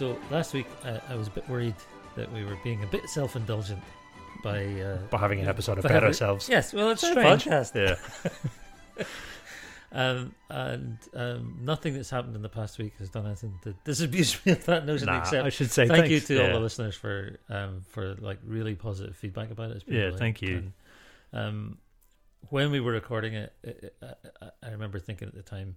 So last week I, I was a bit worried that we were being a bit self-indulgent by uh, by having an episode about having- ourselves. Yes, well, it's a Strange. podcast. Yeah. Um, and um, nothing that's happened in the past week has done anything to disabuse me of that notion. Nah, except I should say thank thanks. you to yeah. all the listeners for um, for like really positive feedback about it. It's been Yeah, thank you. And, um, when we were recording it, it, it I remember thinking at the time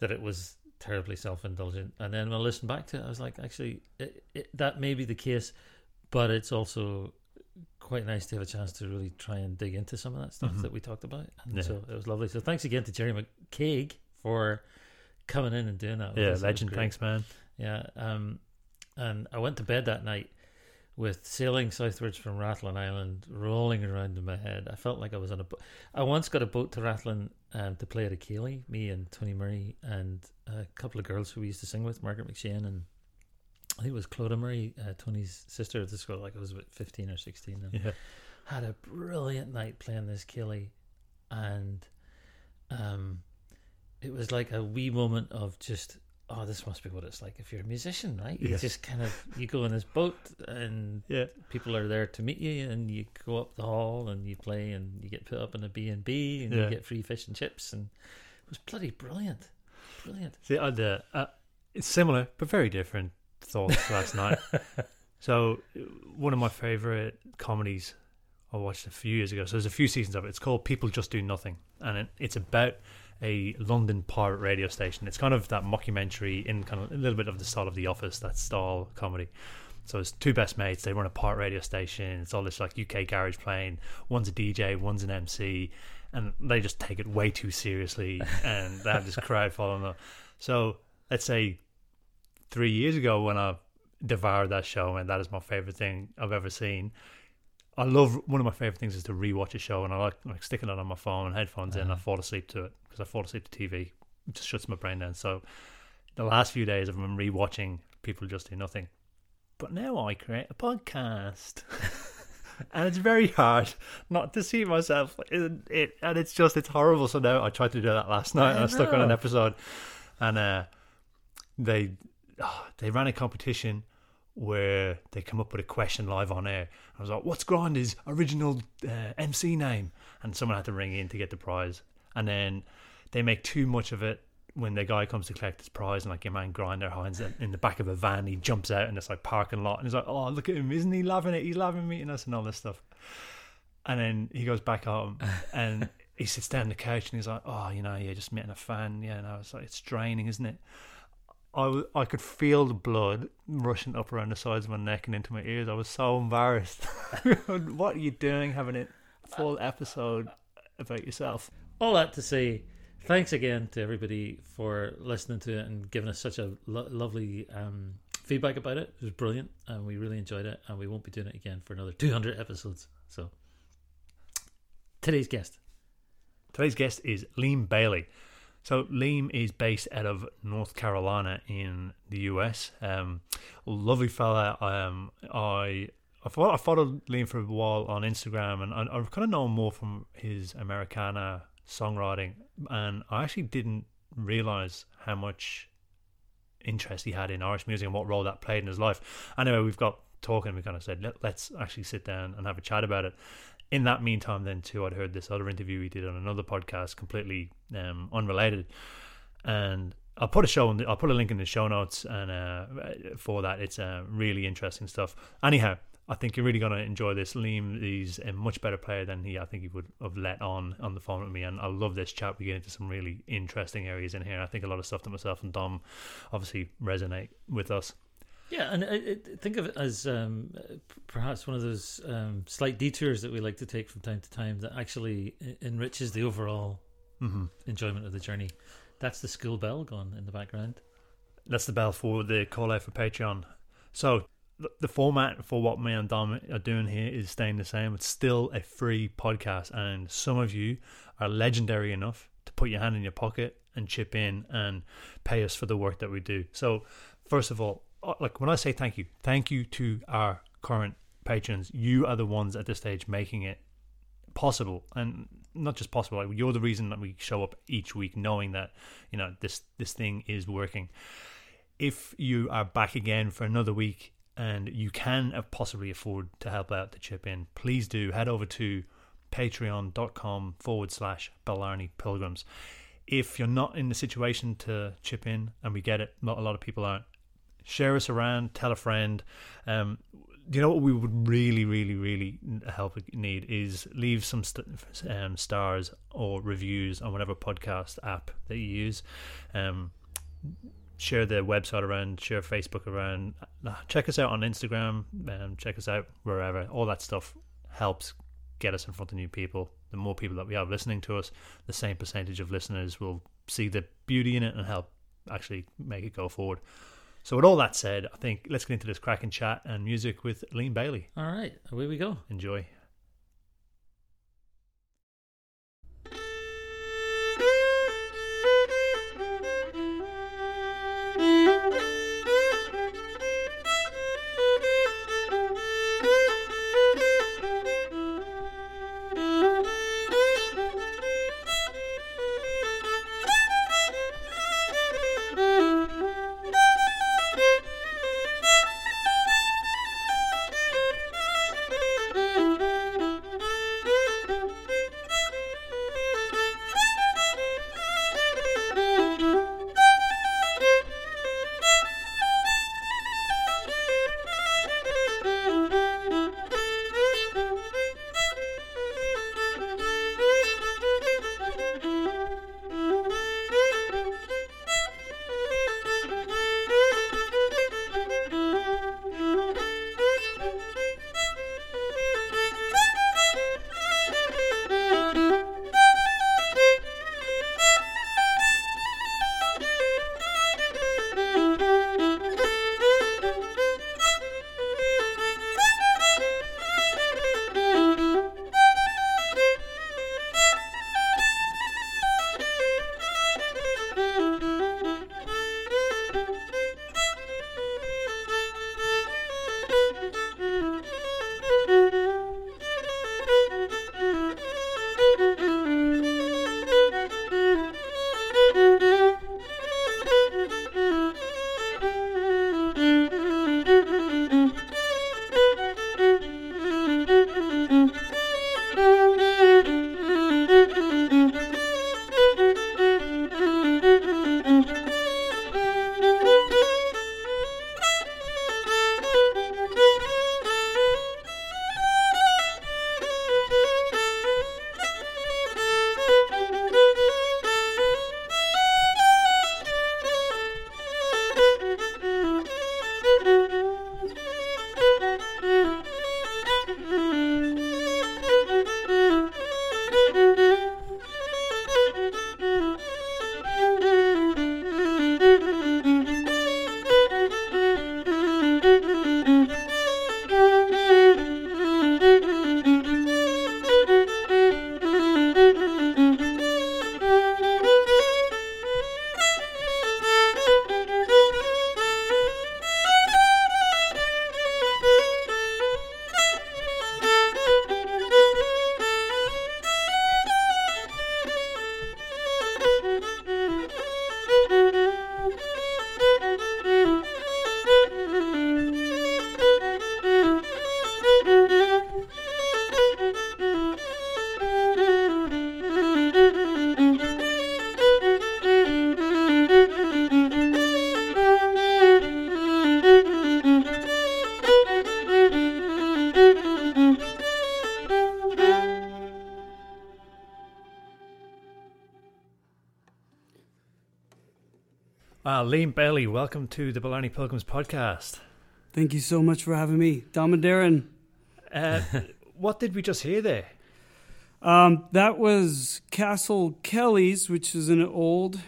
that it was terribly self-indulgent, and then when I listened back to it, I was like, actually, it, it, that may be the case, but it's also quite nice to have a chance to really try and dig into some of that stuff Mhm. that we talked about. And Yeah. so it was lovely. So thanks again to Jerry McCaig for coming in and doing that. with Yeah, us. Legend. Thanks, man. Yeah. Um, and I went to bed that night with sailing southwards from Rathlin Island rolling around in my head. I felt like I was on a boat. I once got a boat to Rathlin um, to play at a céilí, me and Tony Murray and a couple of girls who we used to sing with, Margaret McShane and I think it was Clodagh Murray, uh, Tony's sister at the school, like I was about 15 or 16. And Yeah. had a brilliant night playing this céilí, and um, it was like a wee moment of just, oh, this must be what it's like if you're a musician, right? You Yeah. just kind of you go in this boat, and Yeah. people are there to meet you, and you go up the hall and you play, and you get put up in a B and B, and you get free fish and chips, and it was bloody brilliant, brilliant. See, I had, uh, uh, it's similar but very different thoughts last night. So, one of my favorite comedies I watched a few years ago. So, there's a few seasons of it. It's called People Just Do Nothing, and it, it's about a London pirate radio station. It's kind of that mockumentary in kind of a little bit of the style of The Office, that style comedy. So it's two best mates. They run a pirate radio station. It's all this like UK garage playing. One's a DJ, one's an MC, and they just take it way too seriously. And they have this crowd following them. So let's say three years ago when I devoured that show, and that is my favorite thing I've ever seen. I love one of my favorite things is to rewatch a show, and I like like sticking it on my phone and headphones in. And I Uh-huh. fall asleep to it because I fall asleep to TV. It just shuts my brain down. So the last few days I've been rewatching People Just Do Nothing, but now I create a podcast. And it's very hard not to see myself in it, and it's just it's horrible. So now I tried to do that last night, and I I stuck on an episode, and uh, they oh, they ran a competition where they come up with a question live on air. I was like, "What's Grindah's original uh, MC name?" And someone had to ring in to get the prize. And then they make too much of it when the guy comes to collect his prize, and like your man Grindah it in the back of a van. He jumps out in this like parking lot, and he's like, "Oh, look at him! Isn't he loving it? He's loving meeting us and all this stuff." And then he goes back home and he sits down on the couch and he's like, "Oh, you know, yeah, just meeting a fan. Yeah, no, it's like it's draining, isn't it?" I, w- I could feel the blood rushing up around the sides of my neck and into my ears. I was so embarrassed. what are you doing having a full episode about yourself? All that to say, thanks again to everybody for listening to it and giving us such a lo- lovely um, feedback about it. It was brilliant, and we really enjoyed it. And we won't be doing it again for another 200 episodes. So, today's guest. Today's guest is Liam Bailey. So Liam is based out of North Carolina in the US. Um, lovely fella. Um, I I followed, I followed Liam for a while on Instagram, and I, I kind of known more from his Americana songwriting. And I actually didn't realize how much interest he had in Irish music and what role that played in his life. Anyway, we've got talking. We kind of said Let, let's actually sit down and have a chat about it in that meantime, then too, I'd heard this other interview he did on another podcast, completely um, unrelated, and I'll put a show. In the, I'll put a link in the show notes, and uh, for that, it's uh, really interesting stuff. Anyhow, I think you're really going to enjoy this. Liam is a much better player than he, I think, he would have let on on the phone with me, and I love this chat. We get into some really interesting areas in here. I think a lot of stuff that myself and Dom obviously resonate with us. Yeah, and I, I think of it as um, perhaps one of those um, slight detours that we like to take from time to time that actually enriches the overall Mm-hmm. enjoyment of the journey. That's the school bell gone in the background. That's the bell for the call out for Patreon. So the, format for what me and Dom are doing here is staying the same. It's still a free podcast, and some of you are legendary enough to put your hand in your pocket and chip in and pay us for the work that we do. So first of all, uh, like when I say thank you, thank you to our current patrons. You are the ones at this stage making it possible and not just possible like you're the reason that we show up each week knowing that you know this this thing is working if you are back again for another week and you can possibly afford to help out to chip in, please do head over to patreon.com forward slash Blarney Pilgrims. If you're not in the situation to chip in, and we get it, not a lot of people aren't, share us around, tell a friend. Um, you know what we would really, really, really help need is leave some st- um, stars or reviews on whatever podcast app that you use. Um, share the website around, share Facebook around. Check us out on Instagram, um, check us out wherever. All that stuff helps get us in front of new people. The more people that we have listening to us, the same percentage of listeners will see the beauty in it and help actually make it go forward. So, with all that said, I think let's get into this cracking chat and music with Liam Bailey. All right, away we go. Enjoy. Liam Bailey, welcome to the Blarney Pilgrims podcast. Thank you so much for having me, Dom and Darren. Uh, what did we just hear there? Um, that was Castle Kelly's, which is an old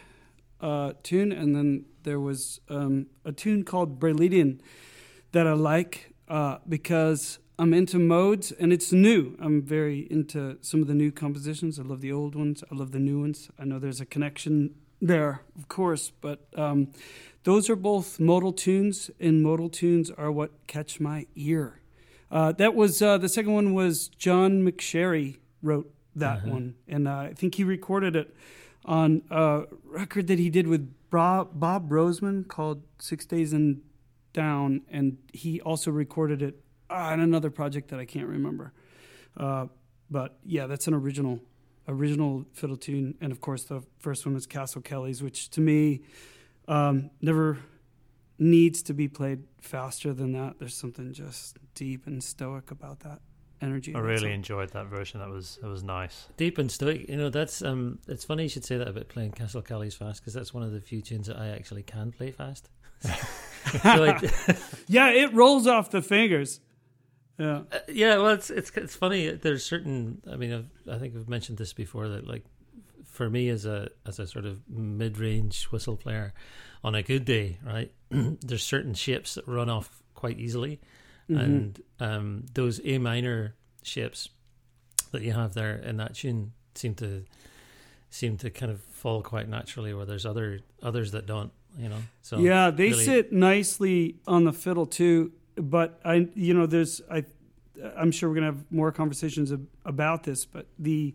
uh, tune, and then there was um, a tune called Brelidian that I like uh, because I'm into modes and it's new. I'm very into some of the new compositions. I love the old ones. I love the new ones. I know there's a connection there, of course, but um, those are both modal tunes, and modal tunes are what catch my ear. Uh, that was uh, the second one was John McSherry wrote that uh-huh. one, and uh, I think he recorded it on a record that he did with Bob, Bob Roseman called Six Days in Down, and he also recorded it on another project that I can't remember. Uh, but yeah, that's an original original fiddle tune, and of course the first one was Castle Kelly's, which to me um, never needs to be played faster than that. There's something just deep and stoic about that energy. I really enjoyed that version. That was that was nice. Deep and stoic. You know, that's um. It's funny you should say that about playing Castle Kelly's fast because that's one of the few tunes that I actually can play fast. so like, yeah, it rolls off the fingers. Yeah, uh, yeah. Well, it's it's it's funny. There's certain. I mean, I've, I think I've mentioned this before that like for me as a as a sort of mid range whistle player, on a good day, right? there's certain shapes that run off quite easily, mm-hmm. and um, those A minor shapes that you have there in that tune seem to seem to kind of fall quite naturally. Where there's other others that don't, you know. So yeah, they really... sit nicely on the fiddle too. But I, you know, there's I, I'm sure we're gonna have more conversations about this, but the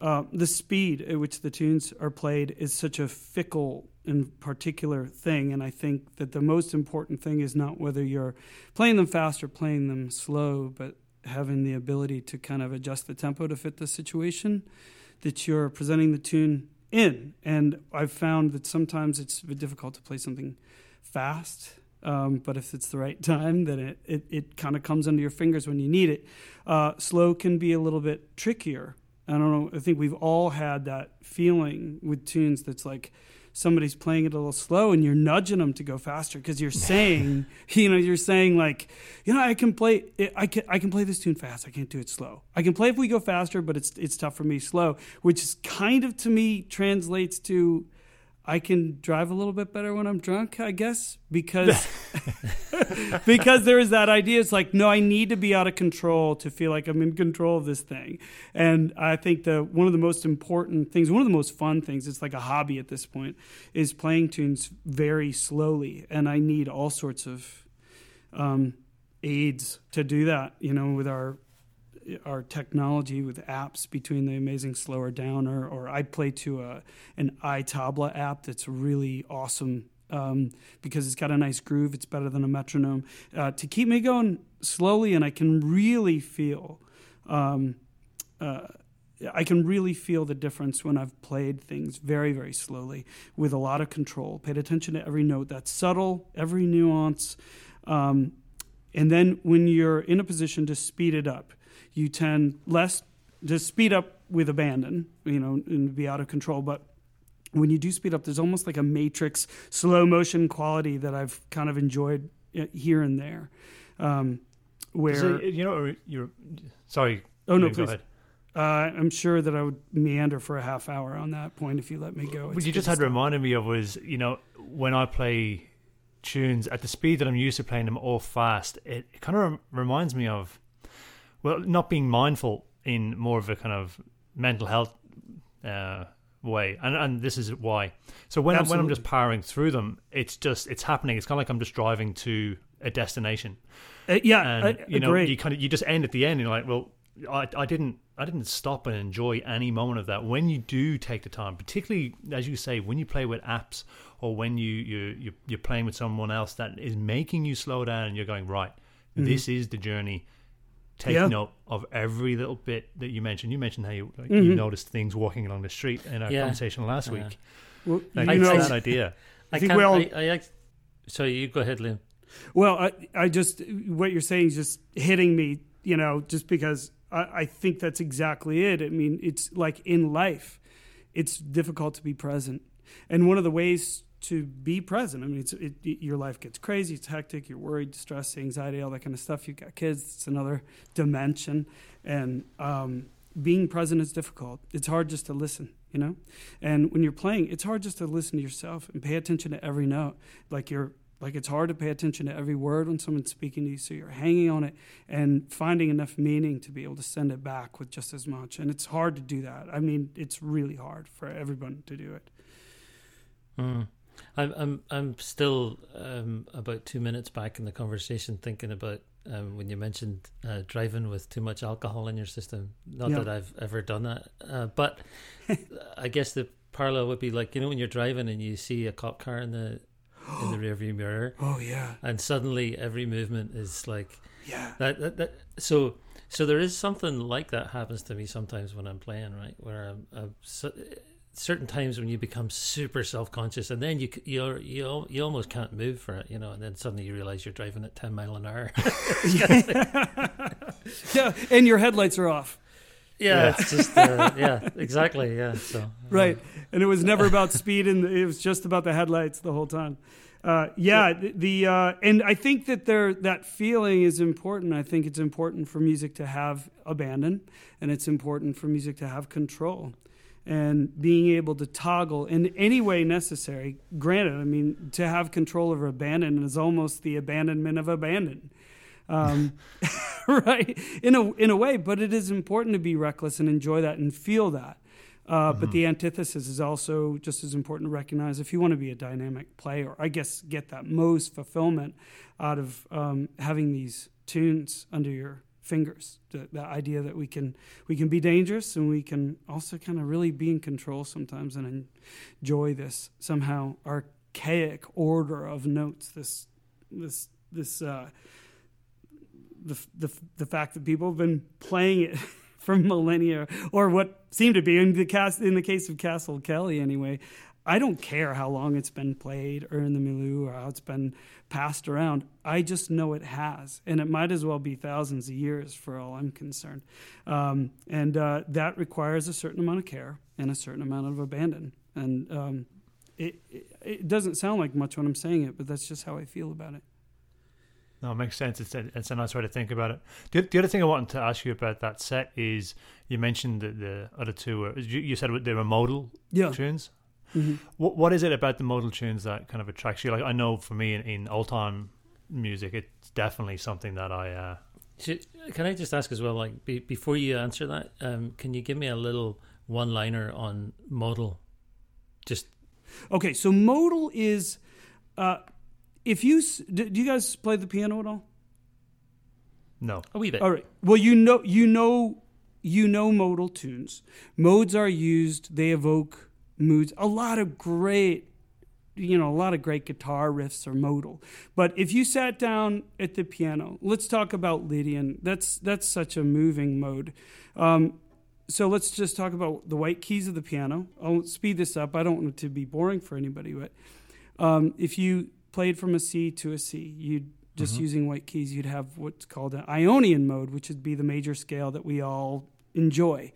uh, the speed at which the tunes are played is such a fickle and particular thing. And I think that the most important thing is not whether you're playing them fast or playing them slow, but having the ability to kind of adjust the tempo to fit the situation that you're presenting the tune in. And I've found that sometimes it's difficult to play something fast. Um, but if it's the right time, then it, it, it kind of comes under your fingers when you need it. Uh, slow can be a little bit trickier I don't know. I think we've all had that feeling with tunes that's like somebody's playing it a little slow and you're nudging them to go faster because you're saying, you know, you're saying like, you know, I can play, I can, I can play this tune fast. I can't do it slow. I can play if we go faster, but it's it's tough for me slow, which is kind of to me translates to I can drive a little bit better when I'm drunk, I guess, because because there is that idea. It's like, no, I need to be out of control to feel like I'm in control of this thing. And I think the one of the most important things, one of the most fun things, it's like a hobby at this point, is playing tunes very slowly. And I need all sorts of um, aids to do that. You know, with our our technology with apps between the amazing slower downer or I play to a an iTabla app that's really awesome um, because it's got a nice groove. It's better than a metronome uh, to keep me going slowly, and I can really feel. Um, uh, I can really feel the difference when I've played things very, very slowly with a lot of control. Paid attention to every note that's subtle, every nuance. Um, and then when you're in a position to speed it up, you tend less to speed up with abandon, you know, and be out of control. But when you do speed up, there's almost like a matrix slow motion quality that I've kind of enjoyed uh, here and there. Um, where so, you know you're sorry. Oh no, please. Uh, I'm sure that I would meander for a half hour on that point if you let me go. what you just had reminded me of was you know when I play tunes at the speed that I'm used to playing them all fast, it, it kind of reminds me of well, not being mindful in more of a kind of mental health uh, way, and and this is why. So when when I'm just powering through them, it's just it's happening. It's kind of like I'm just driving to a destination. Uh, yeah, and, I, you know, you kind of you just end at the end. And you're like, well, I I didn't I didn't stop and enjoy any moment of that. When you do take the time, particularly as you say, when you play with apps or when you you you're playing with someone else that is making you slow down, and you're going right. Mm-hmm. This is the journey take yeah. note of every little bit that you mentioned. You mentioned how you like, mm-hmm. you noticed things walking along the street in our yeah. conversation last week. Well, like, you know, that idea. I, I think we all. I, I, sorry, you go ahead, Liam. Well, I, I just what you're saying is just hitting me. You know, just because I, I think that's exactly it. I mean, it's like in life, it's difficult to be present, and one of the ways to be present. I mean, it's, it, your life gets crazy, it's hectic, you're worried, stressed, anxiety, all that kind of stuff. You've got kids, it's another dimension. And um, being present is difficult. It's hard just to listen, you know? And when you're playing, it's hard just to listen to yourself and pay attention to every note. Like you're like it's hard to pay attention to every word when someone's speaking to you, so you're hanging on it and finding enough meaning to be able to send it back with just as much. And it's hard to do that. I mean, it's really hard for everyone to do it. Mm. I'm I'm I'm still um, about two minutes back in the conversation thinking about um, when you mentioned uh, driving with too much alcohol in your system. Not yeah. that I've ever done that, uh, but I guess the parallel would be like you know when you're driving and you see a cop car in the in the rearview mirror, Oh yeah, and suddenly every movement is like yeah. that, that, that so so there is something like that happens to me sometimes when I'm playing right where I'm, I'm so, certain times when you become super self-conscious and then you you're, you you almost can't move for it you know and then suddenly you realize you're driving at 10 mile an hour yeah, and your headlights are off. yeah, Yeah. it's just uh, yeah exactly yeah so uh, Right. And it was never about speed, and it was just about the headlights the whole time. Uh, yeah, the, the uh, and I think that there that feeling is important. I think it's important for music to have abandon, and it's important for music to have control, and being able to toggle in any way necessary. Granted, I mean to have control over abandon is almost the abandonment of abandon. Um, right in a in a way, but it is important to be reckless and enjoy that and feel that. Uh, But the antithesis is also just as important to recognize if you want to be a dynamic player. I guess get that most fulfillment out of um, having these tunes under your fingers. The, the idea that we can we can be dangerous and we can also kind of really be in control sometimes and enjoy this somehow archaic order of notes. This this this. Uh, the, the, the fact that people have been playing it for millennia, or what seemed to be in the cast in the case of Castle Kelly anyway. I don't care how long it's been played or in the milieu or how it's been passed around. I just know it has, and it might as well be thousands of years for all I'm concerned. Um, and uh, that requires a certain amount of care and a certain amount of abandon. And um, it, it it doesn't sound like much when I'm saying it, but that's just how I feel about it. No, it makes sense. It's a, it's a nice way to think about it. The, the other thing I wanted to ask you about that set is you mentioned that the other two were, you, you said they were modal Yeah. tunes. Hmm What what is it about the modal tunes that kind of attracts you? Like I know for me in, in old time music, it's definitely something that I. Uh, Should, can I just ask as well, like be, before you answer that, um, can you give me a little one-liner on modal? Just Okay, so modal is uh, if you do, do you guys play the piano at all? no, a wee bit. All right. Well, you know you know you know modal tunes. Modes are used; they evoke moods. A lot of great, you know, a lot of great guitar riffs are modal. But if you sat down at the piano, let's talk about Lydian. That's that's such a moving mode. Um, so let's just talk about the white keys of the piano. I'll speed this up. I don't want it to be boring for anybody, but um, if you played from a C to a C, you'd just Mhm. using white keys, you'd have what's called an Ionian mode, which would be the major scale that we all enjoy.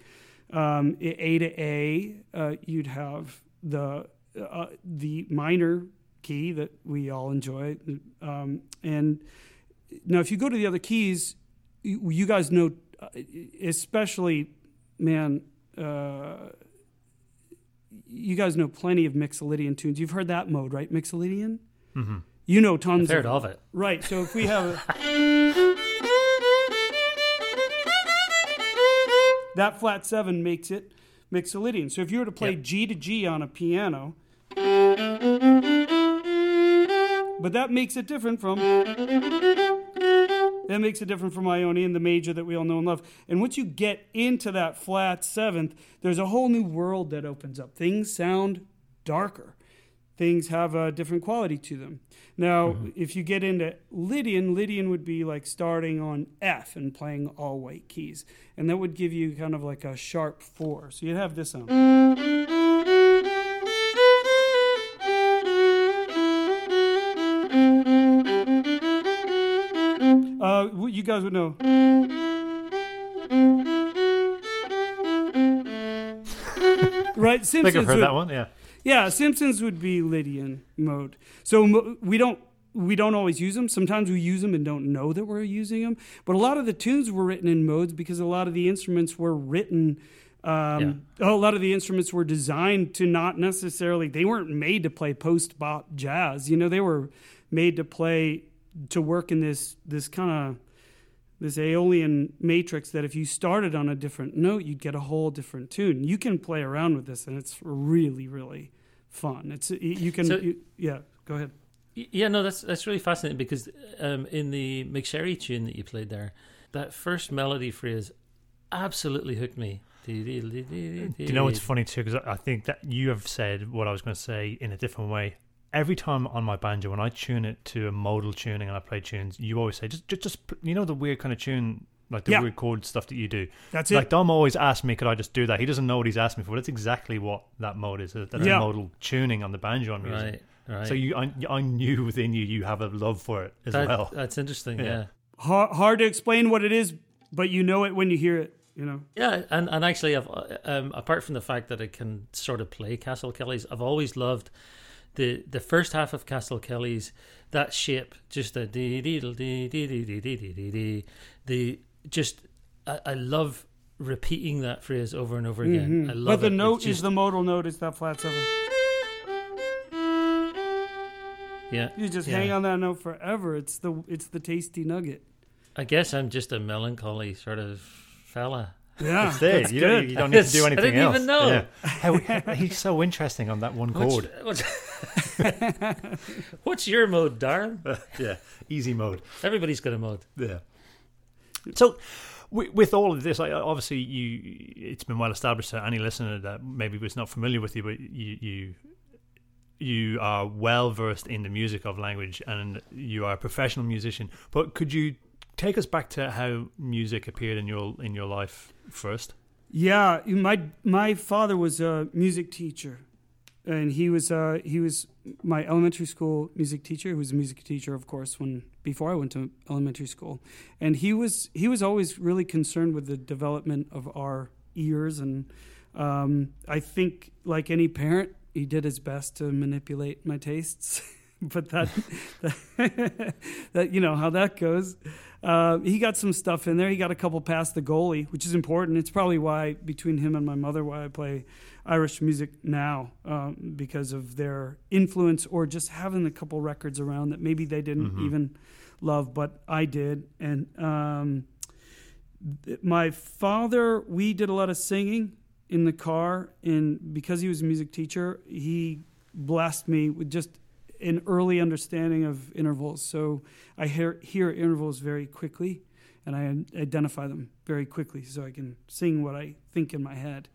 Um, a to A, uh, you'd have the uh, the minor key that we all enjoy, um, and now if you go to the other keys, you, you guys know, uh, especially man. Uh, you guys know plenty of Mixolydian tunes. You've heard that mode, right? Mixolydian. hmm You know I've tons heard of of it. Right. So if we have that flat seven makes it Mixolydian. So if you were to play Yep. G to G on a piano, but that makes it different from that makes it different from Ionian, the major that we all know and love. And once you get into that flat seventh, there's a whole new world that opens up. Things sound darker. Things have a different quality to them. Now, if you get into Lydian, Lydian would be like starting on F and playing all white keys. And that would give you kind of like a sharp four. So you'd have this sound. Uh, you guys would know. right, Simpsons. I think I've heard would- that one. Yeah. Yeah, Simpsons would be Lydian mode. So mo- we don't we don't always use them. Sometimes we use them and don't know that we're using them. But a lot of the tunes were written in modes because a lot of the instruments were written. Um, A lot of the instruments were designed to not necessarily. They weren't made to play post bop jazz. You know, they were made to play to work in this this kind of this Aeolian matrix that if you started on a different note, you'd get a whole different tune. You can play around with this, and it's really, really fun. It's you can, So- you, yeah. Go ahead. Yeah, no, that's that's really fascinating because um, in the McSherry tune that you played there, that first melody phrase absolutely hooked me. Do Do you know what's funny too? Because I think that you have said what I was going to say in a different way. Every time on my banjo, when I tune it to a modal tuning and I play tunes, you always say just, just, just you know, the weird kind of tune, like the Yeah. weird chord stuff that you do. That's it. Like Dom always asks me, could I just do that? He doesn't know what he's asking me for. That's exactly what that mode is. That's Yeah. a modal tuning on the banjo I'm using. Right, right. So you, I, I knew within you, you have a love for it as That- well. That's interesting. Yeah. Yeah. hard, hard to explain what it is, but you know it when you hear it. You know. Yeah, and, and actually, I've um, apart from the fact that I can sort of play Castle Kelly's, I've always loved the the first half of Castle Kelly's that shape, just the dee dee dee dee dee dee dee dee dee dee, the just I, I love repeating that phrase over and over again. Mhm. I love but the it. Note is just- the modal note is that flat seven. yeah. You just yeah. hang on that note forever. It's the it's the tasty nugget. I guess I'm just a melancholy sort of fella. Yeah, It's there. You, don't, you don't need to do anything I didn't else. even know. Yeah. How, how- he's so interesting on that one chord. what's, what's your mode, Darren? yeah, easy mode. Everybody's got a mode. Yeah. So, with, with all of this, like, obviously, you it's been well established to any listener that maybe was not familiar with you, but you you you are well versed in the music of language, and you are a professional musician. But could you take us back to how music appeared in your in your life first? Yeah, my my father was a music teacher, and he was uh, he was my elementary school music teacher. He was a music teacher, of course, when before I went to elementary school, and he was he was always really concerned with the development of our ears, and um, I think like any parent, he did his best to manipulate my tastes. but that, that you know how that goes. Uh, he got some stuff in there. He got a couple past the goalie, which is important. It's probably why between him and my mother, why I play Irish music now, um, because of their influence or just having a couple records around that maybe they didn't Mhm. even love, but I did. And um, th- my father, we did a lot of singing in the car, and because he was a music teacher, he blessed me with just an early understanding of intervals. So I hear, hear intervals very quickly, and I identify them very quickly, so I can sing what I think in my head.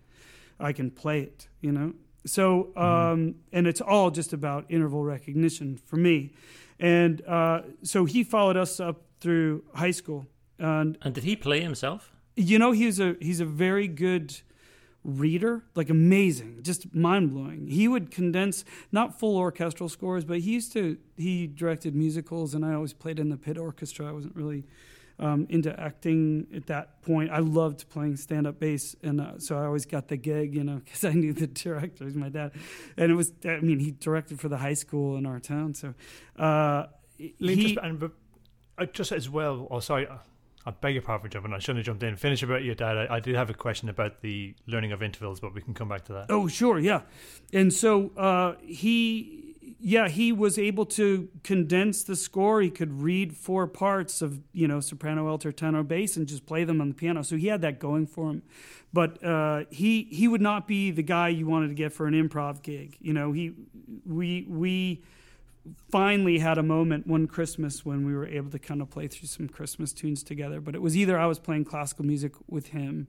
I can play it, you know. So, um, and it's all just about interval recognition for me. And uh, so he followed us up through high school, and And did he play himself? you know he's a he's a very good reader? Like amazing. Just mind-blowing. He would condense not full orchestral scores but he used to he directed musicals and i always played in the pit orchestra. I wasn't really um, into acting at that point. I loved playing stand-up bass and uh, so i always got the gig you know because i knew the director. Was my dad. And it was i mean he directed for the high school in our town so uh, he, just, and, uh, just as well, oh, sorry, I beg your pardon for jumping. I shouldn't have jumped in. Finish about your dad. I, I did have a question about the learning of intervals, but we can come back to that. Oh, sure, yeah. And so uh, he, yeah, he was able to condense the score. He could read four parts of, you know, soprano, alto, tenor, bass, and just play them on the piano. So he had that going for him. But uh, he he would not be the guy you wanted to get for an improv gig. You know, he we we finally had a moment one Christmas when we were able to kind of play through some Christmas tunes together. But it was either I was playing classical music with him,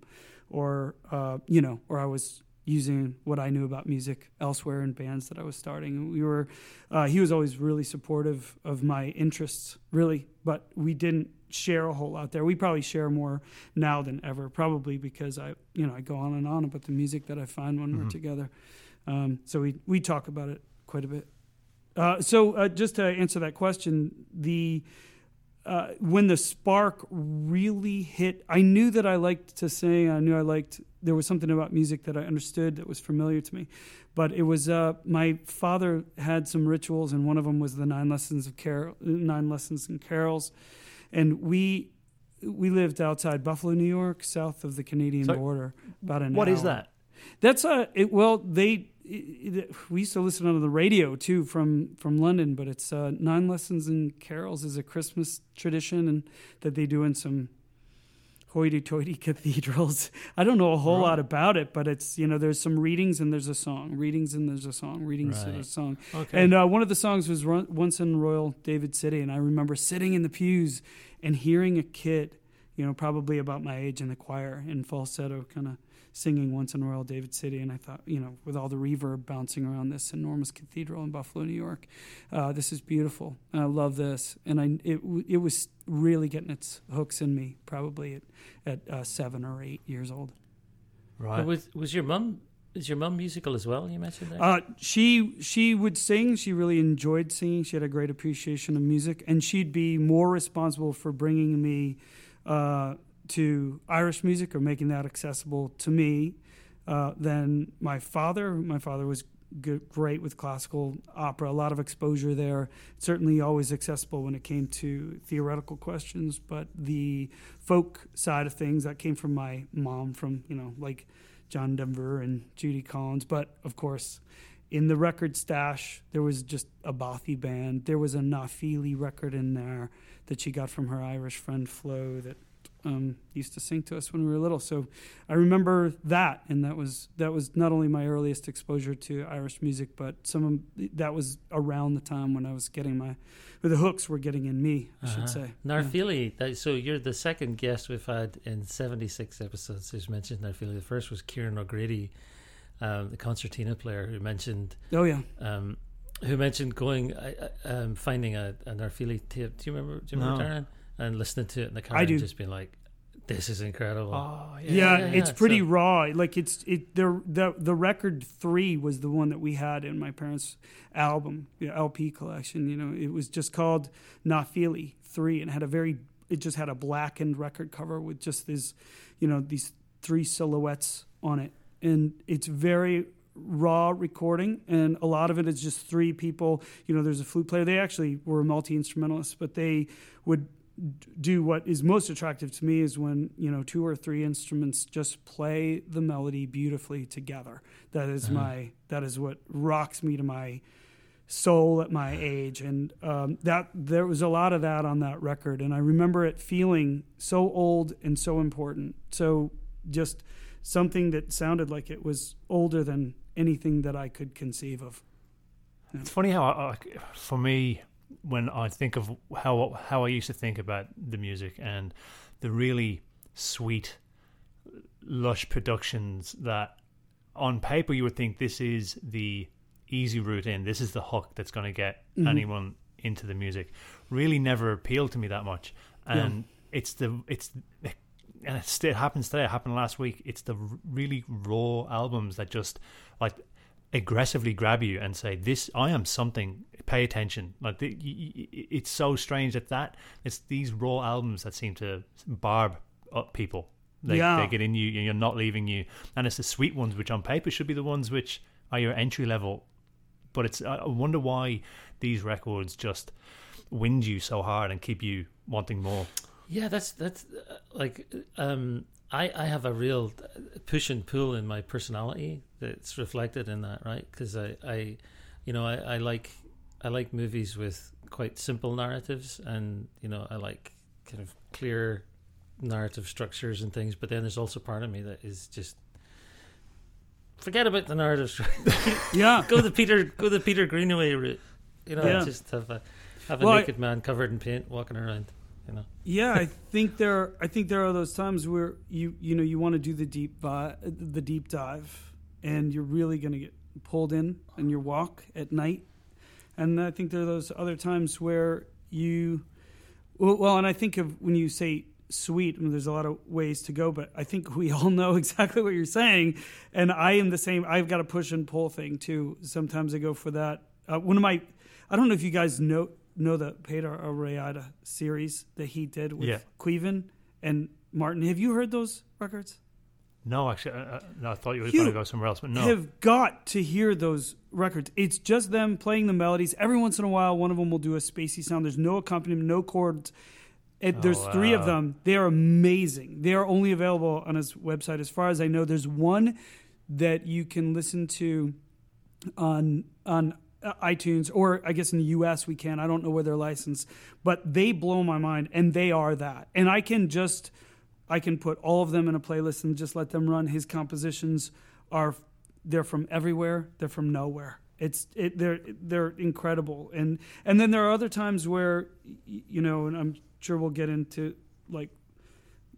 or uh, you know, or I was using what I knew about music elsewhere in bands that I was starting. We were, uh, he was always really supportive of my interests, really, but we didn't share a whole lot there. We probably share more now than ever, probably because I, you know, I go on and on about the music that I find when we're Mhm. together. Um, so we we talk about it quite a bit. Uh, so uh, just to answer that question, the uh, when the spark really hit, I knew that I liked to sing. I knew I liked. There was something about music that I understood that was familiar to me, but it was uh, my father had some rituals, and one of them was the nine lessons of carol, nine lessons and carols, and we we lived outside Buffalo, New York, south of the Canadian So, border, about an What hour. is that? That's a it, well they. It, it- we used to listen on the radio too from from London, but it's uh, nine lessons and carols is a Christmas tradition and that they do in some hoity-toity cathedrals. I don't know a whole Right. lot about it, but it's you know there's some readings and there's a song, readings and there's a song, readings and Right. there's a song. Okay. And uh, one of the songs was run, once in Royal David City, and I remember sitting in the pews and hearing a kid, you know, probably about my age in the choir in falsetto, kind of singing once in Royal David City. And I thought, you know, with all the reverb bouncing around this enormous cathedral in Buffalo, New York, uh, this is beautiful. And I love this. And I, it, it was really getting its hooks in me probably at, at uh, seven or eight years old. Right. Was was your mum? Is your mum musical as well? You mentioned that. Uh, she she would sing. She really enjoyed singing. She had a great appreciation of music, and she'd be more responsible for bringing me uh, to Irish music or making that accessible to me uh, than my father. My father was good, great with classical opera, a lot of exposure there. Certainly always accessible when it came to theoretical questions, but the folk side of things that came from my mom, from you know like John Denver and Judy Collins, but of course. In the record stash, there was just a Bothy band. There was a Na Fili record in there that she got from her Irish friend Flo that um, used to sing to us when we were little. So I remember that, and that was that was not only my earliest exposure to Irish music, but some of, that was around the time when I was getting my, or the hooks were getting in me, I should Uh-huh. say. Na Fili. That, so you're the second guest we've had in 76 episodes who's mentioned Na Fili. The first was Kieran O'Grady, um, the concertina player, who mentioned Oh yeah, um, who mentioned going uh, uh, um, finding a, a Narfili tape. Do you remember? Do you remember No. Darren? And listening to it in the car I and do. just being like, "This is incredible." Oh, yeah, yeah, it's yeah, pretty so- raw. Like it's it the the the record three was the one that we had in my parents' album you know, LP collection. You know, it was just called Na Fili three, and had a very it just had a blackened record cover with just these, you know, these three silhouettes on it, and it's very raw recording and a lot of it is just three people you know there's a flute player they actually were multi-instrumentalists but they would do what is most attractive to me is when you know two or three instruments just play the melody beautifully together. That is Uh-huh. my that is what rocks me to my soul at my age. And um, that there was a lot of that on that record. And i remember it feeling so old and so important. So just something that sounded like it was older than anything that i could conceive of. It's funny how, I, I- for me, when I think of how how I used to think about the music and the really sweet, lush productions that, on paper, you would think this is the easy route in. This is the hook that's going to get Mhm. anyone into the music. Really, never appealed to me that much, Yeah. and it's the it's. And it happens today. It happened last week. It's the really raw albums that just like aggressively grab you and say, "This, I am something. Pay attention." Like the, y- y- it's so strange that that it's these raw albums that seem to barb up people. They, Yeah. they get in you, and you're not leaving you. And it's the sweet ones, which on paper should be the ones which are your entry level. But it's I I wonder why these records just wind you so hard and keep you wanting more. Yeah, that's that's uh, like um, I I have a real push and pull in my personality that's reflected in that, right? Because I I you know I, I like I like movies with quite simple narratives, and you know I like kind of clear narrative structures and things. But then there's also part of me that is just forget about the narrative yeah go the Peter go the Peter Greenaway route. You know, Yeah. just have a have a Well, I- naked man covered in paint walking around. You know. Yeah, I think there. Are, I think there are those times where you you know you want to do the deep vi- the deep dive, and you're really going to get pulled in in your walk at night. And I think there are those other times where you, well, and I think of when you say sweet. I mean, there's a lot of ways to go, but I think we all know exactly what you're saying. And I am the same. I've got a push and pull thing too. Sometimes I go for that. Uh, one of my, I don't know if you guys know know the Peter Areada series that he did with Yeah. Queven and Martin. Have you heard those records? No, actually, uh, uh, no, I thought you were going to go somewhere else, but no. You have got to hear those records. It's just them playing the melodies. Every once in a while, one of them will do a spacey sound. There's no accompaniment, no chords. It, Oh, there's three of them. They are amazing. They are only available on his website, as far as I know. There's one that you can listen to on on uh, iTunes, or I guess in the U.S. we can. I don't know where they're licensed, but they blow my mind, and they are that. And I can just I can put all of them in a playlist and just let them run. His compositions are they're from everywhere. They're from nowhere. It's it, they're they're incredible. And and then there are other times where you know, and I'm sure we'll get into like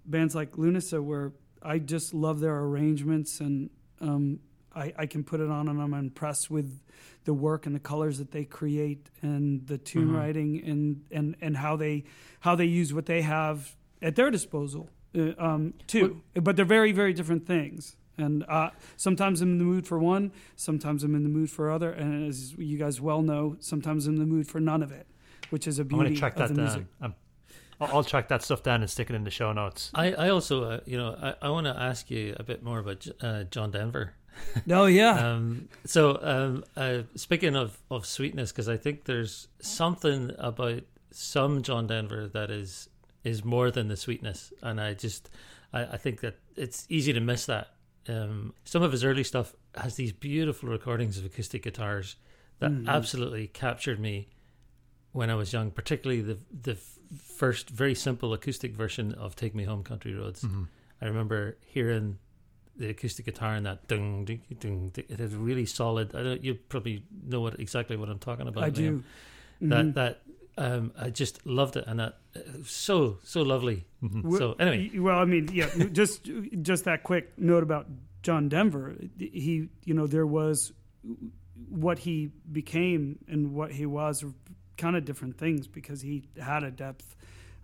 bands like Lunasa where I just love their arrangements and um, I, I can put it on and I'm impressed with the work and the colors that they create and the tune Mhm. writing and, and, and how they how they use what they have at their disposal uh, um, too. but they're very very different things. And uh, sometimes I'm in the mood for one, sometimes I'm in the mood for other, and as you guys well know, sometimes I'm in the mood for none of it, which is a I'm beauty going to track of that the down. music. Um, I'll, I'll track that stuff down and stick it in the show notes. I, I also, uh, you know, I, I want to ask you a bit more about uh, John Denver. Oh yeah, Um, so, um, uh, speaking of, of sweetness, because I think there's something about some John Denver that is is more than the sweetness, and I just I, I think that it's easy to miss that. Um, some of his early stuff has these beautiful recordings of acoustic guitars that Mhm. absolutely captured me when I was young, particularly the the first very simple acoustic version of "Take Me Home, Country Roads." Mhm. I remember hearing the acoustic guitar and that ding ding dung, dung. It is really solid. I don't. You probably know what exactly what I'm talking about. I Liam. do. That Mhm. that um, I just loved it, and that it was so so lovely. Mhm. So, anyway. well, I mean, yeah, just just that quick note about John Denver. He, you know, there was what he became and what he was, kind of different things because he had a depth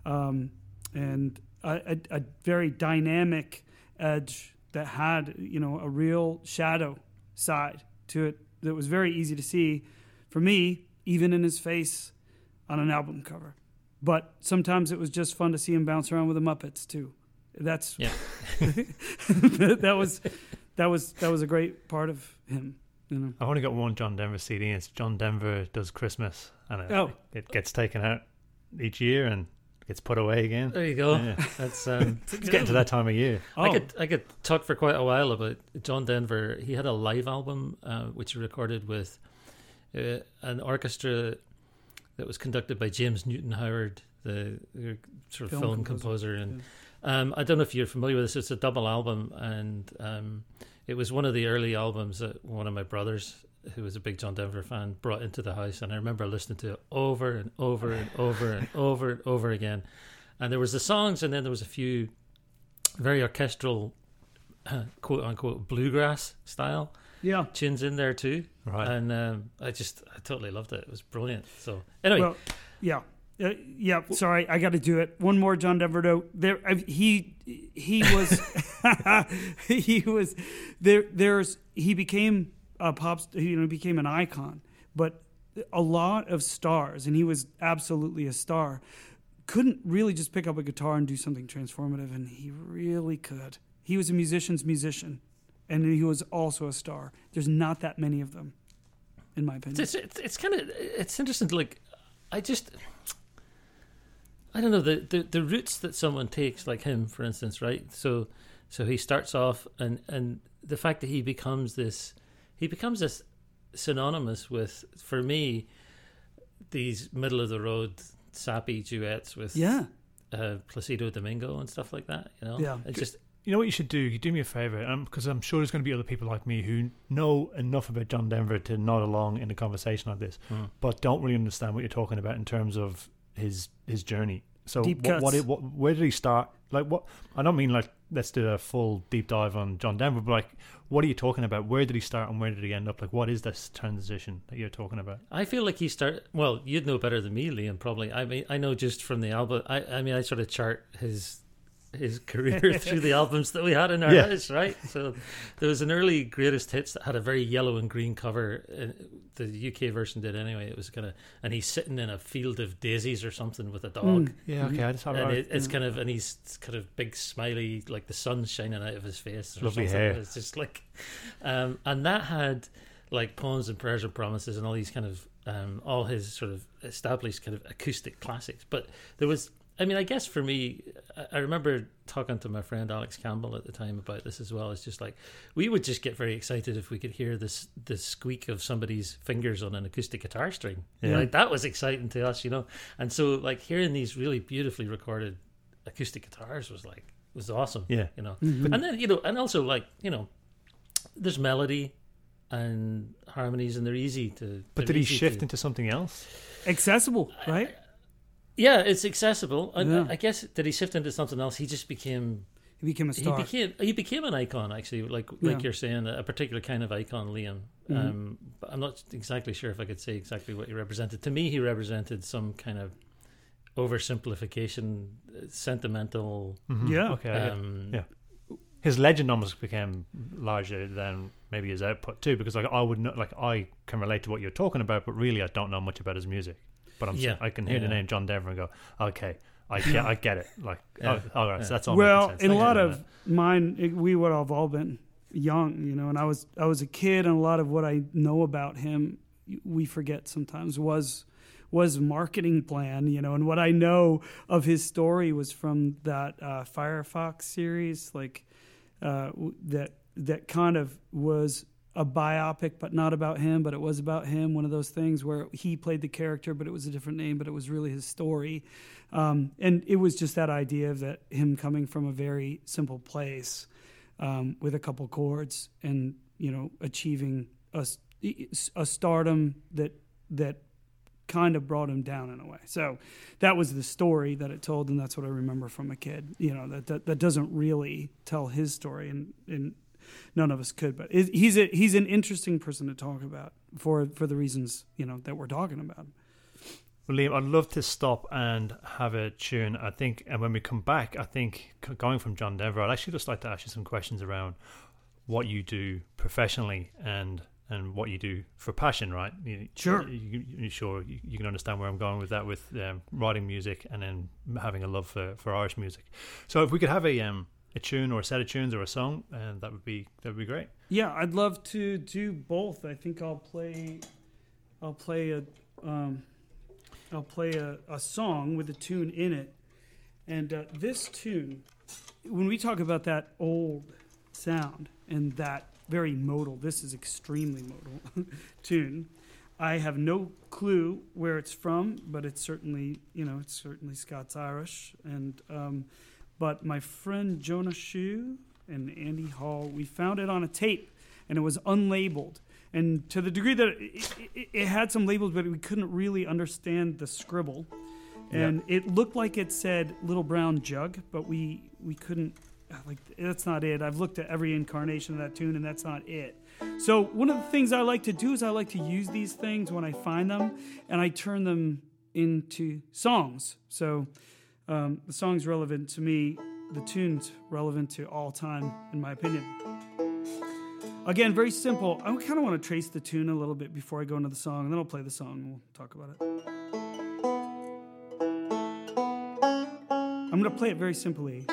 um, and a, a, a very dynamic edge that had, you know, a real shadow side to it that was very easy to see for me, even in his face on an album cover. But sometimes it was just fun to see him bounce around with the Muppets too. That's Yeah. that was that was that was a great part of him. You know. I've only got one John Denver CD. It's John Denver Does Christmas. And it, Oh. it gets taken out each year and gets put away again. There you go. Yeah. That's um, It's getting to that time of year. I Oh. could I could talk for quite a while about John Denver. He had a live album uh, which he recorded with uh, an orchestra that was conducted by James Newton Howard, the, the sort of Film film, composer, composer. And um, I don't know if you're familiar with this. It's a double album, and um, it was one of the early albums that one of my brothers, who was a big John Denver fan, brought into the house. And I remember listening to it over and over and over and over and over again. And there was the songs, and then there was a few very orchestral, quote unquote, bluegrass style Yeah. tunes in there too. Right. And um, I just, I totally loved it. It was brilliant. So anyway, Well, yeah. Uh, yeah, sorry, I got to do it. One more John Denver note. There, I, he he was he was there. There's he became a pop. You know, he became an icon. But a lot of stars, and he was absolutely a star. Couldn't really just pick up a guitar and do something transformative, and he really could. He was a musician's musician, and he was also a star. There's not that many of them, in my opinion. it's it's, it's kind of it's interesting. Like, I just. I don't know the, the the routes that someone takes, like him, for instance, right? So, so he starts off, and and the fact that he becomes this, he becomes this synonymous with, for me, these middle of the road sappy duets with yeah, uh, Placido Domingo and stuff like that. You know, Yeah. it just You know what you should do? You do me a favor, because I'm sure there's going to be other people like me who know enough about John Denver to nod along in a conversation like this, Hmm. but don't really understand what you're talking about in terms of his his journey. So, Deep what, what, what, where did he start? Like, what? I don't mean like let's do a full deep dive on John Denver, but like, what are you talking about? Where did he start and where did he end up? Like, what is this transition that you're talking about? I feel like he started. Well, you'd know better than me, Liam. Probably. I mean, I know just from the album. I, I mean, I sort of chart his his career through the albums that we had in our Yeah. house, right? So there was an early greatest hits that had a very yellow and green cover. uh, The UK version did anyway. It was kind of, and he's sitting in a field of daisies or something with a dog. Mm. Yeah, okay, I just have And it, it's kind of, and he's kind of big, smiley, like the sun's shining out of his face. Or Lovely something. hair. It's just like, um, and that had like poems and prayers and promises and all these kind of, um, all his sort of established kind of acoustic classics. But there was, I mean, I guess for me, I, I remember talking to my friend Alex Campbell at the time about this as well. It's just like we would just get very excited if we could hear this the squeak of somebody's fingers on an acoustic guitar string. Yeah. Like that was exciting to us, you know. And so like hearing these really beautifully recorded acoustic guitars was like was awesome. Yeah. You know. Mhm. And then, you know, and also like, you know, there's melody and harmonies and they're easy to but they're did he shift to- into something else? accessible, right? Yeah, it's accessible. I, Yeah. I guess did he shift into something else? He just became He became a he star. became he became an icon actually, like Yeah. like you're saying, a particular kind of icon, Liam. Mhm. Um, but I'm not exactly sure if I could say exactly what he represented. To me, he represented some kind of oversimplification, uh, sentimental. Mhm. Yeah. Okay. Um, yeah. his legend almost became larger than maybe his output too, because like I would know, like I can relate to what you're talking about, but really I don't know much about his music. But I'm s- Yeah, I can hear the name John Denver and go, okay, I get I get it. Like, Yeah, oh, all right, yeah. so that's all. well, sense. in a lot for of mine, it, we would have all been young, you know, and I was I was a kid, and a lot of what I know about him, we forget sometimes was was marketing plan, you know, and what I know of his story was from that uh, Firefox series, like uh, that that kind of was a biopic, but not about him, but it was about him. One of those things where he played the character, but it was a different name, but it was really his story. Um, and it was just that idea of that him coming from a very simple place um, with a couple chords and you know achieving a stardom that that kind of brought him down in a way. So that was the story that it told, and that's what I remember from a kid. You know that that, that doesn't really tell his story, and and none of us could. But it, he's a he's an interesting person to talk about for for the reasons you know that we're talking about. Well, Liam, I'd love to stop and have a tune. I think, and when we come back, I think going from John Denver, I'd actually just like to ask you some questions around what you do professionally and and what you do for passion. Right? You, Sure. You, you sure you, you can understand where I'm going with that, with um, writing music and then having a love for, for Irish music. So, if we could have a um a tune or a set of tunes or a song, and that would be that would be great. Yeah, I'd love to do both. I think I'll play, I'll play a, um, I'll play a, a song with a tune in it, and uh, this tune, when we talk about that old sound and that very modal, this is extremely modal tune. I have no clue where it's from, but it's certainly, you know, it's certainly Scots Irish, and um, but my friend Jonah Shu and Andy Hall, we found it on a tape, and it was unlabeled. And to the degree that it, it, it had some labels, but we couldn't really understand the scribble, and it looked like it said "Little Brown Jug," but we we couldn't. Like that's not it. I've looked at every incarnation of that tune, and that's not it. So one of the things I like to do is I like to use these things when I find them, and I turn them into songs. So um, the song's relevant to me. The tune's relevant to all time, in my opinion. Again, very simple. I kind of want to trace the tune a little bit before I go into the song, and then I'll play the song and we'll talk about it. I'm going to play it very simply.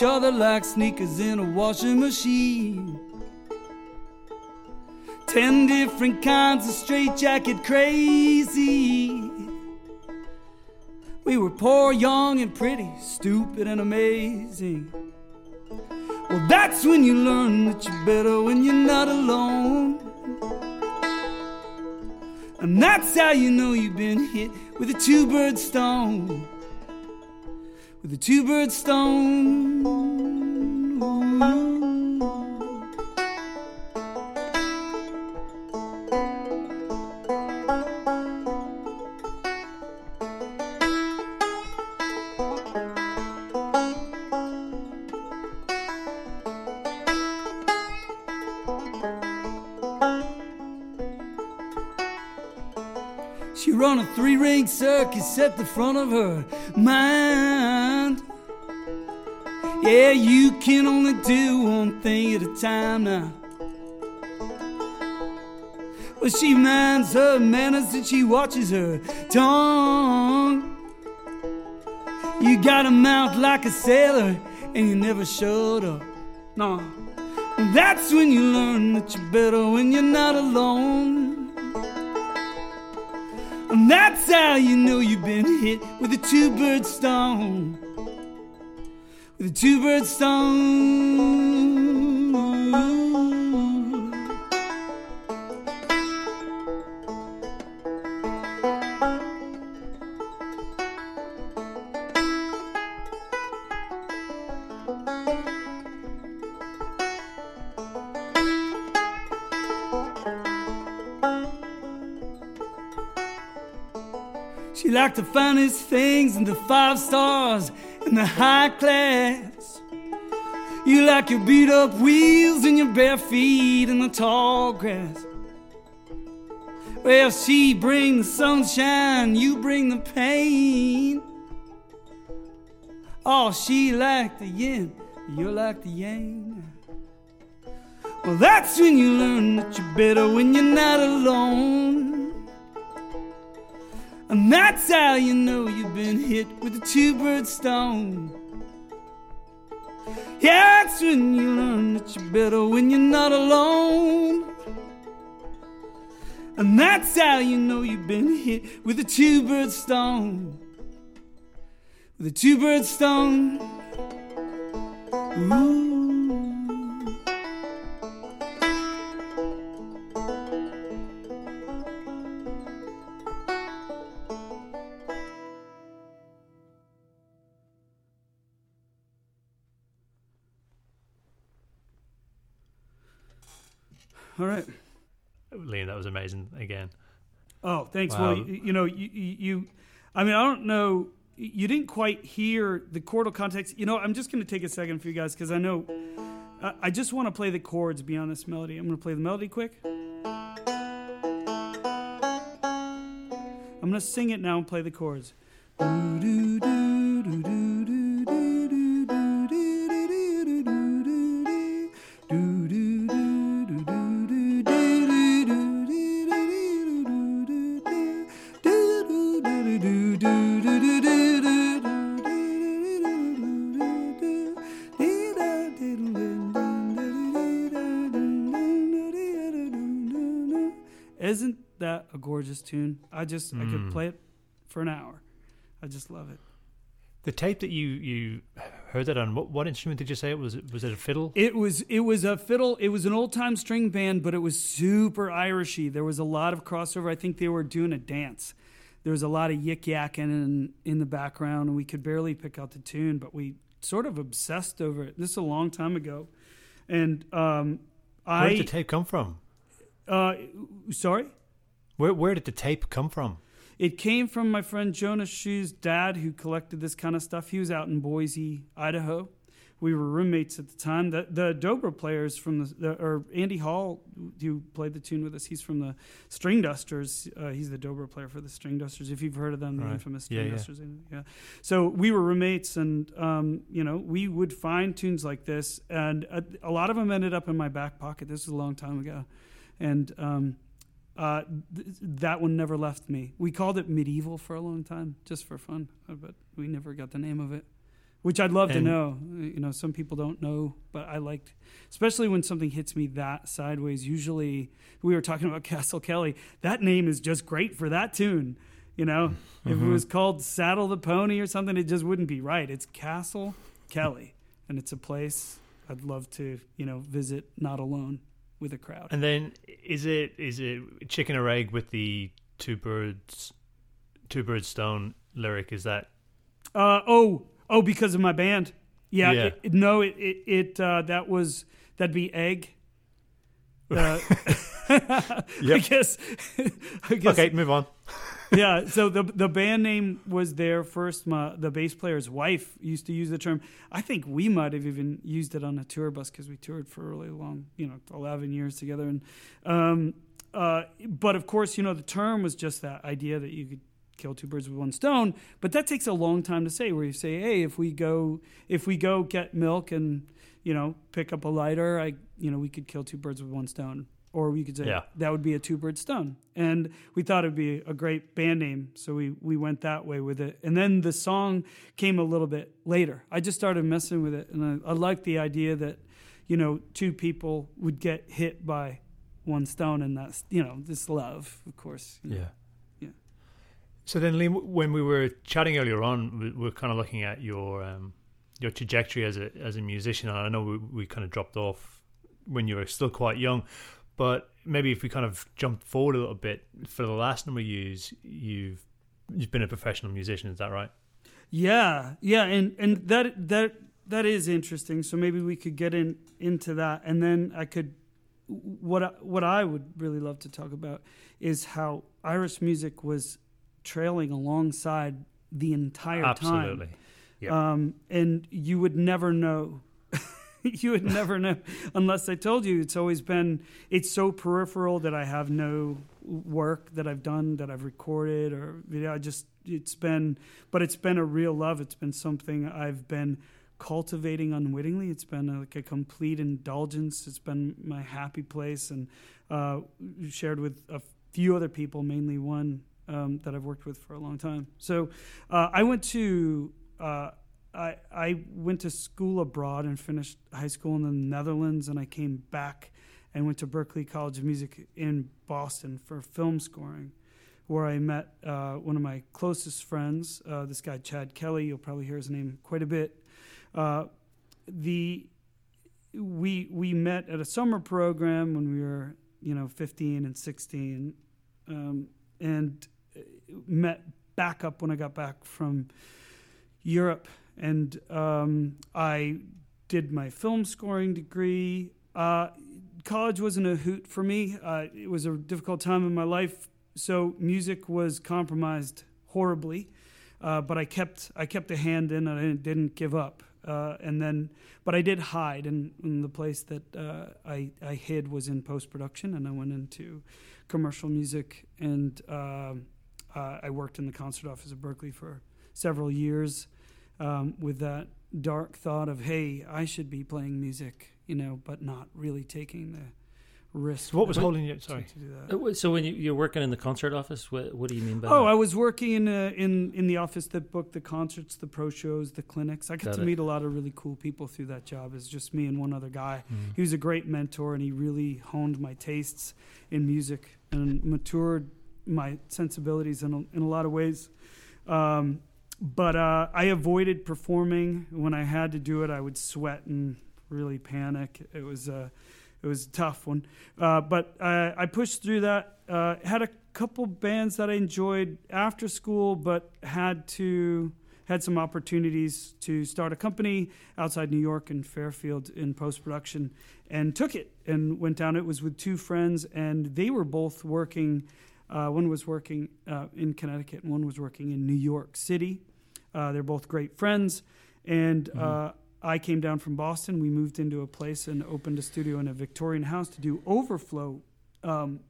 Each other like sneakers in a washing machine. Ten different kinds of straitjacket crazy. We were poor, young, and pretty, stupid, and amazing. Well, that's when you learn that you're better when you're not alone. And that's how you know you've been hit with a two bird stone. A two bird stone. She run a three ring circus at the front of her mind. Yeah, you can only do one thing at a time now. Well, she minds her manners and she watches her tongue. You got a mouth like a sailor and you never showed up. No. That's when you learn that you're better when you're not alone. And that's how you know you've been hit with a two bird stone. A two bird stone. She liked the finest things and the five stars and the high class. You like your beat up wheels and your bare feet in the tall grass. Well, she bring the sunshine, you bring the pain. Oh, she like the yin, you like the yang. Well, that's when you learn that you're better when you're not alone. And that's how you know you've been hit with a two bird stone. Yeah, that's when you learn that you're better when you're not alone. And that's how you know you've been hit with a two bird stone. With a two bird stone. Ooh. All right. Liam, that was amazing again. Oh, thanks. Wow. Well, you, you know, you, you, I mean, I don't know. You didn't quite hear the chordal context. You know, I'm just going to take a second for you guys because I know. I, I just want to play the chords beyond this melody. I'm going to play the melody quick. I'm going to sing it now and play the chords. Isn't tune? I just I could Mm. play it for an hour. I just love it. The tape that you you heard that on, what, what instrument did you say it was? Was it a fiddle? It was it was a fiddle. It was an old time string band, but it was super Irishy. There was a lot of crossover. I think they were doing a dance. There was a lot of yik yakking in in the background, and we could barely pick out the tune, but we sort of obsessed over it. This is a long time ago, and um, Where did the tape come from? uh, sorry. Where where did the tape come from? It came from my friend Jonas Schu's dad, who collected this kind of stuff. He was out in Boise, Idaho. We were roommates at the time. The the dobro players from the, the or Andy Hall, who played the tune with us, he's from the Stringdusters. Uh, he's the dobro player for the Stringdusters. If you've heard of them, the Right. infamous Yeah, String yeah. Dusters. Yeah. So we were roommates, and um, you know we would find tunes like this, and a, a lot of them ended up in my back pocket. This was a long time ago, and. Um, uh, th- that one never left me. We called it medieval for a long time, just for fun, uh, but we never got the name of it. Which I'd love to know. Uh, You know, some people don't know, but I liked, especially when something hits me that sideways. Usually, we were talking about Castle Kelly. That name is just great for that tune. You know, if it was called Saddle the Pony or something, it just wouldn't be right. It's Castle Kelly, and it's a place I'd love to, you know, visit, not alone with a crowd. And then is it is it chicken or egg with the two birds, two birds stone lyric? Is that Uh, oh, oh, because of my band. Yeah. Yeah. It, no, it, it, it uh, that was that'd be egg. Uh, I guess. I guess. okay? Move on. Yeah. So the the band name was there first. My the bass player's wife used to use the term. I think we might have even used it on a tour bus because we toured for really long, you know, eleven years together. And um, uh, but of course, you know, the term was just that idea that you could kill two birds with one stone. But that takes a long time to say. Where you say, hey, if we go if we go get milk and you know pick up a lighter, I you know we could kill two birds with one stone. Or we could say Yeah. that would be a two bird stone. And we thought it'd be a great band name, so we we went that way with it. And then the song came a little bit later. I just started messing with it, and I, I liked the idea that you know two people would get hit by one stone, and that's you know this love, of course. you know. Yeah. Yeah. So then, Liam, when we were chatting earlier on, we we were kind of looking at your um, your trajectory as a as a musician. And I know we, we kind of dropped off when you were still quite young, but maybe if we kind of jumped forward a little bit, for the last number of years, you've you've been a professional musician. Is that right? Yeah, yeah, and and that that that is interesting. So maybe we could get in into that, and then I could what I, what I would really love to talk about is how Irish music was trailing alongside the entire time. Absolutely. Yeah. Um, and you would never know. you would never know unless I told you. It's always been, it's so peripheral that I have no work that I've done, that I've recorded, or you know, I just, it's been, but it's been a real love. It's been something I've been cultivating unwittingly. It's been a, like a complete indulgence. It's been my happy place and uh, shared with a few other people, mainly one um, that I've worked with for a long time. So uh, I went to uh, I I went to school abroad and finished high school in the Netherlands, and I came back and went to Berklee College of Music in Boston for film scoring, where I met uh, one of my closest friends, uh, this guy Chad Kelly. You'll probably hear his name quite a bit. Uh, the we we met at a summer program when we were you know 15 and 16, um, and uh, met back up when I got back from Europe, and um, I did my film scoring degree. Uh, college wasn't a hoot for me. Uh, it was a difficult time in my life, so music was compromised horribly. Uh, but I kept I kept a hand in, and I didn't, give up. Uh, and then, but I did hide, and, and the place that uh, I I hid was in post production, and I went into commercial music, and uh, I worked in the concert office at Berklee for several years um, with that dark thought of, hey, I should be playing music, you know, but not really taking the risk. So what was holding you? to- Sorry. to do that. Uh, So when you, you're working in the concert office, what, what do you mean by Oh, that? I was working in uh, in in the office that booked the concerts, the pro shows, the clinics. I got Got to it. meet a lot of really cool people through that job. It's just me and one other guy. Mm. He was a great mentor, and he really honed my tastes in music and matured my sensibilities in a, in a lot of ways. Um, but uh, I avoided performing when I had to do it. I would sweat and really panic. It was uh, it was a tough one, uh, but I, I pushed through that. Uh, had a couple bands that I enjoyed after school, but had to had some opportunities to start a company outside New York in Fairfield in post production, and took it and went down. It was with two friends, and they were both working. Uh, one was working uh, in Connecticut, and one was working in New York City. Uh, they're both great friends, and uh, I came down from Boston. We moved into a place and opened a studio in a Victorian house to do overflow um,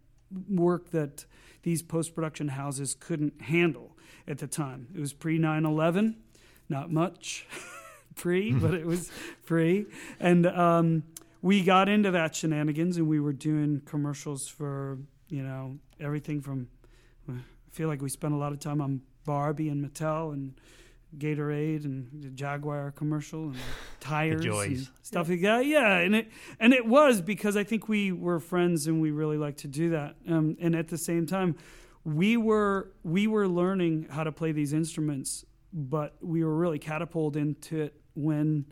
work that these post production houses couldn't handle at the time. It was pre 9 11, not much pre, but it was pre. And um, we got into that shenanigans and we were doing commercials for, you know, everything from, I feel like we spent a lot of time on Barbie and Mattel and Gatorade and the Jaguar commercial and tires joys. and stuff like that. Yeah, and it and it was because I think we were friends and we really liked to do that. Um, and at the same time, we were we were learning how to play these instruments, but we were really catapulted into it when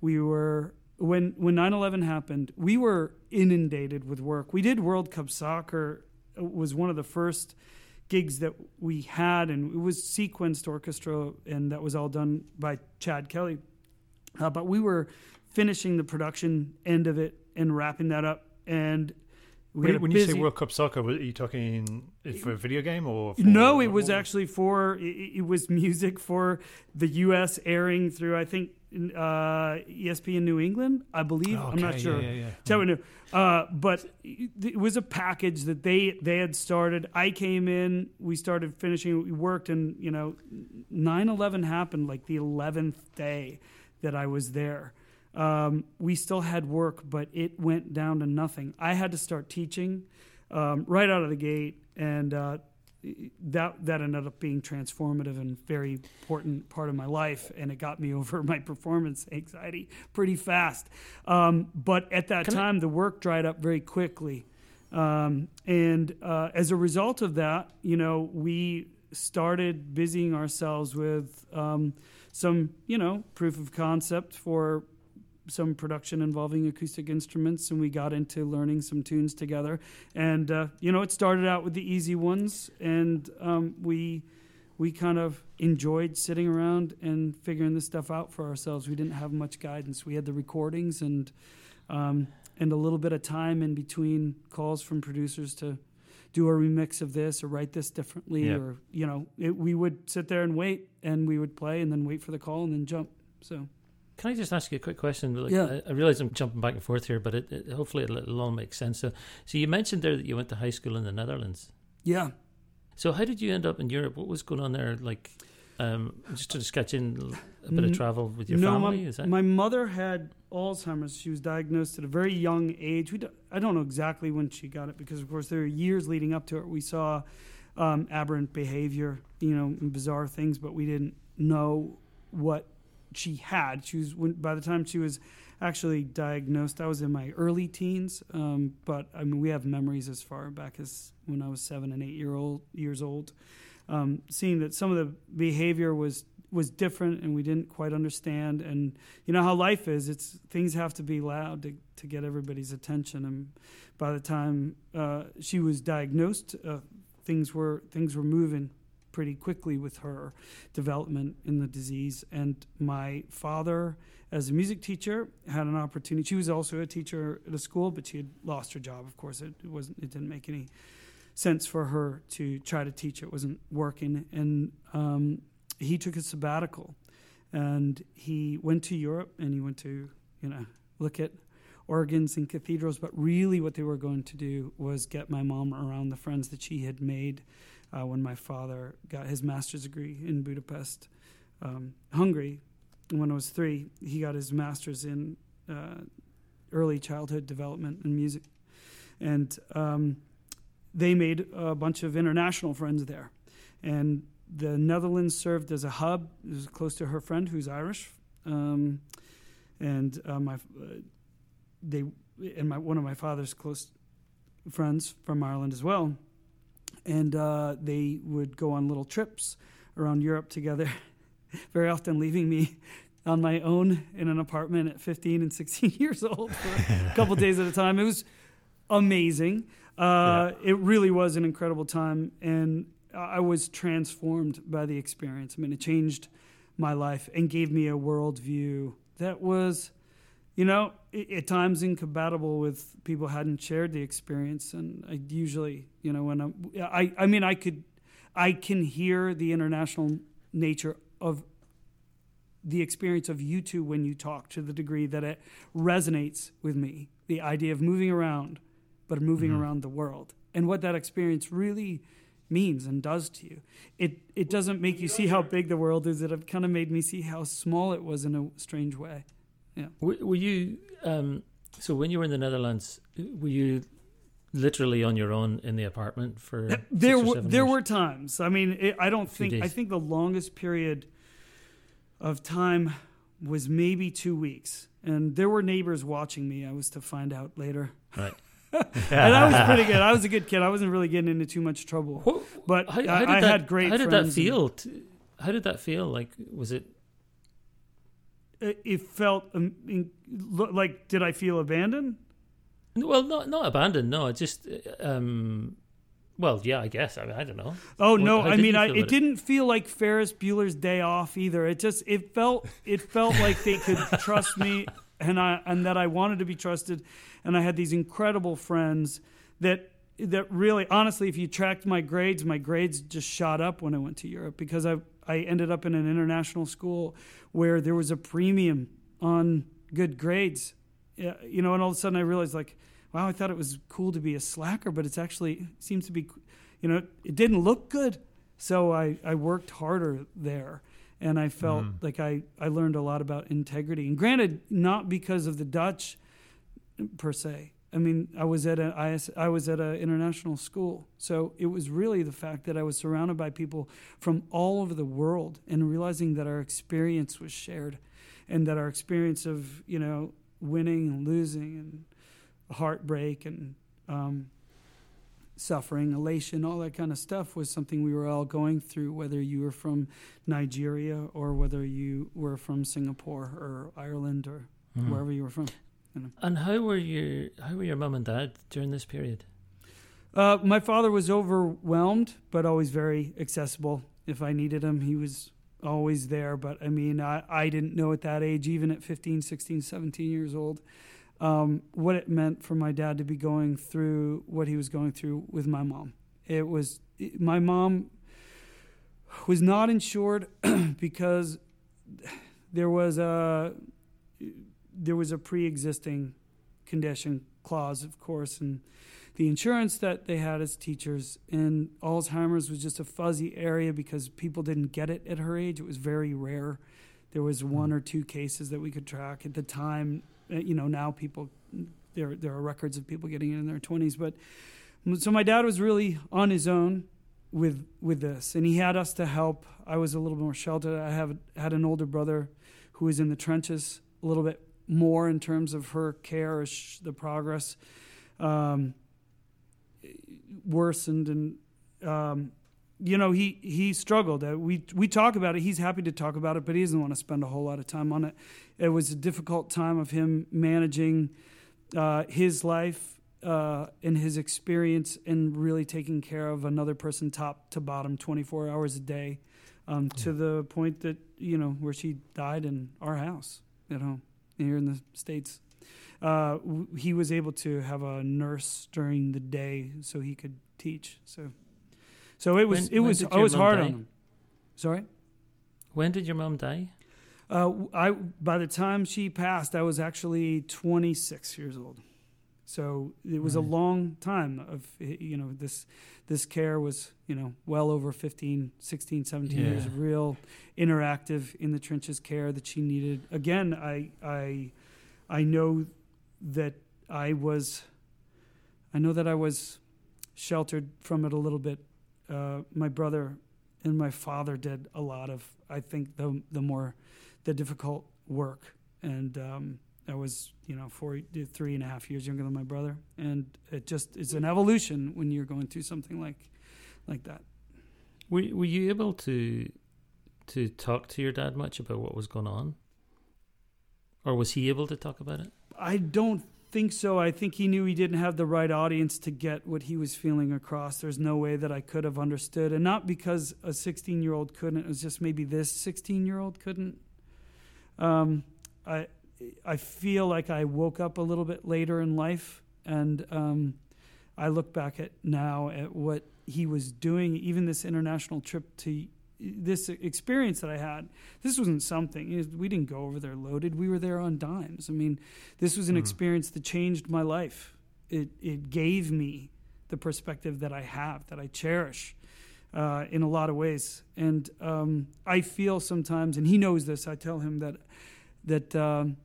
we were when when 9/11 happened. We were inundated with work. We did World Cup soccer. It was one of the first gigs that we had, and it was sequenced orchestra, and that was all done by Chad Kelly. Uh, but we were finishing the production end of it and wrapping that up, and we When, when you say World Cup soccer, were you talking for a video game or? For, no, it was actually for it, it was music for the U.S. airing through I think uh, ESP in New England, I believe. I'm not sure. Yeah, yeah, yeah. That's how we. Uh, but it was a package that they they had started. I came in, we started finishing, we worked, and you know, 9/11 happened like the 11th day that I was there. Um, we still had work, but it went down to nothing. I had to start teaching um, right out of the gate, and uh, that that ended up being transformative and very important part of my life, and it got me over my performance anxiety pretty fast. Um, but at that Can I- time, the work dried up very quickly, um, and uh, as a result of that, you know, we started busying ourselves with um, some, you know, proof of concept for some production involving acoustic instruments, and we got into learning some tunes together. And uh, you know, it started out with the easy ones, and um, we we kind of enjoyed sitting around and figuring this stuff out for ourselves. We didn't have much guidance. We had the recordings and um, and a little bit of time in between calls from producers to do a remix of this or write this differently Yeah. or you know it, we would sit there and wait and we would play and then wait for the call and then jump so Can I just ask you a quick question? Like, Yeah. I, I realize I'm jumping back and forth here, but it, it, hopefully it'll, it'll all make sense. So, so you mentioned there that you went to high school in the Netherlands. yeah So how did you end up in Europe? What was going on there? Like, um, just to sketch in a bit of travel with your no, family. my, my mother had Alzheimer's. She was diagnosed at a very young age. We I don't know exactly when she got it because, of course, there were years leading up to it. We saw um, aberrant behavior, you know, and bizarre things, but we didn't know what she had. She was when, by the time she was actually diagnosed. I was in my early teens, um, but I mean, we have memories as far back as when I was seven and eight year old years old, um, seeing that some of the behavior was was different and we didn't quite understand. And you know how life is; it's things have to be loud to to get everybody's attention. And by the time uh, she was diagnosed, uh, things were things were moving pretty quickly with her development in the disease. And my father, as a music teacher, had an opportunity. She was also a teacher at a school, but she had lost her job. Of course, it, wasn't. It didn't make any sense for her to try to teach. It wasn't working, and um, he took a sabbatical, and he went to Europe, and he went to you know look at organs and cathedrals. But really, what they were going to do was get my mom around the friends that she had made uh, when my father got his master's degree in Budapest, um, Hungary. When I was three, he got his master's in uh, early childhood development and music, and um, they made a bunch of international friends there, and the Netherlands served as a hub. It was close to her friend who's Irish, um, and uh, my they and my one of my father's close friends from Ireland as well, and uh, they would go on little trips around Europe together, very often leaving me on my own in an apartment at 15 and 16 years old for a couple days at a time. It was amazing. Uh, It really was an incredible time, and I was transformed by the experience. I mean, it changed my life and gave me a worldview that was, you know, at times incompatible with people who hadn't shared the experience. And I usually, you know, when I'm, I, I mean, I could, I can hear the international nature of the experience of you two when you talk to the degree that it resonates with me. The idea of moving around, but moving Mhm. around the world, and what that experience really means and does to you. It it doesn't make you see how big the world is. It kind of made me see how small it was in a strange way. Were, were you um, so when you were in the Netherlands? Were you literally on your own in the apartment for six There were there years? were times. I mean, it, I don't think I think the longest period of time was maybe two weeks, and there were neighbors watching me. I was to find out later, right. and I was pretty good. I was a good kid. I wasn't really getting into too much trouble, What, but how, I, how did I that, had great. How did that friends and- feel? how did that feel? Like was it? It, felt um, like did I feel abandoned? Well, not not abandoned. No, just. Um, well, yeah, I guess. I, mean, I don't know. Oh no! I mean, I, it it? didn't feel like Ferris Bueller's Day Off either. It just it felt it felt like they could trust me, and I and that I wanted to be trusted, and I had these incredible friends that that really honestly, if you tracked my grades, my grades just shot up when I went to Europe because I I ended up in an international school where there was a premium on good grades. You know, and all of a sudden I realized like, wow, I thought it was cool to be a slacker, but it's actually seems to be, you know, it didn't look good. So I, I worked harder there and I felt Mm. like I, I learned a lot about integrity. And granted, not because of the Dutch per se. I mean, I was at a IS, I was at an international school, so it was really the fact that I was surrounded by people from all over the world, and realizing that our experience was shared, and that our experience of you know winning and losing and heartbreak and um, suffering, elation, all that kind of stuff was something we were all going through, whether you were from Nigeria or whether you were from Singapore or Ireland or Hmm. wherever you were from. And how were your how were your mum and dad during this period? Uh, my father was overwhelmed, but always very accessible. If I needed him, he was always there. But I mean, I, I didn't know at that age, even at 15, 16, 17 years old, um, what it meant for my dad to be going through what he was going through with my mom. It was, my mom was not insured because there was a, there was a pre-existing condition clause, of course, and the insurance that they had as teachers. And Alzheimer's was just a fuzzy area because people didn't get it at her age. It was very rare. There was one or two cases that we could track at the time. Uh, You know, now people there there are records of people getting it in their twenties. But so my dad was really on his own with with this, and he had us to help. I was a little more sheltered. I have had an older brother who was in the trenches a little bit more in terms of her care as the progress um, worsened and um, you know he he struggled. Uh, we we talk about it. He's happy to talk about it but he doesn't want to spend a whole lot of time on it. It was a difficult time of him managing uh, his life uh, and his experience and really taking care of another person top to bottom 24 hours a day um, to the point that you know where she died in our house at home here in the states uh, w- he was able to have a nurse during the day so he could teach so so it was When- it when was did I was hard die? on him sorry When did your mom die? uh, I by the time she passed I was actually 26 years old so it was a long time of you know this this care was you know well over 15 16 17 years Yeah. of real interactive in the trenches care that she needed. Again i i i know that i was i know that i was sheltered from it a little bit. Uh, my brother and my father did a lot of i think the the more the difficult work. And um I was, you know, four, three and a half years younger than my brother, and it just it's an evolution when you're going through something like, like that. Were Were you able to to talk to your dad much about what was going on, or was he able to talk about it? I don't think so. I think he knew he didn't have the right audience to get what he was feeling across. There's no way that I could have understood, and not because a 16 year old couldn't. It was just maybe this 16 year old couldn't. Um, I I feel like I woke up a little bit later in life, and um, I look back at now at what he was doing. Even this international trip to this experience that I had, this wasn't something. We didn't go over there loaded. We were there on dimes. I mean, this was an Mhm. experience that changed my life. It it gave me the perspective that I have, that I cherish, uh, in a lot of ways. And um, I feel sometimes, and he knows this. I tell him that that um,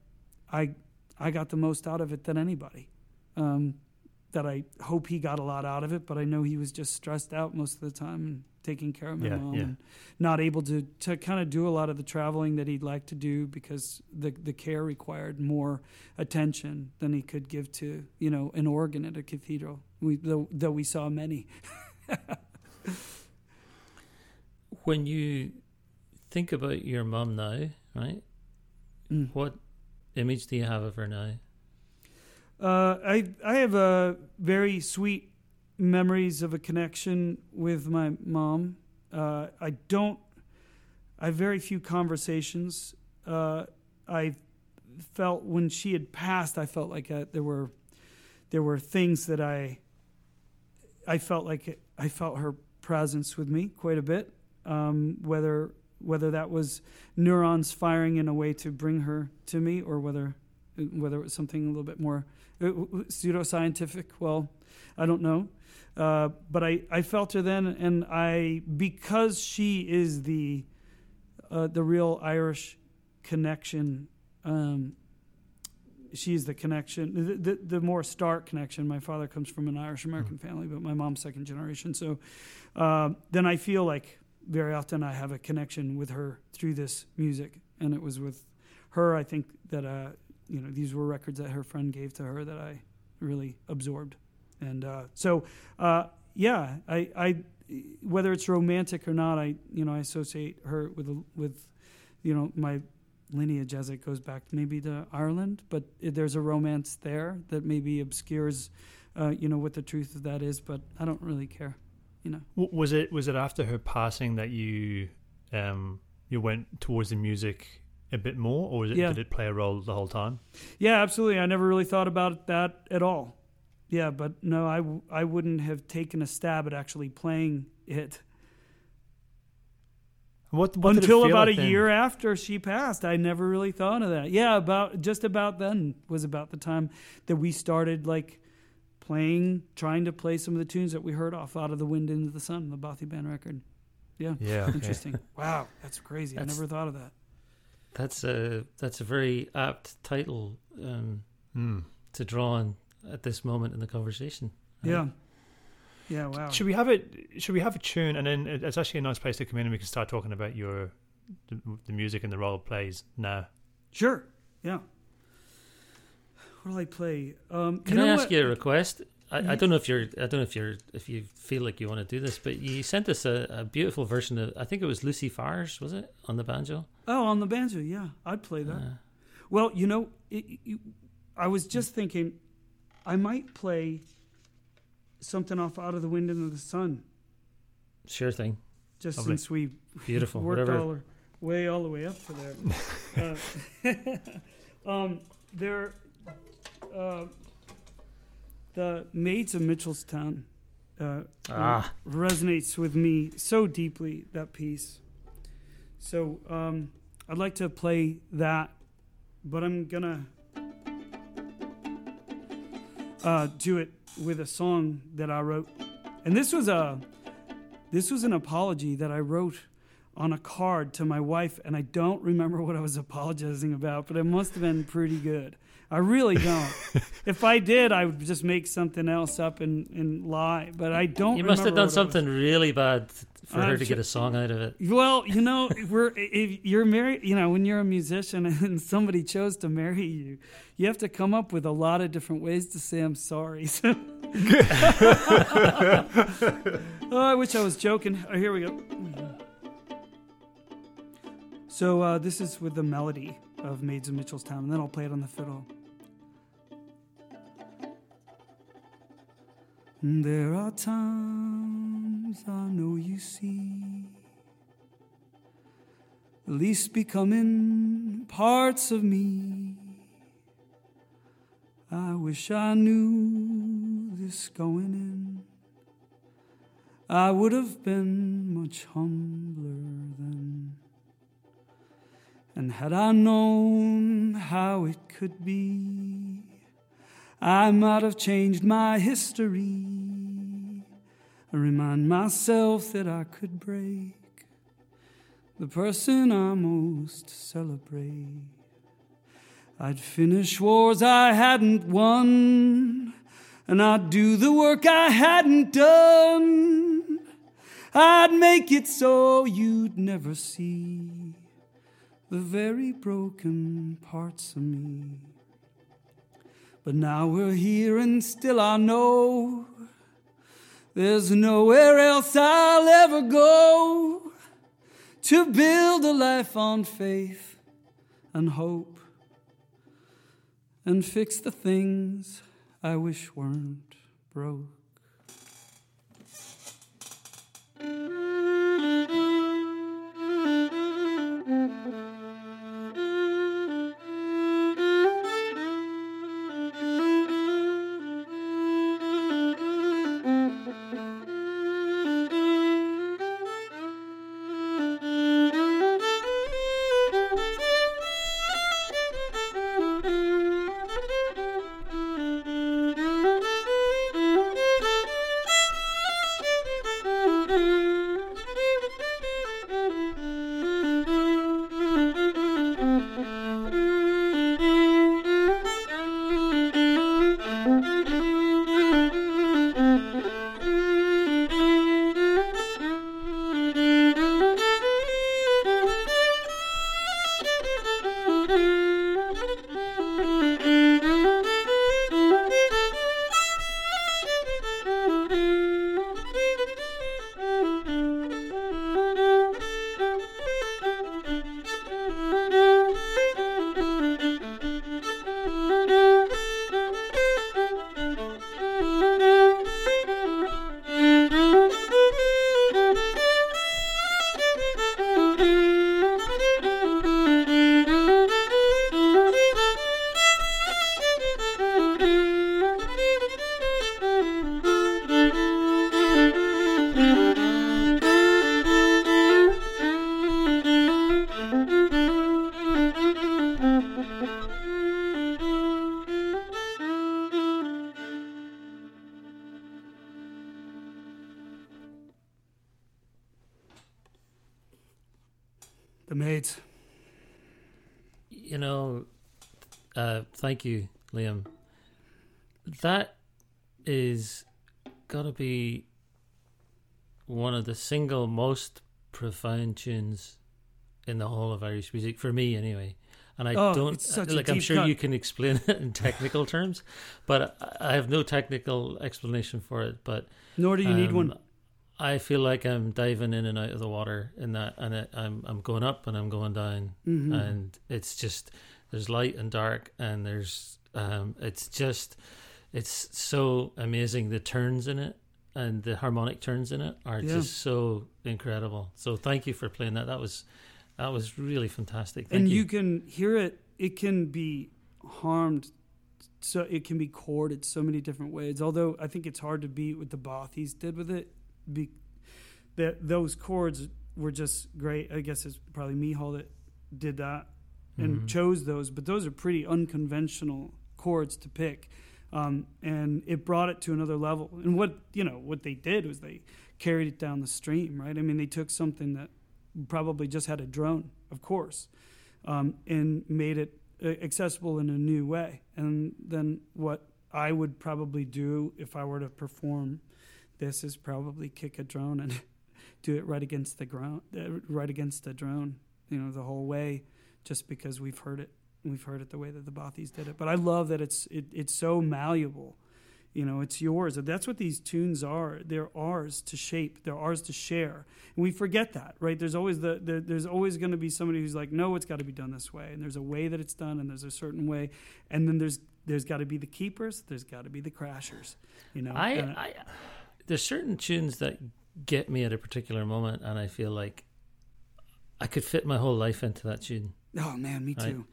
I I got the most out of it than anybody. Um, that I hope he got a lot out of it, but I know he was just stressed out most of the time and taking care of my Yeah, mom yeah. and not able to, to kind of do a lot of the traveling that he'd like to do because the the care required more attention than he could give to you know an organ at a cathedral. We though, though we saw many. When you think about your mom now, right? Mm. What image do you have of her now? Uh, I I have a very sweet memories of a connection with my mom. Uh, I don't. I have very few conversations. Uh, I felt when she had passed, I felt like uh, there were there were things that I I felt like it, I felt her presence with me quite a bit. Um, whether whether that was neurons firing in a way to bring her to me, or whether whether it was something a little bit more uh, pseudoscientific. Well, I don't know. Uh, but I, I felt her then, and I because she is the uh, the real Irish connection. Um, she's the connection, the, the, the, more stark connection. My father comes from an Irish American mm. family, but my mom's second generation. So uh, then I feel like very often I have a connection with her through this music, and it was with her. I think that uh, you know these were records that her friend gave to her that I really absorbed, and uh, so uh, yeah, I, I whether it's romantic or not, I you know I associate her with with you know my lineage as it goes back maybe to Ireland, but there's a romance there that maybe obscures uh, you know what the truth of that is, but I don't really care you know. Was it was it after her passing that you um, you went towards the music a bit more, or was it, yeah. did it play a role the whole time? Yeah, absolutely. I never really thought about that at all. Yeah, but no, I w- I wouldn't have taken a stab at actually playing it. What, what until about like a then? year after she passed, I never really thought of that. Yeah, about just about then was about the time that we started like playing, trying to play some of the tunes that we heard off out of the wind into the sun, the Bothy Band record. Yeah, yeah, okay. interesting. wow, that's crazy. That's, I never thought of that. That's a that's a very apt title um, mm. to draw on at this moment in the conversation. Yeah. Yeah, wow. Should we have it? Should we have a tune, and then it's actually a nice place to come in, and we can start talking about your the, the music and the role it plays now. Sure. Yeah. What do I play? Um, Can I ask what? you a request? I, I, don't know if you're I don't know if you're if you feel like you want to do this, but you sent us a, a beautiful version of I think it was Lucy Farr's, was it on the banjo? Oh, on the banjo, yeah, I'd play that. Uh, well, you know, it, it, I was just thinking, I might play something off out of the wind into the sun. Sure thing. Just Lovely. since we beautiful worked whatever. all our way all the way up to there. uh, um, there uh, the Maids of Mitchelstown uh, ah. resonates with me so deeply. That piece. So um, I'd like to play that, but I'm gonna uh, do it with a song that I wrote, and this was a this was an apology that I wrote on a card to my wife, and I don't remember what I was apologizing about, but it must have been pretty good. I really don't. if I did, I would just make something else up and, and lie. But I don't. You must have done something was. really bad for her to get a song out of it. Well, you know, we're if you're married. You know, when you're a musician and somebody chose to marry you, you have to come up with a lot of different ways to say I'm sorry. oh, I wish I was joking. Oh, here we go. So uh, this is with the melody of Maids of Mitchelstown, and then I'll play it on the fiddle. There are times I know you see, at least becoming parts of me. I wish I knew this going in. I would have been much humbler then. And had I known how it could be, I might have changed my history. I remind myself that I could break the person I most celebrate. I'd finish wars I hadn't won, and I'd do the work I hadn't done. I'd make it so you'd never see the very broken parts of me. But now we're here, and still I know there's nowhere else I'll ever go to build a life on faith and hope and fix the things I wish weren't broke. Thank you, Liam. That is got to be one of the single most profound tunes in the whole of Irish music for me, anyway. And I Oh, don't it's such a like. I'm sure cut. you can explain it in technical terms, but I I have no technical explanation for it. But Nor do you need um, one. I feel like I'm diving in and out of the water in that, and it, I'm I'm going up and I'm going down, Mhm. and it's just there's light and dark, and there's um, it's just it's so amazing. The turns in it and the harmonic turns in it are Yeah. just so incredible. So thank you for playing that. That was that was really fantastic. Thank and you. you can hear it. It can be harmed, so it can be chorded so many different ways. Although I think it's hard to beat what the Bothies did with it. Be, that those chords were just great. I guess it's probably Mícheál that did that and Mhm. chose those. But those are pretty unconventional chords to pick, um, and it brought it to another level. And what you know what they did was they carried it down the stream, right? I mean, they took something that probably just had a drone, of course, um, and made it uh, accessible in a new way. And then what I would probably do if I were to perform this is probably kick a drone and do it right against the ground, uh, right against the drone, you know, the whole way, just because we've heard it, we've heard it the way that the Bothies did it. But I love that it's it, it's so malleable. You know, it's yours. That's what these tunes are. They're ours to shape. They're ours to share. And we forget that, right? There's always the there, there's always going to be somebody who's like, no, it's got to be done this way, and there's a way that it's done, and there's a certain way, and then there's there's got to be the keepers. There's got to be the crashers. You know, I, I there's certain tunes that get me at a particular moment, and I feel like I could fit my whole life into that tune, oh man, me I- too.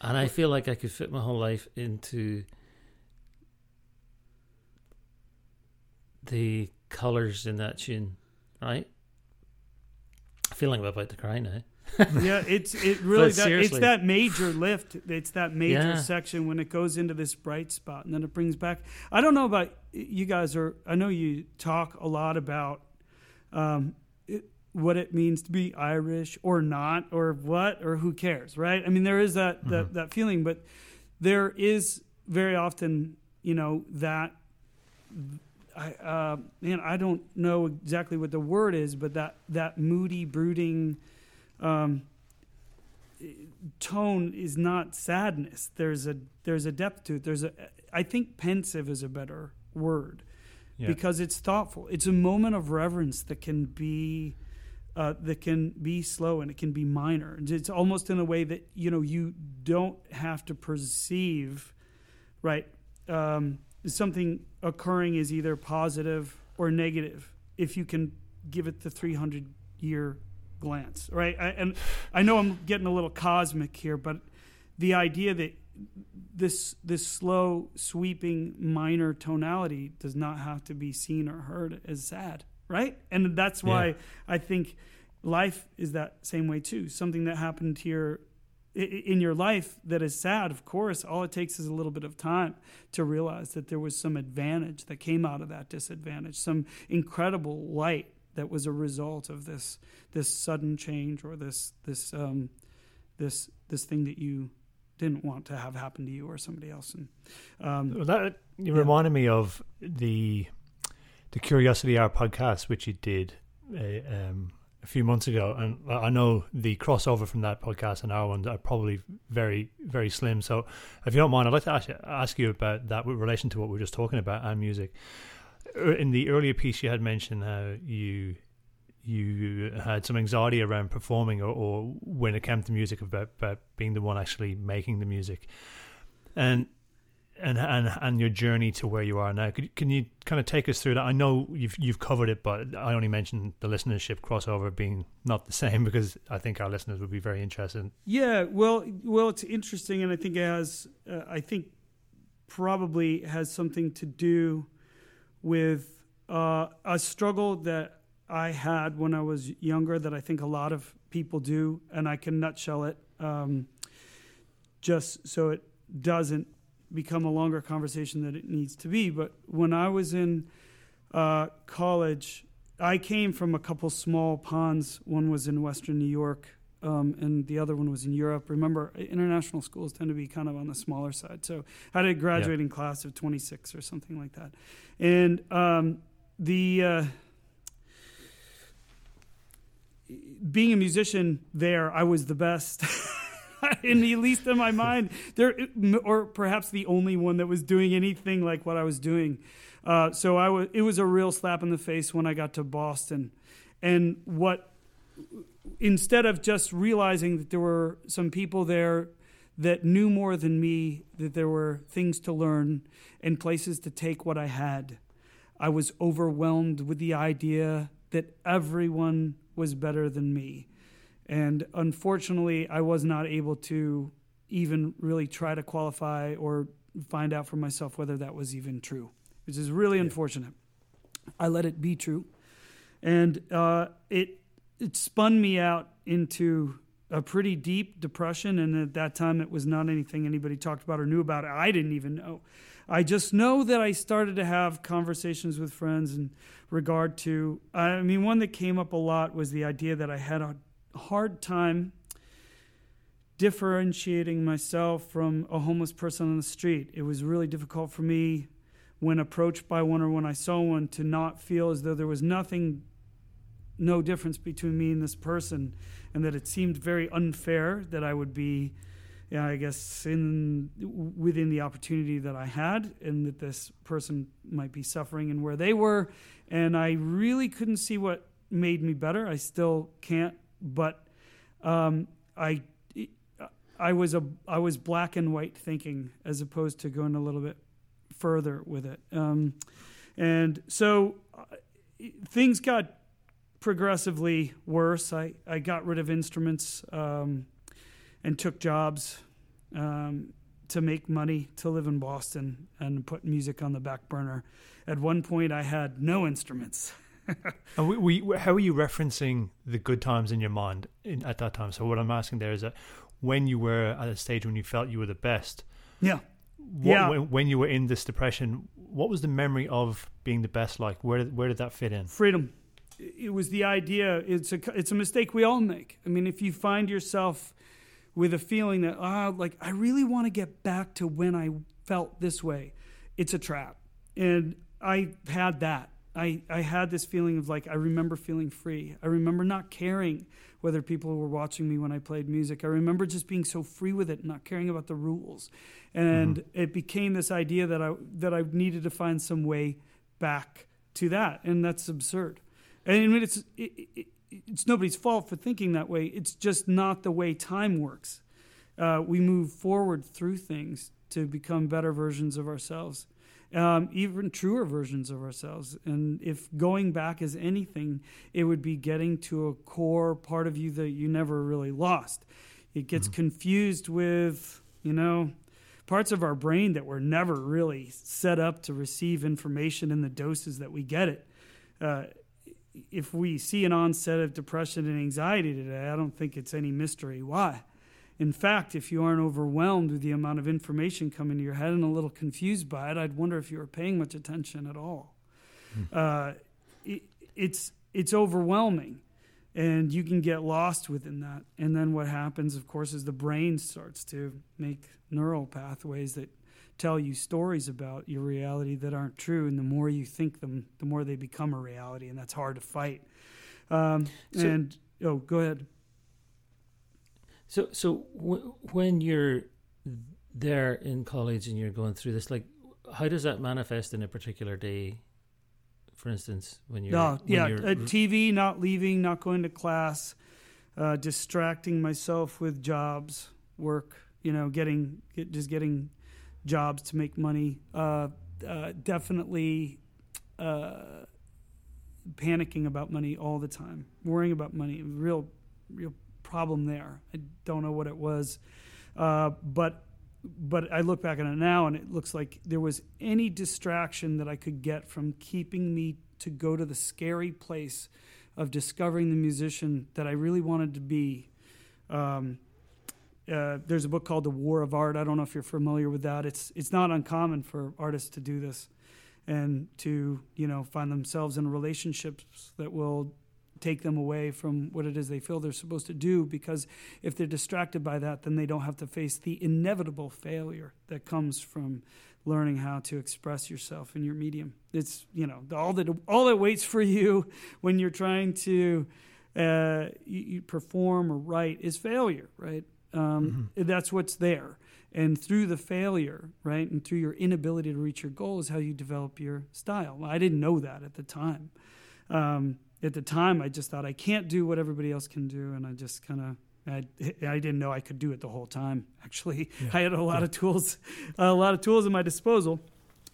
and I feel like I could fit my whole life into the colors in that tune, right? I feel like I'm about to cry now. yeah, it's it really that, it's that major lift. It's that major Yeah. section when it goes into this bright spot and then it brings back. I don't know about you guys, or I know you talk a lot about um, it, what it means to be Irish or not, or what, or who cares, right? I mean, there is that that, that feeling, but there is very often, you know, that I uh, man, I don't know exactly what the word is, but that that moody, brooding um, tone is not sadness. There's a there's a depth to it. There's a I think pensive is a better word Yeah. because it's thoughtful. It's a moment of reverence that can be uh, that can be slow and it can be minor. It's almost in a way that you know you don't have to perceive, right? Um, something occurring is either positive or negative if you can give it the 300 year glance, right? I, and I know I'm getting a little cosmic here, but the idea that this this slow sweeping minor tonality does not have to be seen or heard as sad right and that's why Yeah. i think life is that same way too something that happened here in your life that is sad of course all it takes is a little bit of time to realize that there was some advantage that came out of that disadvantage some incredible light that was a result of this this sudden change or this this um this this thing that you didn't want to have happen to you or somebody else and um Well, that you Yeah. reminded me of the the Curiosity Hour podcast, which you did uh, um, a few months ago, and I know the crossover from that podcast and our ones are probably very very slim. So, if you don't mind, I'd like to ask, ask you about that with relation to what we are just talking about and music. Er, In the earlier piece, you had mentioned how you you had some anxiety around performing or, or when it came to music about, about being the one actually making the music and and and and your journey to where you are now. Could, can you kind of take us through that? I know you've you've covered it but i only mentioned the listenership crossover being not the same because i think our listeners would be very interested. Yeah well well it's interesting and i think it has uh, i think probably has something to do with uh, a struggle that i had when i was younger that i think a lot of people do and i can nutshell it um, just so it doesn't become a longer conversation than it needs to be but when i was in uh, college I came from a couple small ponds. One was in western New York, um, and the other one was in Europe. Remember, international schools tend to be kind of on the smaller side. So I had a graduating yeah. class of 26 or something like that. And um, the uh, being a musician there, I was the best. in the least in my mind, there, or perhaps the only one that was doing anything like what I was doing. Uh, so I was. It was a real slap in the face when I got to Boston, and what instead of just realizing that there were some people there that knew more than me, that there were things to learn and places to take what I had, I was overwhelmed with the idea that everyone was better than me. And unfortunately, I was not able to even really try to qualify or find out for myself whether that was even true, which is really yeah. unfortunate. I let it be true. And uh, it it spun me out into a pretty deep depression. And at that time, it was not anything anybody talked about or knew about. I didn't even know. I just know that I started to have conversations with friends in regard to, I mean, one that came up a lot was the idea that I had a hard time differentiating myself from a homeless person on the street. It was really difficult for me when approached by one or when I saw one to not feel as though there was nothing no difference between me and this person, and that it seemed very unfair that I would be, yeah, I guess, in within the opportunity that I had, and that this person might be suffering and where they were, and I really couldn't see what made me better. I still can't, but um, I. I was a I was black and white thinking as opposed to going a little bit further with it, um, and so uh, things got progressively worse. I, I got rid of instruments um, and took jobs um, to make money to live in Boston and put music on the back burner. At one point, I had no instruments. and we, we, how are you referencing the good times in your mind in, at that time? So what I'm asking there is that when you were at a stage when you felt you were the best, yeah, what, yeah. When, when, you were in this depression, what was the memory of being the best like? Where where did that fit in? Freedom it was the idea. It's a it's a mistake we all make. I mean, if you find yourself with a feeling that ah, oh, like I really want to get back to when I felt this way, it's a trap. And I had that. I, I had this feeling of like I remember feeling free. I remember not caring whether people were watching me when I played music. I remember just being so free with it, not caring about the rules. And mm-hmm. it became this idea that I that I needed to find some way back to that, and that's absurd. And I mean, it's it, it, it's nobody's fault for thinking that way. It's just not the way time works. Uh, we move forward through things to become better versions of ourselves, um, even truer versions of ourselves. And if going back is anything, it would be getting to a core part of you that you never really lost. It gets mm-hmm. confused with, you know, parts of our brain that were never really set up to receive information in the doses that we get it. Uh, if we see an onset of depression and anxiety today, I don't think it's any mystery why. In fact, if you aren't overwhelmed with the amount of information coming to your head and a little confused by it, I'd wonder if you were paying much attention at all. Hmm. Uh, it, it's it's overwhelming, and you can get lost within that. And then what happens, of course, is the brain starts to make neural pathways that tell you stories about your reality that aren't true, and the more you think them, the more they become a reality, and that's hard to fight. Um, so, and oh, go ahead. So, so w- when you're there in college and you're going through this, like, how does that manifest in a particular day? For instance, when you're no, when yeah, you're... TV, not leaving, not going to class, uh, distracting myself with jobs, work, you know, getting get, just getting jobs to make money. Uh, uh, definitely uh, panicking about money all the time, worrying about money. Real, real problem there. I don't know what it was, uh, but but I look back on it now, and it looks like there was any distraction that I could get from keeping me to go to the scary place of discovering the musician that I really wanted to be. Um, uh, there's a book called The War of Art. I don't know if you're familiar with that. It's it's not uncommon for artists to do this, and to you know find themselves in relationships that will take them away from what it is they feel they're supposed to do because if they're distracted by that then they don't have to face the inevitable failure that comes from learning how to express yourself in your medium. It's you know all that all that waits for you when you're trying to uh, you, you perform or write is failure right? Um, Mm-hmm. that's what's there. And through the failure right and through your inability to reach your goal is how you develop your style. I didn't know that at the time. Um, at the time i just thought i can't do what everybody else can do and i just kind of I, I didn't know I could do it the whole time. Actually, I had a lot of tools, a lot of tools at my disposal,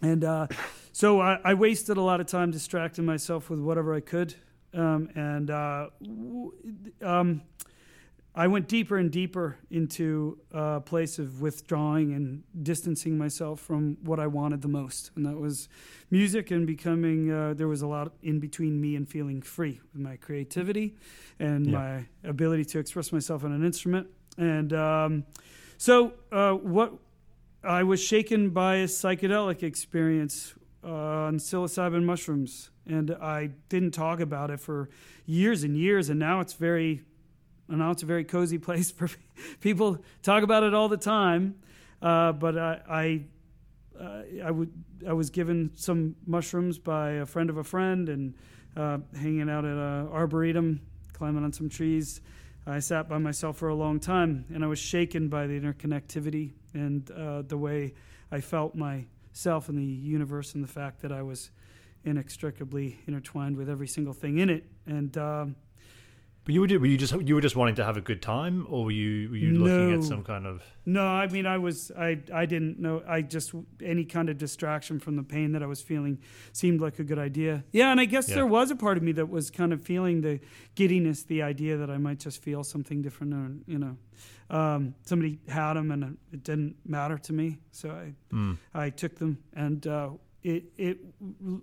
and uh, so I, I wasted a lot of time distracting myself with whatever I could, um, and uh, w- um, I went deeper and deeper into a place of withdrawing and distancing myself from what I wanted the most, and that was music and becoming. Uh, there was a lot in between me and feeling free with my creativity and Yeah. my ability to express myself on an instrument. And um, so, uh, what I was shaken by a psychedelic experience uh, on psilocybin mushrooms, and I didn't talk about it for years and years, and now it's very and now it's a very cozy place for people talk about it all the time. Uh, but I, I, uh, I would, I was given some mushrooms by a friend of a friend, and uh, hanging out at a arboretum, climbing on some trees. I sat by myself for a long time, and I was shaken by the interconnectivity and uh, the way I felt myself in the universe, and the fact that I was inextricably intertwined with every single thing in it. And um, But you were, were you just you were just wanting to have a good time, or were you were you looking No. at some kind of No, I mean, I was, I, I didn't know. I just any kind of distraction from the pain that I was feeling seemed like a good idea. Yeah, and I guess Yeah. there was a part of me that was kind of feeling the giddiness, the idea that I might just feel something different, or you know, um, somebody had them and it didn't matter to me, so I, Mm. I took them, and uh, it, it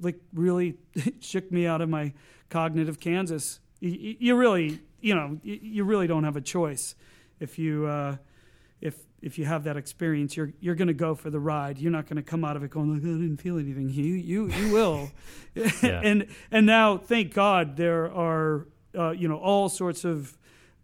like really shook me out of my cognitive Kansas. You, you really, you know, you you really don't have a choice if you. Uh, if if you have that experience, you're you're going to go for the ride. You're not going to come out of it going like I didn't feel anything. You you you will, and and now thank God there are uh, you know all sorts of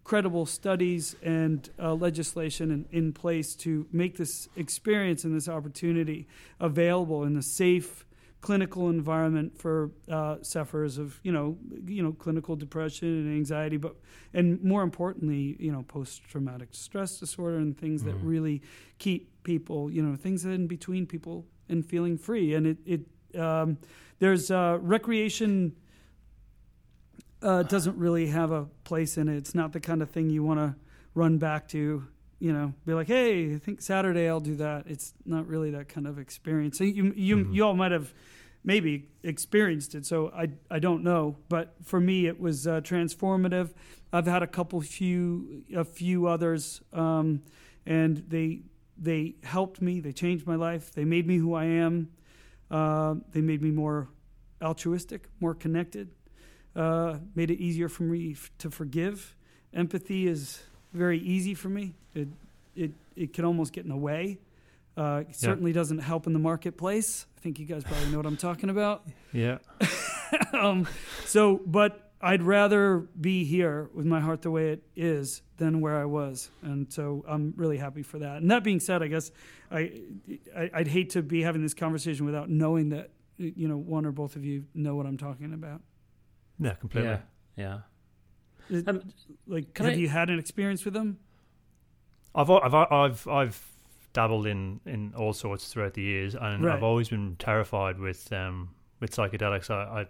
credible studies and uh, legislation in, in place to make this experience and this opportunity available in a safe clinical environment for uh, sufferers of you know you know clinical depression and anxiety but and more importantly you know post traumatic stress disorder and things that Mhm. really keep people you know things that in between people and feeling free. And it it um, there's uh, recreation uh, doesn't really have a place in it. It's not the kind of thing you want to run back to you know be like hey i think saturday i'll do that. It's not really that kind of experience. So you you, Mhm. you all might have maybe experienced it so i i don't know. But for me it was uh, transformative. I've had a couple few a few others um, and they they helped me. They changed my life. They made me who i am. Uh, they made me more altruistic more connected uh, made it easier for me f- to forgive. Empathy is very easy for me it it it can almost get in the way uh, it certainly doesn't help in the marketplace. I think you guys probably know what I'm talking about. yeah um, so, but I'd rather be here with my heart the way it is than where I was, and so I'm really happy for that. And that being said, I guess I, I I'd hate to be having this conversation without knowing that you know one or both of you know what I'm talking about. yeah completely. Yeah, yeah. It- Um, like, can have I- you had an experience with them? I've I've I've I've dabbled in in all sorts throughout the years, and Right. I've always been terrified with um with psychedelics. I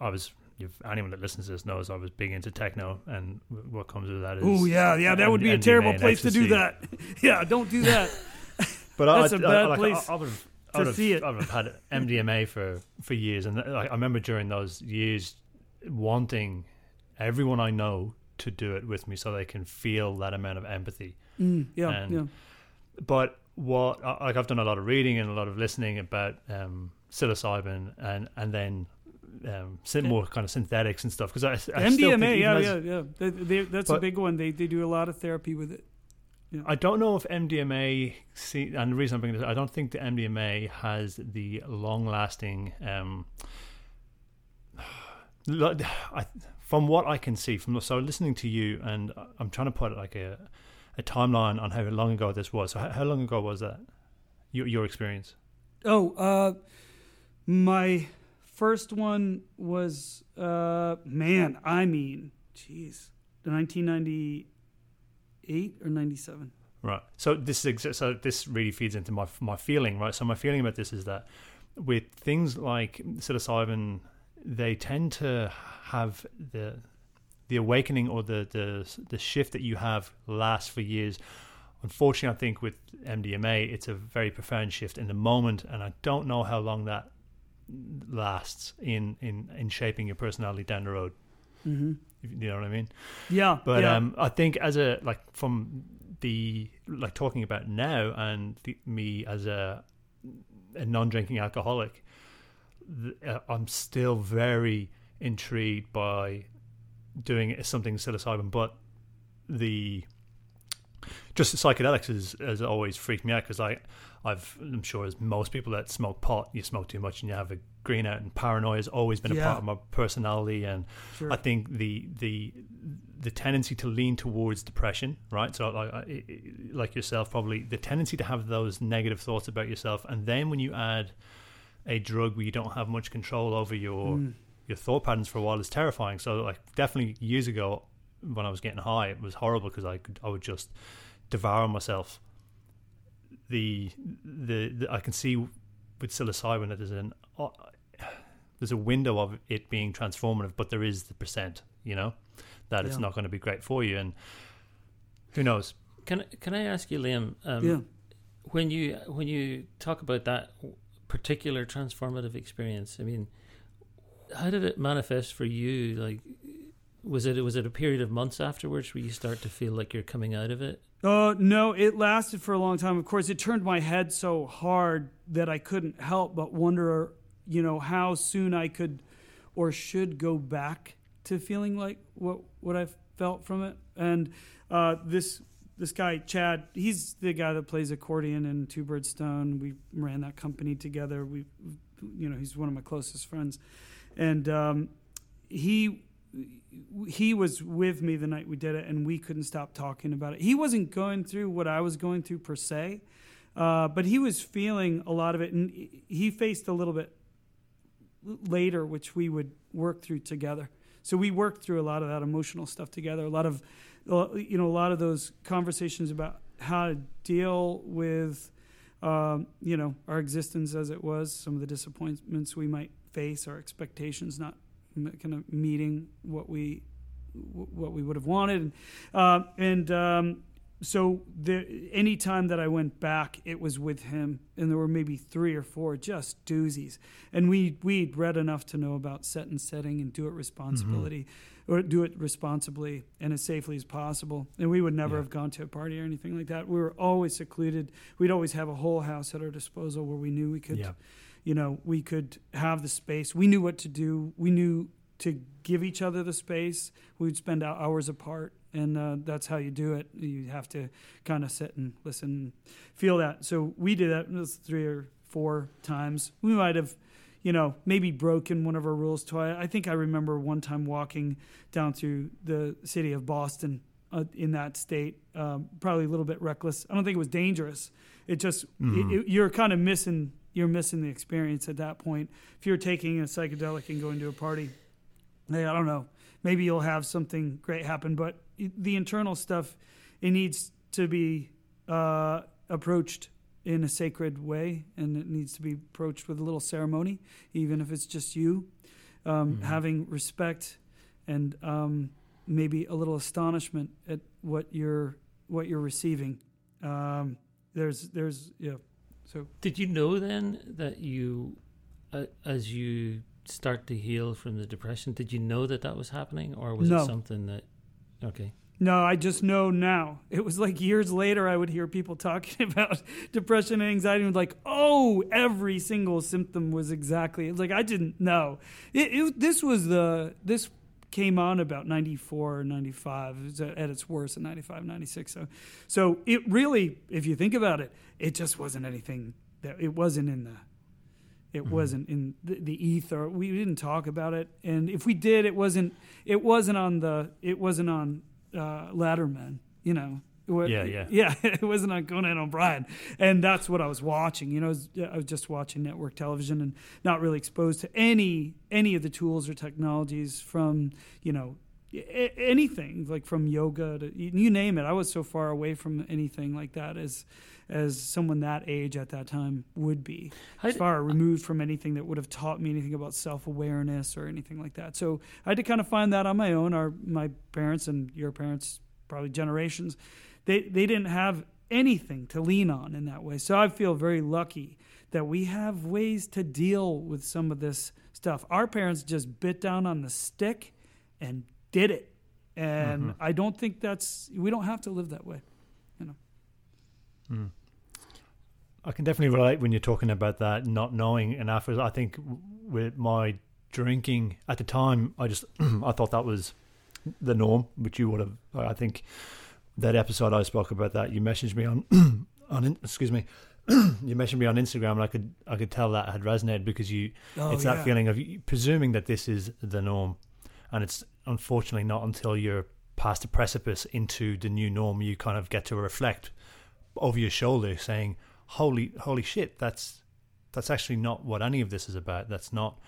I, I was. If anyone that listens to this knows I was big into techno, and what comes with that is. Oh yeah, yeah, that would be a terrible and place to do that. yeah, don't do that. But I, That's I, a bad like, place I, I would have, I to would have, see it. I would have had MDMA for for years, and like, I remember during those years wanting everyone I know to do it with me, so they can feel that amount of empathy. Mm, yeah, And- yeah. But what I- like I've done a lot of reading and a lot of listening about um, psilocybin and and then um, more kind of synthetics and stuff because I, I MDMA, yeah, yeah, yeah. They, they, that's a big one. They they do a lot of therapy with it. I don't know if MDMA, see, and the reason I'm bringing this, I don't think the MDMA has the long-lasting. Um, I, from what I can see, from so listening to you, and I'm trying to put like a a timeline on how long ago this was. So how, how long ago was that? Your your experience? Oh, uh, my first one was uh, man. I mean, jeez, 1998 or 97. Right. So this is so this really feeds into my my feeling, right? So my feeling about this is that with things like psilocybin, they tend to have the the awakening or the the the shift that you have last for years. Unfortunately, I think with MDMA, it's a very profound shift in the moment, and I don't know how long that lasts in in in shaping your personality down the road. Mm-hmm. You know what I mean? Yeah, But yeah. um, I think as a like from the like talking about now and the, me as a a non-drinking alcoholic, th- uh, I'm still very intrigued by doing something psilocybin, but the just the psychedelics has, has always freaked me out because I, I've I'm sure as most people that smoke pot, you smoke too much and you have a green out, and paranoia has always been a part of my personality, and Sure. I think the the the tendency to lean towards depression, right? So like like yourself, probably the tendency to have those negative thoughts about yourself, and then when you add a drug where you don't have much control over your Mm. your thought patterns for a while is terrifying. So like definitely years ago when I was getting high, it was horrible because I could I would just devour myself. The, the the I can see with psilocybin that there's an uh, there's a window of it being transformative, but there is the percent, you know, that it's not going to be great for you, and who knows? Can can I ask you, Liam? Um, yeah. When you when you talk about that particular transformative experience, I mean, how did it manifest for you? Like, was it was it a period of months afterwards where you start to feel like you're coming out of it? Uh, no, it lasted for a long time. Of course, it turned my head so hard that I couldn't help but wonder, you know, how soon I could or should go back to feeling like what what I felt from it. And uh, this this guy Chad, he's the guy that plays accordion in Two Bird Stone. We ran that company together. We, you know, he's one of my closest friends, and um, he he was with me the night we did it, and we couldn't stop talking about it. He wasn't going through what I was going through per se, uh, but he was feeling a lot of it, and he faced a little bit later, which we would work through together. So we worked through a lot of that emotional stuff together. A lot of, you know, a lot of those conversations about how to deal with, um, you know, our existence as it was, some of the disappointments we might face, our expectations not kind of meeting what we what we would have wanted, uh, and um, so the any time that I went back, it was with him, and there were maybe three or four just doozies, and we we'd read enough to know about set and setting and do it responsibility, mm-hmm. or do it responsibly and as safely as possible, and we would never Yeah. have gone to a party or anything like that. We were always secluded. We'd always have a whole house at our disposal where we knew we could Yeah, you know, we could have the space. We knew what to do. We knew to give each other the space. We'd spend hours apart, and uh, that's how you do it. You have to kind of sit and listen, feel that. So we did that three or four times. We might have, you know, maybe broken one of our rules twice. I think I remember one time walking down through the city of Boston uh, in that state, um, probably a little bit reckless. I don't think it was dangerous. It just Mhm. it- it- you're kind of missing you're missing the experience at that point. If you're taking a psychedelic and going to a party, hey, I don't know, maybe you'll have something great happen, but the internal stuff it needs to be uh, approached in a sacred way, and it needs to be approached with a little ceremony, even if it's just you, um, Mhm. having respect and um, maybe a little astonishment at what you're what you're receiving. Um, there's there's yeah. So Did you know then that you, uh, as you start to heal from the depression, did you know that that was happening, or was No. it something that? Okay. No, I just know now. It was like years later, I would hear people talking about depression and anxiety, and like, oh, every single symptom was exactly. It's like I didn't know. It, it, this was the this came on about 94 or 95 it was at its worst in 95 96 so so it really if you think about it it just wasn't anything that it wasn't in the It Mhm. wasn't in the, the ether. We didn't talk about it, and if we did, it wasn't. It wasn't on the. It wasn't on uh, Letterman. You know. Wa- Yeah, yeah. yeah. It wasn't on Conan O'Brien, and that's what I was watching. You know, I was, I was just watching network television and not really exposed to any any of the tools or technologies from you know anything like from yoga to you name it. I was so far away from anything like that as as someone that age at that time would be as far removed from anything that would have taught me anything about self awareness or anything like that. So I had to kind of find that on my own. Our my parents and your parents, probably generations, they they didn't have anything to lean on in that way. So I feel very lucky that we have ways to deal with some of this stuff. Our parents just bit down on the stick and did it. And I don't think that's we don't have to live that way. You know. Mm. I can definitely relate when you're talking about that not knowing enough. I think with my drinking at the time, I just I thought that was the norm, which you would have. I think that episode I spoke about that you messaged me on on excuse me. you messaged me on Instagram, and I could I could tell that had resonated because you Oh, it's that feeling of you- presuming that this is the norm, and it's unfortunately not until you're past the precipice into the new norm you kind of get to reflect over your shoulder, saying, "Holy, holy shit! That's that's actually not what any of this is about. That's not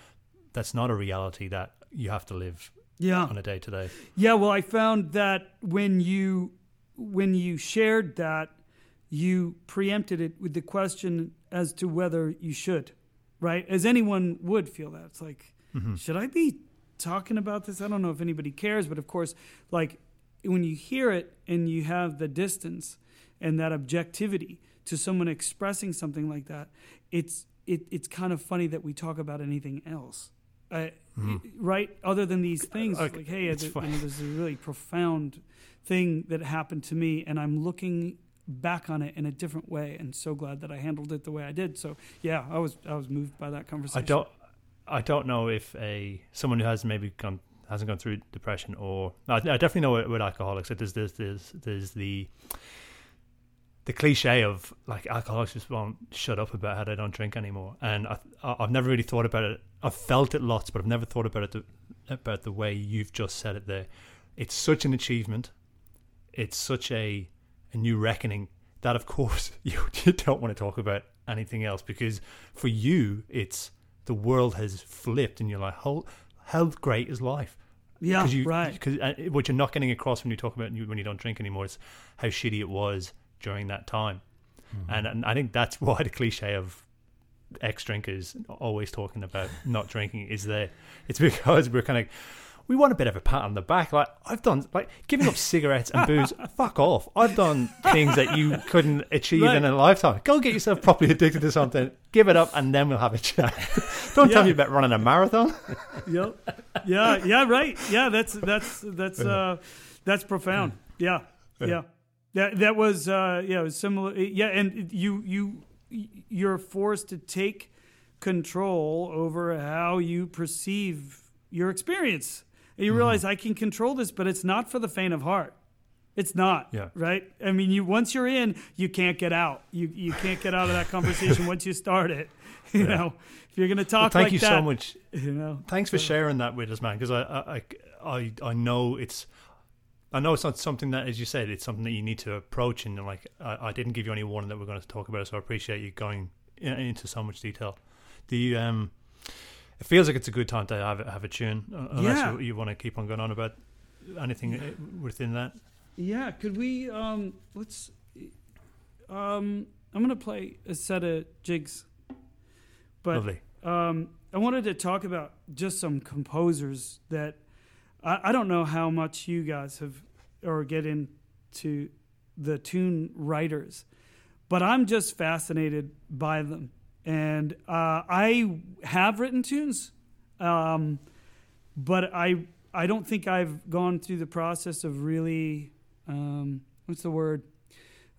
that's not a reality that you have to live Yeah. on a day to day." Yeah, well, I found that when you when you shared that, you preempted it with the question as to whether you should, right? As anyone would feel that. It's like, Mm-hmm. should I be talking about this? I don't know if anybody cares, but of course, like when you hear it and you have the distance and that objectivity to someone expressing something like that, it's it, it's kind of funny that we talk about anything else. Uh, Right, other than these things, Okay, like hey, it's there's, fine. you know, there's a really profound thing that happened to me, and I'm looking back on it in a different way, and so glad that I handled it the way I did. So yeah, I was I was moved by that conversation. I don't I don't know if a someone who has maybe gone hasn't gone through depression or I, I definitely know with, alcoholics that there's there's there's there's the the cliche of like alcoholics just won't shut up about how they don't drink anymore, and I, I've never really thought about it. I've felt it lots, but I've never thought about it the, about the way you've just said it there. It's such an achievement. It's such a a new reckoning that, of course, you, you don't want to talk about anything else because for you, it's the world has flipped, and you're like, how how great is life? Yeah, Cause you, right. Because uh, what you're not getting across when you talk about when you don't drink anymore is how shitty it was during that time, and, and I think that's why the cliche of ex drinkers always talking about not drinking is there. It's because we're kind of we want a bit of a pat on the back. Like I've done, like giving up cigarettes and booze. fuck off! I've done things that you couldn't achieve in a lifetime. Go get yourself properly addicted to something. Give it up, and then we'll have a chat. Don't tell me about running a marathon. yep. Yeah, yeah, right. Yeah, that's that's that's uh that's profound. Yeah. Yeah. That that was uh yeah, it was similar yeah, and you you you're forced to take control over how you perceive your experience. And you realize I can control this, but it's not for the faint of heart. It's not. Yeah. Right? I mean, you once you're in, you can't get out. You you can't get out of that conversation once you start it. You Yeah. know, if you're going to talk. Well, thank like you that, so much. you know. Thanks for sharing that with us, man. Because I, I, I, I know it's, I know it's not something that, as you said, it's something that you need to approach. And like, I, I didn't give you any warning that we're going to talk about it, so I appreciate you going into so much detail. Do you, um, it feels like it's a good time to have a- have a tune, uh, unless Yeah. you, you want to keep on going on about anything uh, within that. Yeah, could we um let's um I'm gonna play a set of jigs. But Lovely. um I wanted to talk about just some composers that I, I don't know how much you guys have or get into the tune writers, but I'm just fascinated by them. And uh, I have written tunes, um, but I I don't think I've gone through the process of really um, what's the word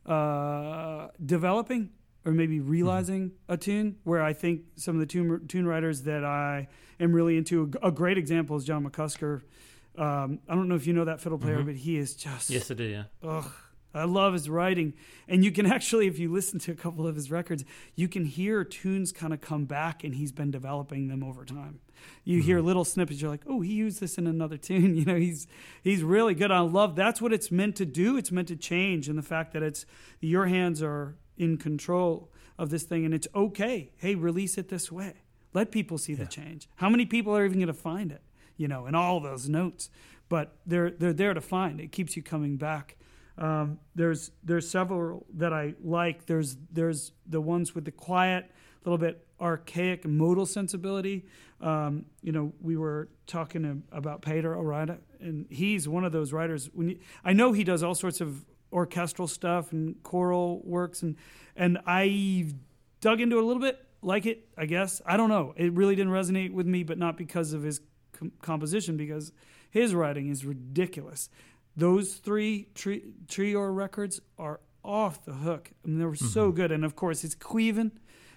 uh, developing or maybe realizing a tune. Where I think some of the tune tune writers that I am really into. A, a great example is John McCusker. Um, I don't know if you know that fiddle player, Mhm. but he is just Yes, I do. Yeah. ugh, I love his writing. And you can actually, if you listen to a couple of his records, you can hear tunes kind of come back and he's been developing them over time. You mm-hmm. hear little snippets, you're like, oh, he used this in another tune. You know, he's he's really good. I love that's what it's meant to do. It's meant to change. And the fact that it's your hands are in control of this thing and it's okay. Hey, release it this way. Let people see yeah. the change. How many people are even going to find it? You know, in all those notes. But they're they're there to find. It keeps you coming back um, there's there's several that I like. There's there's the ones with the quiet, little bit archaic modal sensibility. Um, you know, we were talking about Peadar Ó Riada, and he's one of those writers. You, I know he does all sorts of orchestral stuff and choral works, and and I dug into it a little bit, like it. I guess I don't know. It really didn't resonate with me, but not because of his com- composition, because his writing is ridiculous. Those three tri- trio records are off the hook. I mean, they were mm-hmm. so good. And of course, it's Caoimhín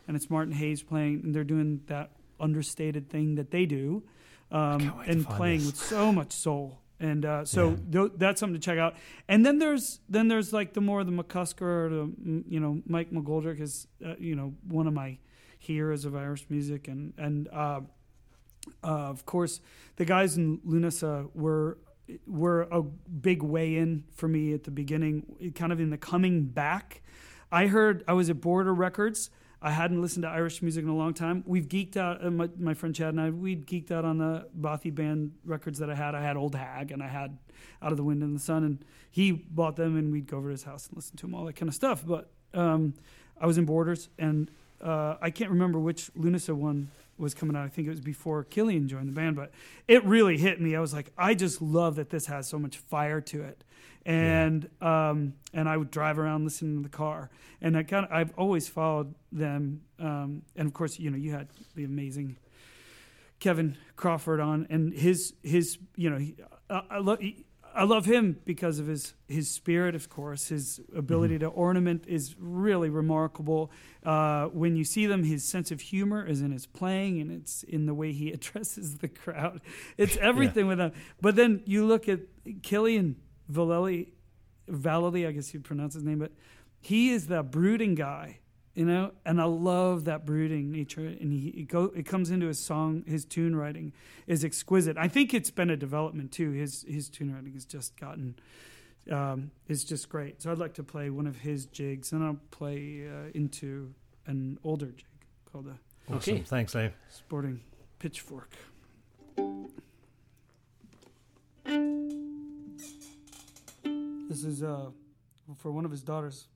and it's Martin Hayes playing, and they're doing that understated thing that they do, um, and playing this. with so much soul. And uh, so yeah. th- that's something to check out. And then there's then there's like the more the McCusker, the you know Mike McGoldrick is uh, you know one of my heroes of Irish music, and and uh, uh of course the guys in Lunasa were were a big way in for me at the beginning, kind of in the coming back. I heard I was at Border Records. I hadn't listened to Irish music in a long time. We've geeked out. Uh, my, my, friend Chad and I, we'd geeked out on the Bothy band records that I had. I had Old Hag and I had Out of the Wind and the Sun, and he bought them, and we'd go over to his house and listen to them, all that kind of stuff. But um, I was in Borders, and uh, I can't remember which Lunasa one was coming out. I think it was before Killian joined the band, but it really hit me. I was like, I just love that this has so much fire to it, and yeah. um, and I would drive around listening to the car, and I kind of I've always followed them, um, and of course, you know, you had the amazing Kevin Crawford on, and his his you know, he, I, I love. I love him because of his his spirit, of course. His ability mm-hmm. to ornament is really remarkable. Uh, when you see them, his sense of humor is in his playing and it's in the way he addresses the crowd. It's everything yeah. with him. But then you look at Killian Vallely, Vallely, I guess you'd pronounce his name, but he is the brooding guy you know and i love that brooding nature. And he it, go, it comes into his song his tune writing is exquisite. I think it's been a development too. His his tune writing has just gotten um, is just great. So i'd like to play one of his jigs and i'll play uh, into an older jig called a awesome. okay. Thanks dave. Sporting pitchfork. This is uh, for one of his daughters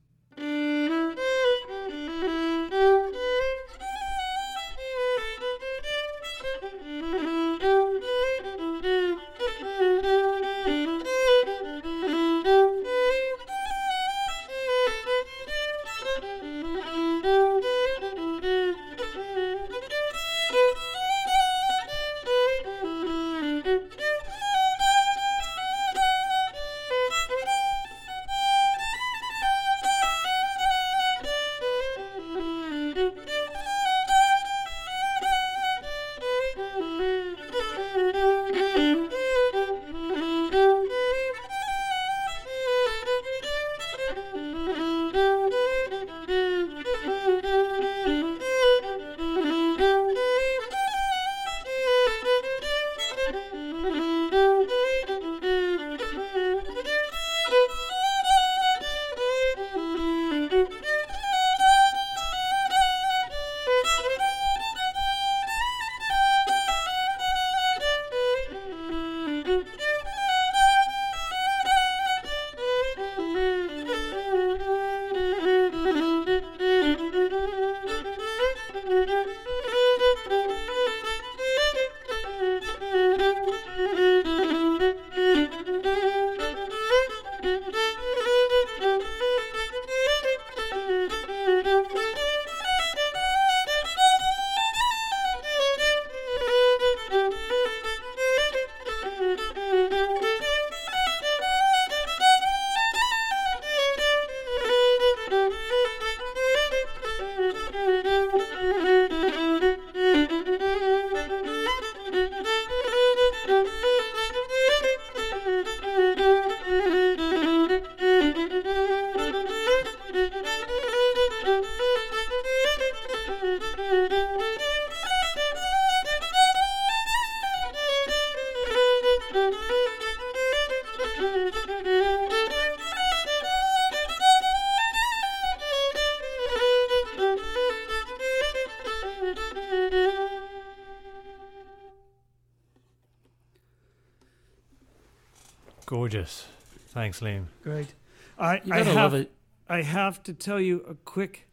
Gorgeous. Thanks, Liam. Great. I, I have love it. I have to tell you a quick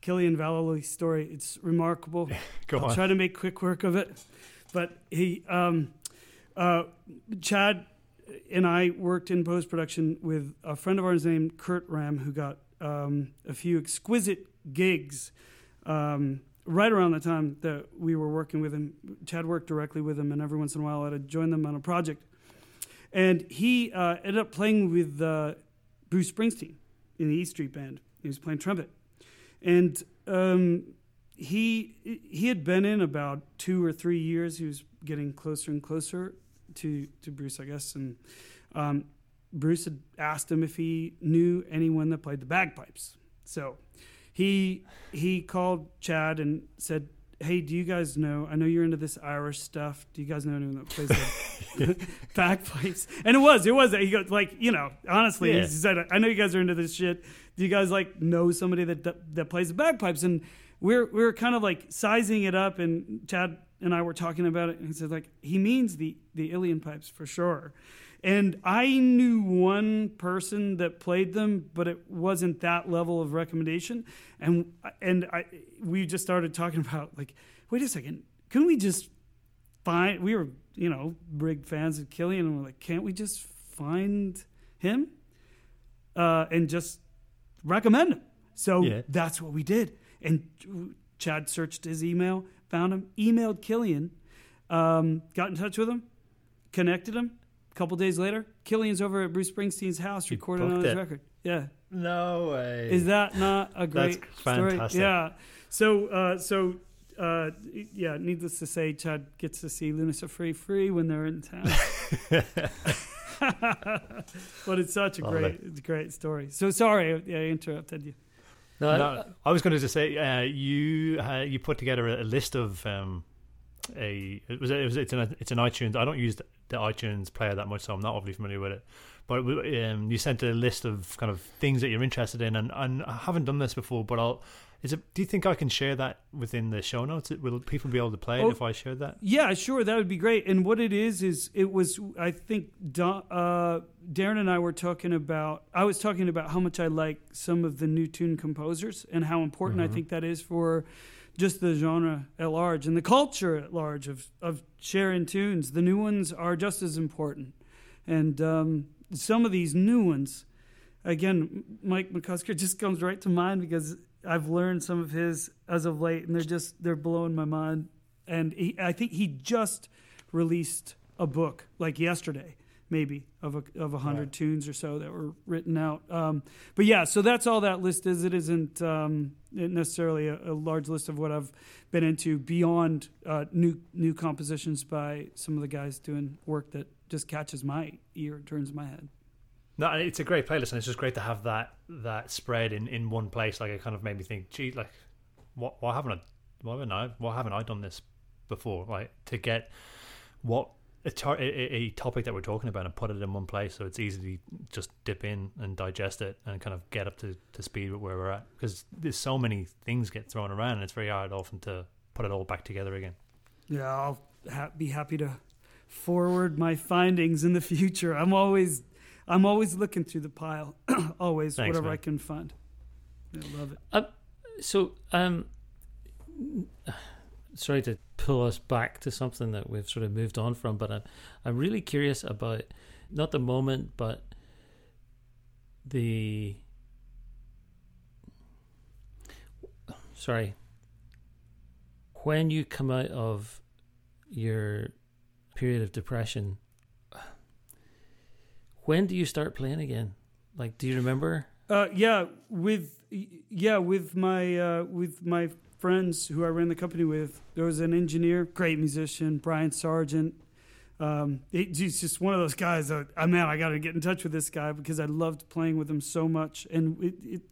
Killian Vallely story. It's remarkable. Go I'll on. try to make quick work of it. But he, um, uh, Chad and I worked in post production with a friend of ours named Curt Ramm, who got um, a few exquisite gigs um, right around the time that we were working with him. Chad worked directly with him, and every once in a while I'd join them on a project. And he uh, ended up playing with uh, Bruce Springsteen in the E Street Band. He was playing trumpet, and um, he he had been in about two or three years. He was getting closer and closer to to Bruce, I guess. And um, Bruce had asked him if he knew anyone that played the bagpipes. So he he called Chad and said, "Hey, do you guys know? I know you're into this Irish stuff. Do you guys know anyone that plays the bagpipes?" And it was it was he goes like you know honestly Yeah. he said, "I know you guys are into this shit. Do you guys like know somebody that that, that plays the bagpipes?" And we're we're kind of like sizing it up, and Chad and I were talking about it, and he said like he means the the uilleann pipes for sure. And I knew one person that played them, but it wasn't that level of recommendation. And and I we just started talking about like, wait a second, couldn't we just find? We were you know big fans of Killian, and we're like, can't we just find him uh, and just recommend him? So Yeah. that's what we did. And Chad searched his email, found him, emailed Killian, um, got in touch with him, connected him. A couple days later, Killian's over at Bruce Springsteen's house He recording on his it. record. Yeah, No way. is that not a That's great story? fantastic. Yeah. So, uh, so uh, yeah. Needless to say, Chad gets to see Lunasa Free free when they're in town. but it's such a Lovely. great, it's a great story. So sorry, I, I interrupted you. No, I- No, I was going to just say uh, you uh, you put together a, a list of um, a it was it was it's an it's an iTunes. I don't use the, the iTunes player that much, so I'm not overly familiar with it. But um, you sent a list of kind of things that you're interested in, and, and I haven't done this before. But I'll is it? Do you think I can share that within the show notes? Will people be able to play it Oh, if I share that? Yeah, sure, that would be great. And what it is is it was I think Don, uh, Darren and I were talking about. I was talking about how much I like some of the new tune composers and how important I Mhm. think that is for just the genre at large and the culture at large of of sharing tunes. The new ones are just as important, and um, some of these new ones, again, Mike McCusker just comes right to mind because I've learned some of his as of late, and they're just they're blowing my mind. And he, I think he just released a book like yesterday, maybe of a of a hundred Right. tunes or so that were written out. Um, but yeah, so that's all that list is. It isn't um, necessarily a, a large list of what I've been into beyond uh, new new compositions by some of the guys doing work that just catches my ear, turns my head. No, it's a great playlist, and it's just great to have that that spread in, in one place. Like it kind of made me think, gee, like what why haven't I why haven't I why haven't I done this before? Like to get what a, tar- a, topic that we're talking about and put it in one place, so it's easy to just dip in and digest it and kind of get up to, to speed with where we're at. Because there's so many things get thrown around, and it's very hard often to put it all back together again. Yeah, I'll ha- be happy to forward my findings in the future. I'm always, I'm always looking through the pile, always Thanks, whatever man. I can find. I love it. so um, sorry to pull us back to something that we've sort of moved on from, but I'm I'm really curious about not the moment, but the sorry when you come out of your period of depression when do you start playing again like do you remember Uh, yeah, with yeah with my uh, with my friends who I ran the company with. There was an engineer, great musician, Brian Sargent. Um, he- he's just one of those guys that I man, I got to get in touch with this guy because I loved playing with him so much. And it, it,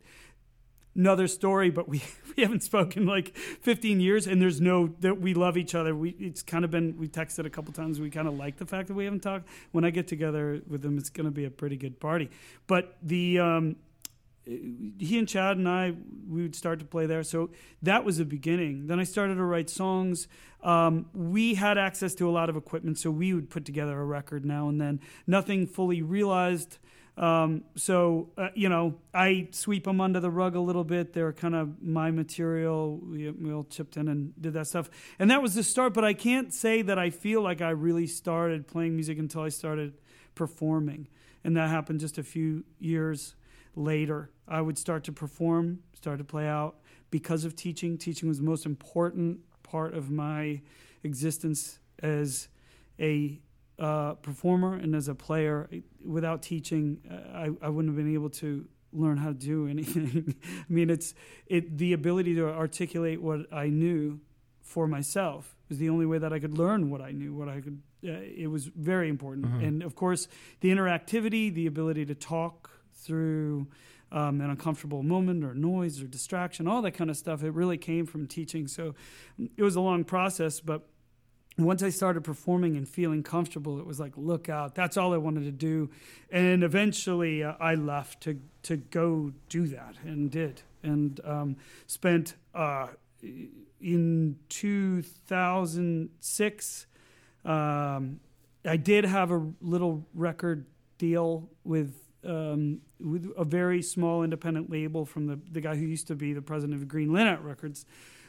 another story, but we we haven't spoken like 15 years, and there's no that we love each other. We it's kind of been we texted a couple times. We kind of like the fact that we haven't talked. When I get together with him, it's going to be a pretty good party. But the um, he and Chad and I we would start to play there. So that was the beginning. Then I started to write songs. Um, we had access to a lot of equipment, so we would put together a record now and then. Nothing fully realized. Um, so uh, you know, I sweep them under the rug a little bit. They're kind of my material. We, we all chipped in and did that stuff, and that was the start. But I can't say that I feel like I really started playing music until I started performing, and that happened just a few years later. I would start to perform, start to play out because of teaching. Teaching was the most important part of my existence as a uh, performer and as a player. Without teaching, I, I wouldn't have been able to learn how to do anything. I mean, it's it the ability to articulate what I knew for myself was the only way that I could learn what I knew, what I could. Uh, it was very important, mm-hmm. and of course, the interactivity, the ability to talk through um, an uncomfortable moment or noise or distraction, all that kind of stuff. It really came from teaching. So it was a long process, but once I started performing and feeling comfortable, it was like, look out. That's all I wanted to do. And eventually uh, I left to, to go do that and did. And um, spent uh, in 2006, um, I did have a little record deal with um, with a very small independent label from the, the guy who used to be the president of Green Linnet Records.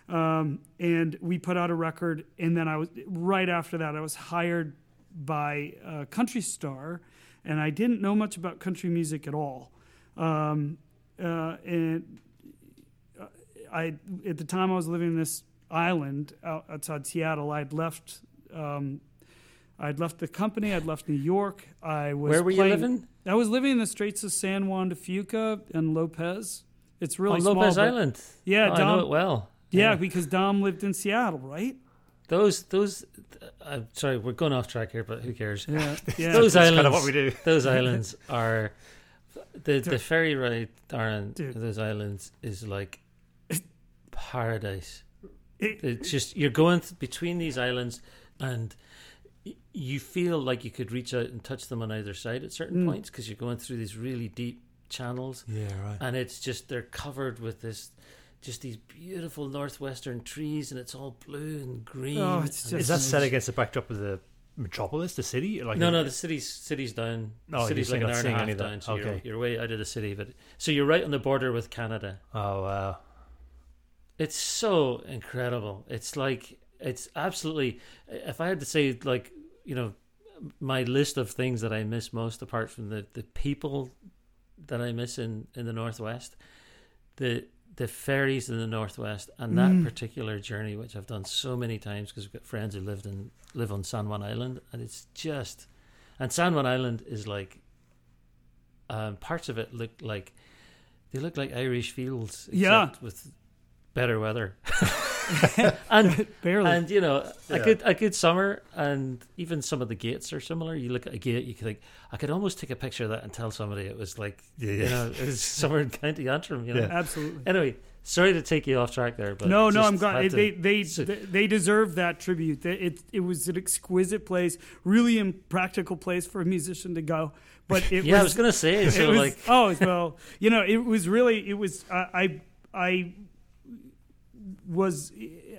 Um, and we put out a record, and then I was right after that I was hired by uh, Country Star, and I didn't know much about country music at all. Um, uh, and uh, I at the time I was living in this island out, outside Seattle. I'd left. Um, I'd left the company. I'd left New York. I was. Where were playing, you living? I was living in the Straits of San Juan de Fuca and Lopez. It's really on small. Lopez Island. Yeah, oh, I know it well. Yeah, yeah, because Dom lived in Seattle, right? Those those. I'm sorry, we're going off track here, but who cares? Yeah, yeah. those islands. Kind of what we do. those islands are the the ferry ride on Dude. those islands is like paradise. It's just you're going th- between these islands and you feel like you could reach out and touch them on either side at certain Mm. points because you're going through these really deep channels Yeah, right. and it's just they're covered with this just these beautiful northwestern trees and it's all blue and green Oh, it's just- Is that set against the backdrop of the metropolis, the city? Like no, no, the city's city's down. Oh, the Oh, city's like an not hour and a seeing half any of that. down, so you're, Okay. you're way out of the city. But so you're right on the border with Canada. Oh wow. It's so incredible. It's like it's absolutely. If I had to say, like you know, my list of things that I miss most, apart from the the people that I miss in in the northwest, the the ferries in the northwest, and that Mm. particular journey, which I've done so many times because we've got friends who lived in live on San Juan Island, and it's just, and San Juan Island is like, um, parts of it look like, they look like Irish fields, Yeah. with better weather, and Barely. and you know a Yeah. good a good summer, and even some of the gates are similar. You look at a gate, you could like, I could almost take a picture of that and tell somebody it was like, Yeah, you yeah. know, it was somewhere in County Antrim, you know. Yeah. Absolutely. Anyway, sorry to take you off track there, but no, no, I'm glad they they so- they, they deserve that tribute. They- It it was an exquisite place, really impractical place for a musician to go. But it yeah, was, I was gonna say, it so was- like, oh well, you know, it was really it was I I, I was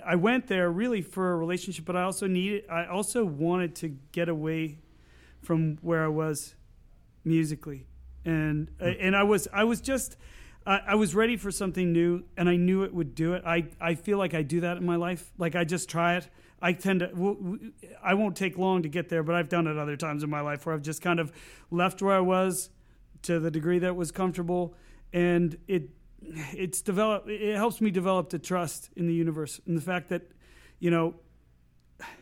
I went there really for a relationship, but I also needed I also wanted to get away from where I was musically, and uh, hmm. and I was I was just. I I was ready for something new, and I knew it would do it. I, I feel like I do that in my life. Like I just try it. I tend to. well, I won't take long to get there, but I've done it other times in my life where I've just kind of left where I was to the degree that was comfortable, and it it's developed. It helps me develop the trust in the universe and the fact that, you know,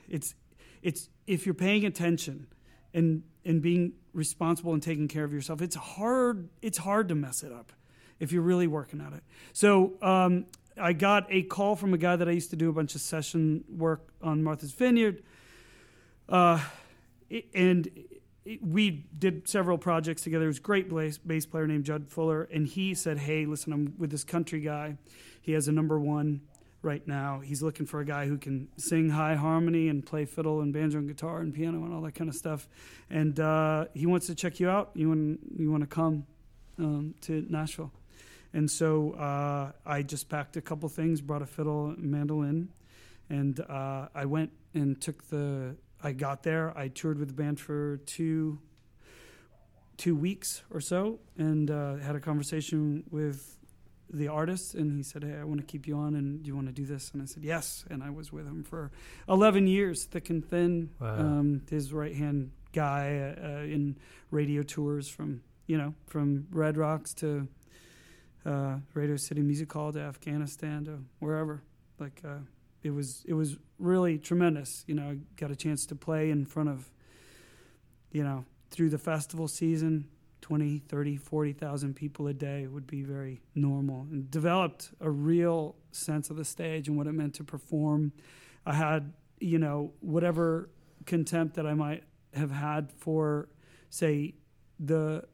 it's it's if you're paying attention and and being responsible and taking care of yourself, it's hard. It's hard to mess it up if you're really working at it. So um, I got a call from a guy that I used to do a bunch of session work on Martha's Vineyard, uh, and we did several projects together. It was a great bass, bass player named Judd Fuller, and he said, "Hey, listen, I'm with this country guy. He has a number one." Right now, he's looking for a guy who can sing high harmony and play fiddle and banjo and guitar and piano and all that kind of stuff. And uh, he wants to check you out. You want you want to come um, to Nashville? And so uh, I just packed a couple things, brought a fiddle, and mandolin, and uh, I went and took the. I got there. I toured with the band for two two weeks or so, and uh, had a conversation with the artist and he said hey i want to keep you on and do you want to do this and i said yes and i was with him for 11 years thick and thin Wow. um, his right hand guy uh, uh, in radio tours from you know from red rocks to uh, radio city music hall to afghanistan to wherever like uh, it was it was really tremendous you know i got a chance to play in front of you know through the festival season 20, 30, 40,000 people a day would be very normal and developed a real sense of the stage and what it meant to perform. I had, you know, whatever contempt that I might have had for, say, the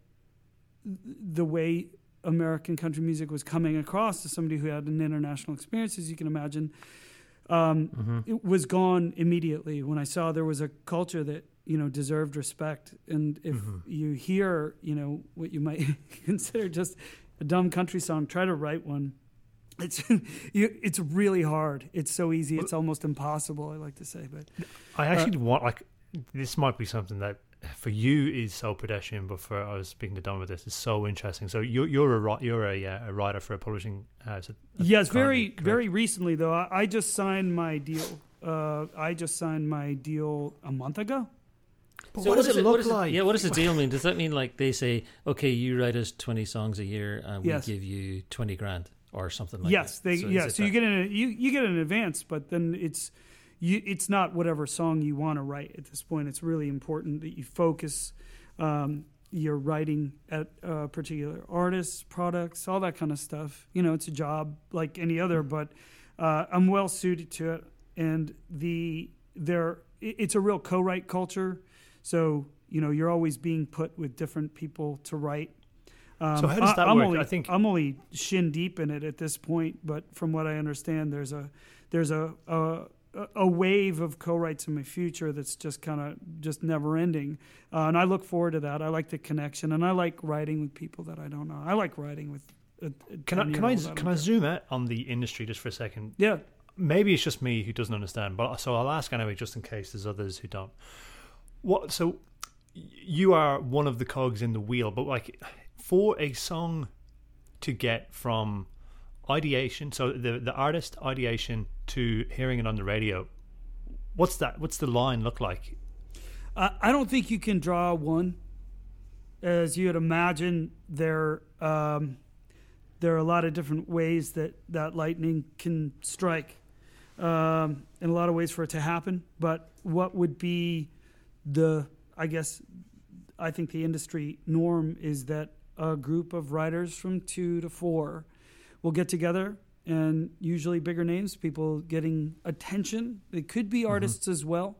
the way American country music was coming across to somebody who had an international experience, as you can imagine, um, Mm-hmm. it was gone immediately when I saw there was a culture that you know deserved respect. And if Mhm. you hear you know what you might consider just a dumb country song, try to write one. It's you, it's really hard. It's so easy. It's almost impossible. I like to say, but I actually want like this might be something that for you is so pedestrian, but for I was speaking to Don with this is so interesting. So you're you're a ri- you're a, uh, a writer for a publishing house. yes, very correct? very recently though. I, I just signed my deal. Uh, I just signed my deal a month ago. But So what does it what look does like? yeah, what does the deal mean? Does that mean like they say, okay, you write us twenty songs a year, and we Yes. give you twenty grand or something like yes, that? they So is yeah. it So you get an you you get an advance, but then it's you it's not whatever song you want to write at this point. It's really important that you focus um, your writing at uh, particular artists, products, all that kind of stuff. You know, it's a job like any other, but uh, I'm well suited to it, and the there it's a real co-write culture. So you know, you're always being put with different people to write. Um, So how does that I, am work? Only, I think- I'm only shin deep in it at this point, but from what I understand, there's a there's a a, a wave of co-writes in my future that's just kind of just never ending, uh, and I look forward to that. I like the connection, and I like writing with people that I don't know. I like writing with. A, a Can I can I 10-year-old can I zoom out on the industry just for a second? Yeah, Maybe it's just me who doesn't understand, but so I'll ask anyway, just in case there's others who don't. What? So you are one of the cogs in the wheel, but like for a song to get from ideation, so the the artist ideation to hearing it on the radio, what's that? What's the line look like? I don't think you can draw one. As you would imagine, there um, there are a lot of different ways that that lightning can strike, um, and a lot of ways for it to happen. But what would be the I guess I think the industry norm is that a group of writers from two to four will get together and usually bigger names, people getting attention. They could be artists as well.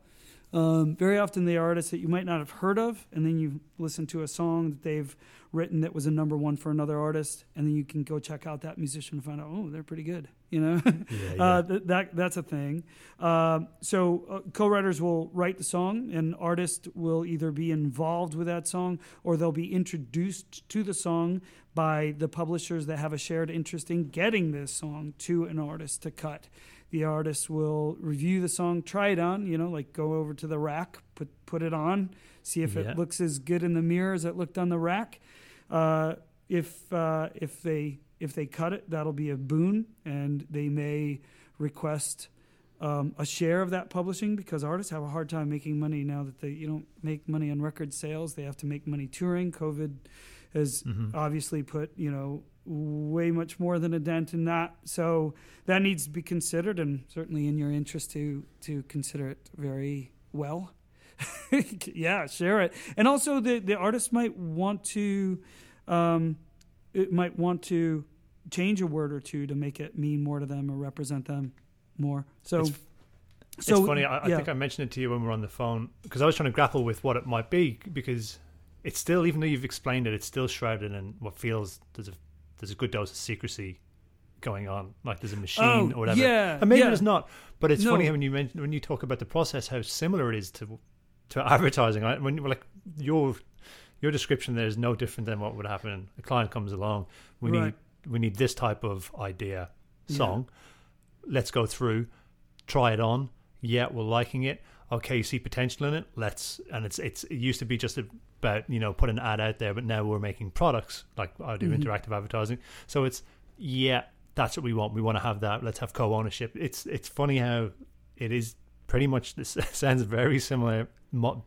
Um, very often they are artists that you might not have heard of, and then you listen to a song that they've written that was a number one for another artist, and then you can go check out that musician and find out, oh, they're pretty good. You know, Yeah, Uh, th- that that's a thing. Um, so uh, co-writers will write the song, and artists will either be involved with that song or they'll be introduced to the song by the publishers that have a shared interest in getting this song to an artist to cut. The artist will review the song, try it on, you know, like go over to the rack, put put it on, see if Yeah. it looks as good in the mirror as it looked on the rack. Uh, if uh, if they if they cut it, that'll be a boon, and they may request um, a share of that publishing because artists have a hard time making money now that they you don't make money on record sales. They have to make money touring. COVID has Mhm. obviously put you know way much more than a dent in that. So that needs to be considered, and certainly in your interest to to consider it very well. yeah, share it, and also the the artist might want to, um, it might want to change a word or two to make it mean more to them or represent them more. So. It's- so it's funny. I, I think I mentioned it to you when we were on the phone because I was trying to grapple with what it might be because it's still, even though you've explained it, it's still shrouded in what feels there's a there's a good dose of secrecy going on, like there's a machine Oh, or whatever. yeah, and maybe yeah. there's not. But it's No. funny how when you mention, when you talk about the process, how similar it is to to advertising. I, when like your your description there is no different than what would happen. A client comes along, we Right. need we need this type of idea song. Let's go through, try it on. Yeah, we're liking it. Okay, you see potential in it. Let's and it's it's it used to be just about you know put an ad out there, but now we're making products like I do Mhm. interactive advertising. So it's yeah, that's what we want. We want to have that. Let's have co-ownership. It's it's funny how it is pretty much this sounds very similar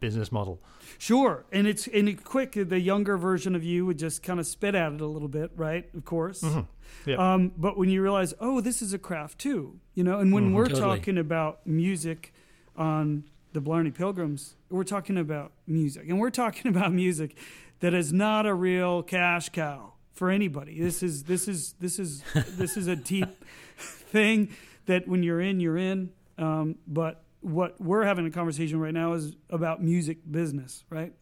business model. Sure, and it's and it quick. The younger version of you would just kind of spit at it a little bit, right? Of course. Mhm. Yeah. Um, but when you realize, oh, this is a craft too, you know, and when Mhm. we're Totally. talking about music on the Blarney Pilgrims, we're talking about music, and we're talking about music that is not a real cash cow for anybody. This is this is this is this is a deep thing that when you're in, you're in. Um, but what we're having a conversation right now is about music business, right?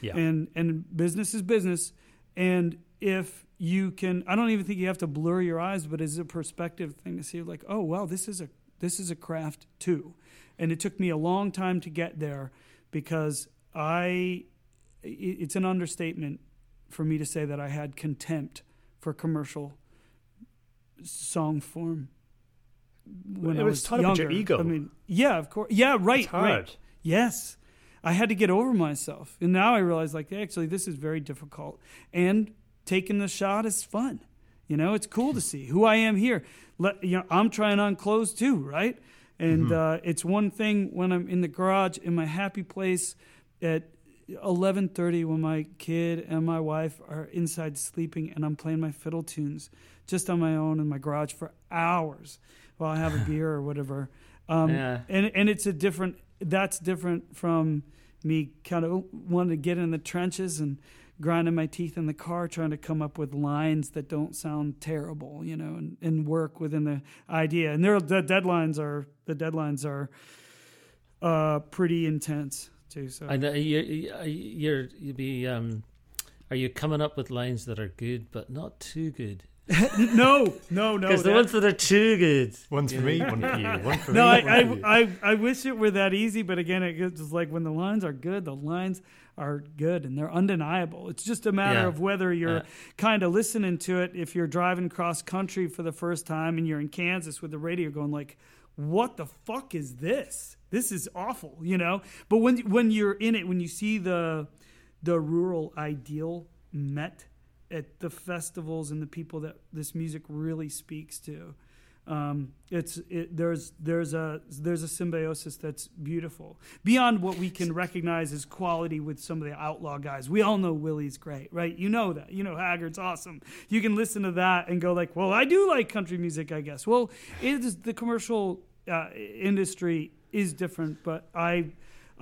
Yeah. And and business is business. And if you can, I don't even think you have to blur your eyes, but it's a perspective thing to see, like, oh wow, this is a this is a craft too. And it took me a long time to get there because I it's an understatement for me to say that I had contempt for commercial song form. When It I was was tied up with your younger. ego. I mean, yeah, of course. Yeah, right, right. Yes. I had to get over myself. And now I realize like actually this is very difficult. And taking the shot is fun. You know, it's cool to see who I am here. Let you know, I'm trying on clothes too, right? And Mm-hmm. uh, it's one thing when I'm in the garage in my happy place at 11:30 when my kid and my wife are inside sleeping and I'm playing my fiddle tunes just on my own in my garage for hours while I have a beer or whatever. Um, Yeah. and and it's a different. That's different from me kind of wanting to get in the trenches and grinding my teeth in the car trying to come up with lines that don't sound terrible, you know, and, and work within the idea. And there, the deadlines are the deadlines are uh, pretty intense too. So I know you're you're you be um, are you coming up with lines that are good but not too good? no, no, no. Because the that- ones that are too good, One's for me, one for you, one for no, me. I, you. I, I, I wish it were that easy, but again, it's just like when the lines are good, the lines are good and they're undeniable. It's just a matter Yeah. of whether you're Yeah. kind of listening to it. If you're driving cross country for the first time and you're in Kansas with the radio going like, "What the fuck is this? This is awful," you know. But when when you're in it, when you see the the rural ideal met at the festivals and the people that this music really speaks to um, it's it, there's there's a there's a symbiosis that's beautiful beyond what we can recognize as quality with some of the outlaw guys. We all know Willie's great, right? You know that. You know Haggard's awesome. You can listen to that and go like, well, I do like country music, I guess. Well, it is the commercial uh, industry is different, but I.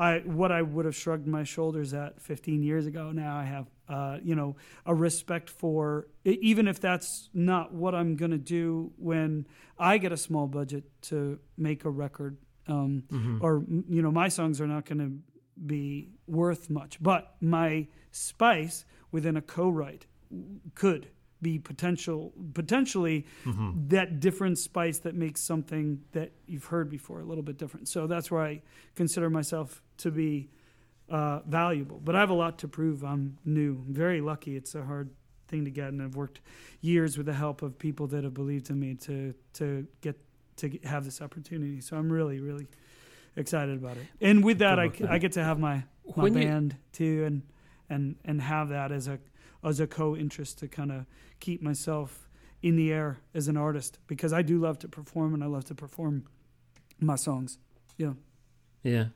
I, what I would have shrugged my shoulders at 15 years ago, now I have, uh, you know, a respect for, even if that's not what I'm going to do when I get a small budget to make a record, um, or, you know, my songs are not going to be worth much, but my spice within a co-write could be potential potentially that different spice that makes something that you've heard before a little bit different. So that's where I consider myself to be uh, valuable. But I have a lot to prove. I'm new. I'm very lucky. It's a hard thing to get, and I've worked years with the help of people that have believed in me to to get to get, have this opportunity. So I'm really really excited about it. And with that, I, I get to have my my When you- band too, and and and have that as a as a co-interest to kind of keep myself in the air as an artist because I do love to perform and I love to perform my songs. Yeah. yeah.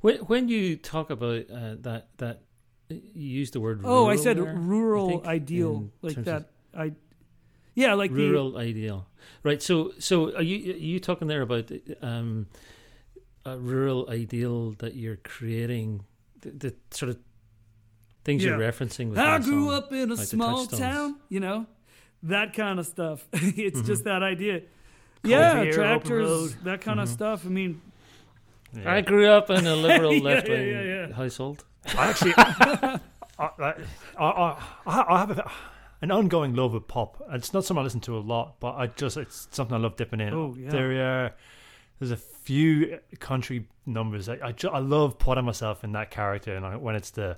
When when you talk about uh, that that you use the word Oh, I said there, rural think, ideal like that. I yeah, like rural ideal, right? So so are you are you talking there about um, a rural ideal that you're creating, the, the sort of things you're referencing? With the. I that grew song? up in a like the small Touchstones. town, you know, that kind of stuff. it's Mhm. just that idea. Yeah, Cold beer, open tractors, that kind of Mhm. stuff. I mean, Yeah. I grew up in a liberal Yeah, left yeah, wing yeah, yeah. I household. actually, I, I, I, I, I have a, an ongoing love of pop. It's not something I listen to a lot, but I just it's something I love dipping in. Oh, yeah. There are there's a few country numbers. I I, ju- I love putting myself in that character, and I, when it's the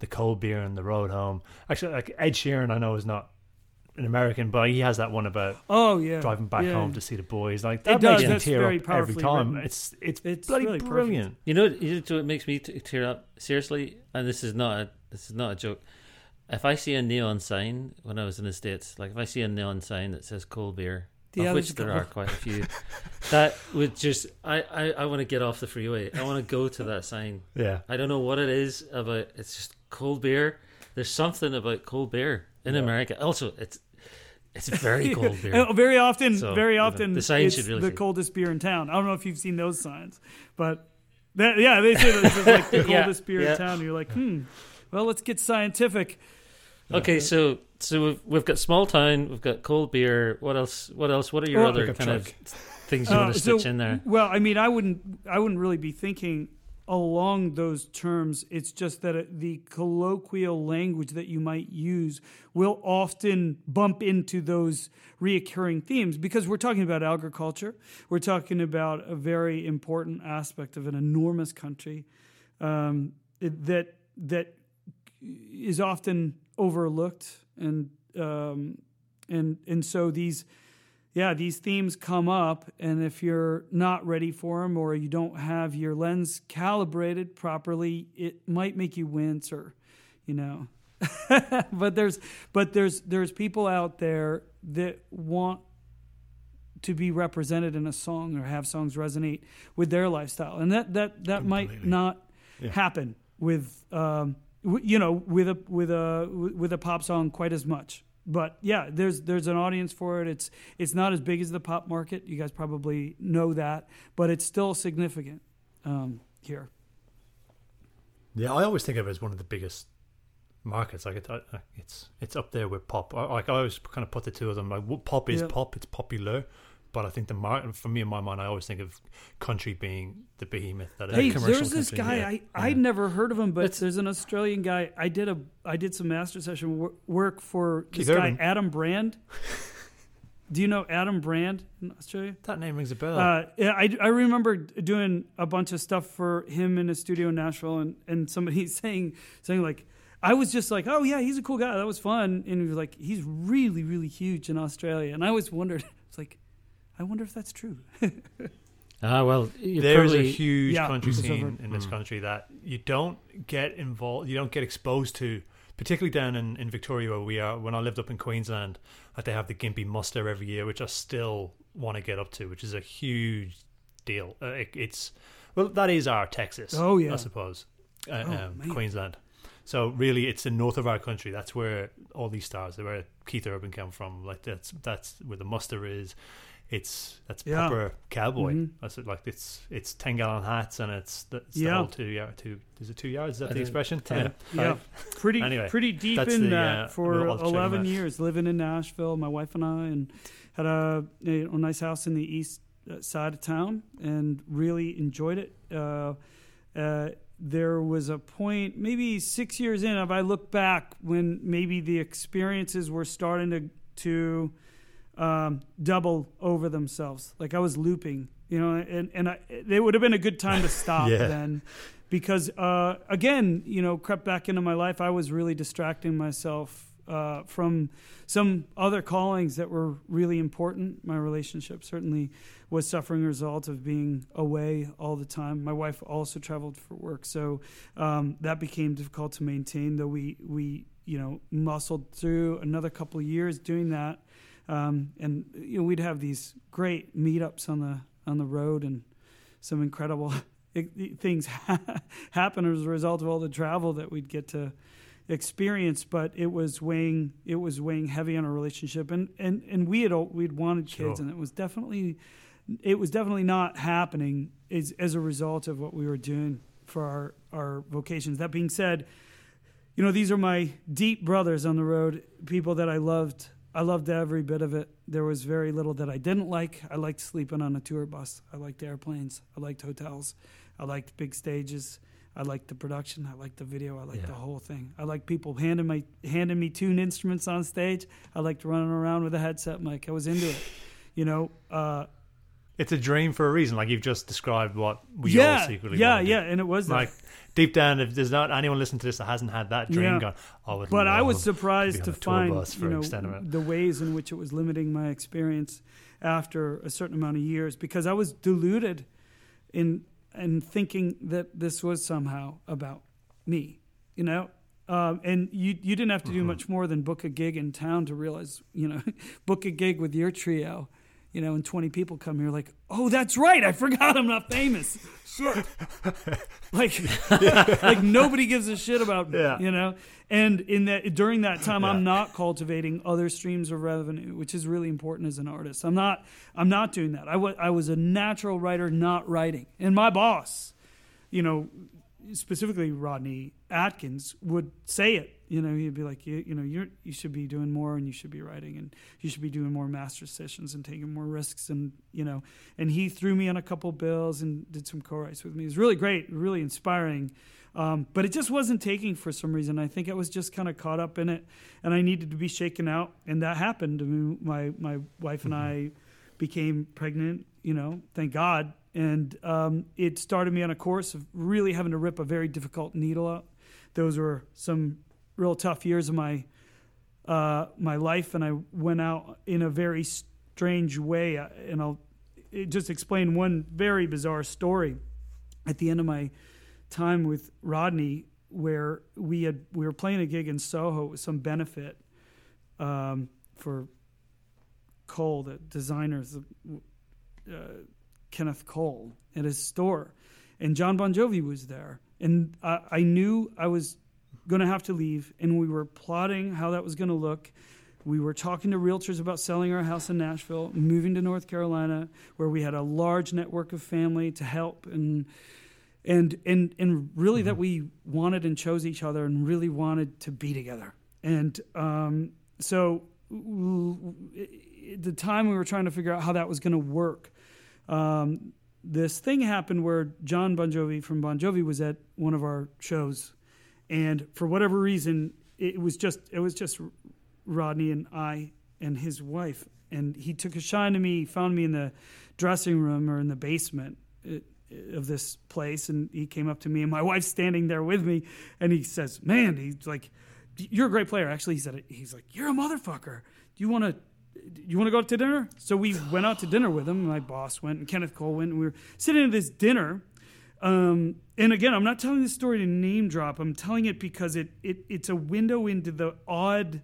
the cold beer and the road home. Actually, like Ed Sheeran, I know is not an American, but he has that one about Oh yeah, driving back yeah. home to see the boys. Like that does, makes me that's tear very up every time. written. It's it's It's bloody really perfect. brilliant. You know, you know what makes me t- tear up seriously, and this is not a, this is not a joke. If I see a neon sign when I was in the states, like if I see a neon sign that says cold beer, Yeah, of which there are quite a few, that would just I I, I want to get off the freeway. I want to go to that sign. Yeah, I don't know what it is uh, about. It's just cold beer. There's something about cold beer in Yeah. America. Also, it's it's very cold beer. Uh, Very often, So, very you know, often, the sign it's should really the coldest beer in town. I don't know if you've seen those signs, but that, yeah, they say that this is like the Yeah, coldest beer yeah. in town. And you're like, hmm. Well, let's get scientific. Okay, so so we've we've got small town, we've got cold beer. What else? What else? What are your Well- other Pickup kind of things you Uh, want to so- stitch in there? Well, I mean, I wouldn't, I wouldn't really be thinking along those terms. It's just that the colloquial language that you might use will often bump into those reoccurring themes because we're talking about agriculture. We're talking about a very important aspect of an enormous country um, that that is often overlooked and um, and and so these yeah, these themes come up, and if you're not ready for them or you don't have your lens calibrated properly, it might make you wince, or you know. but there's but there's there's people out there that want to be represented in a song or have songs resonate with their lifestyle, and that that that might not Yeah. happen with um, w- you know with a with a with a pop song quite as much but yeah there's there's an audience for it it's it's not as big as the pop market you guys probably know that but it's still significant um, here Yeah, I always think of it as one of the biggest markets. Like it, it's it's up there with pop. I, like I always kind of put the two of them. Like pop is Yeah. pop, it's popular. But I think the mar- for me in my mind, I always think of country being the behemoth that hey is. commercial there's this guy yeah. I, i'd never heard of him but It's- there's an australian guy i did a i did some master session wor- work for this guy Urban. adam brand do you know adam brand in australia That name rings a bell. Uh, yeah, I, I remember doing a bunch of stuff for him in a studio in Nashville, and, and somebody saying saying like, I was just like, oh yeah, he's a cool guy, that was fun, and he was like, he's really really huge in Australia, and I always wondered, it's like, I wonder if that's true. Ah, well, you There's a probably, huge Yeah. country So scene for- in this Mm. country that you don't get involved, you don't get exposed to, particularly down in, in Victoria where we are. When I lived up in Queensland, like they have the Gympie Muster every year, which I still want to get up to, which is a huge deal. Uh, it, it's well, that is our Texas. Oh, yeah. I suppose uh, Oh, um, man. Queensland. So really, it's the north of our country. That's where all these stars, where Keith Urban came from. Like that's that's where the muster is. It's that's Yeah. proper cowboy. Mhm. That's it, like it's it's ten gallon hats and it's the, it's the Yeah. whole two yard two. Is it two yards? Is that I the expression? ten. yeah, pretty Anyway, pretty deep that's in the, that uh, for eleven that. years, living in Nashville, my wife and I, and had a, a, a nice house in the east uh, side of town, and really enjoyed it. Uh, uh, there was a point, maybe six years in, if I look back, when maybe the experiences were starting to to um, double over themselves. Like I was looping, you know, and and I, it would have been a good time to stop Yeah. then, because uh, again, you know, crept back into my life. I was really distracting myself. Uh, from some other callings that were really important. My relationship certainly was suffering a result of being away all the time. My wife also traveled for work, so um, that became difficult to maintain. Though we we you know muscled through another couple of years doing that, um, and you know we'd have these great meetups on the on the road and some incredible things happen as a result of all the travel that we'd get to experience. But it was weighing it was weighing heavy on our relationship. And and and we had we'd wanted kids Sure. and it was definitely it was definitely not happening as as a result of what we were doing for our our vocations. That being said you know these are my deep brothers on the road people that I loved I loved every bit of it there was very little that I didn't like I liked sleeping on a tour bus I liked airplanes I liked hotels I liked big stages I liked the production. I liked the video. I liked Yeah. the whole thing. I liked people handing my handing me tuned instruments on stage. I liked running around with a headset mic. I was into it. You know, uh, it's a dream for a reason. Like you've just described what we yeah, all secretly yeah, to yeah, and it was that. Like deep down, if there's not anyone listening to this that hasn't had that dream Yeah. gone, I would. but I was surprised to tour find you know the ways in which it was limiting my experience after a certain amount of years because I was deluded in in thinking that this was somehow about me, you know. Um, and you you didn't have to Mm-hmm. do much more than book a gig in town to realize, you know, book a gig with your trio, you know, and twenty people come here like, oh, that's right, I forgot I'm not famous. Shit. like like nobody gives a shit about me, Yeah. you know. And in that during that time, I'm not cultivating other streams of revenue, which is really important as an artist. I'm not I'm not doing that. I was I was a natural writer, not writing. And my boss, you know, specifically Rodney Atkins would say it. You know, he'd be like, you, you know, you're you should be doing more, and you should be writing, and you should be doing more master sessions and taking more risks, and you know. And he threw me on a couple bills and did some co-writes with me. It was really great, really inspiring. Um, but it just wasn't taking for some reason. I think I was just kind of caught up in it, and I needed to be shaken out, and that happened. I mean, my my wife and I became pregnant. You know, thank God, and um, it started me on a course of really having to rip a very difficult needle out. Those were some real tough years of my uh, my life, and I went out in a very strange way. Uh, And I'll just explain one very bizarre story. At the end of my time with Rodney, where we had we were playing a gig in Soho with some benefit um, for Cole, the designer, uh, Kenneth Cole, at his store, and John Bon Jovi was there, and I, I knew I was going to have to leave, and we were plotting how that was going to look. We were talking to realtors about selling our house in Nashville, moving to North Carolina, where we had a large network of family to help, and and and and really that we wanted and chose each other, and really wanted to be together. And um, so, w- w- at the time we were trying to figure out how that was going to work, um, this thing happened where John Bon Jovi from Bon Jovi was at one of our shows, and for whatever reason, it was just it was just Rodney and I and his wife, and he took a shine to me, He found me in the dressing room or in the basement uh, of this place, and he came up to me, and my wife's standing there with me, and he says, "Man, he's like, you're a great player." Actually, he said, "He's like, you're a motherfucker. Do you want to?" You want to go out to dinner? So we went out to dinner with him. My boss went, and Kenneth Cole went. And we were sitting at this dinner, um, and again, I'm not telling this story to name drop. I'm telling it because it, it it's a window into the odd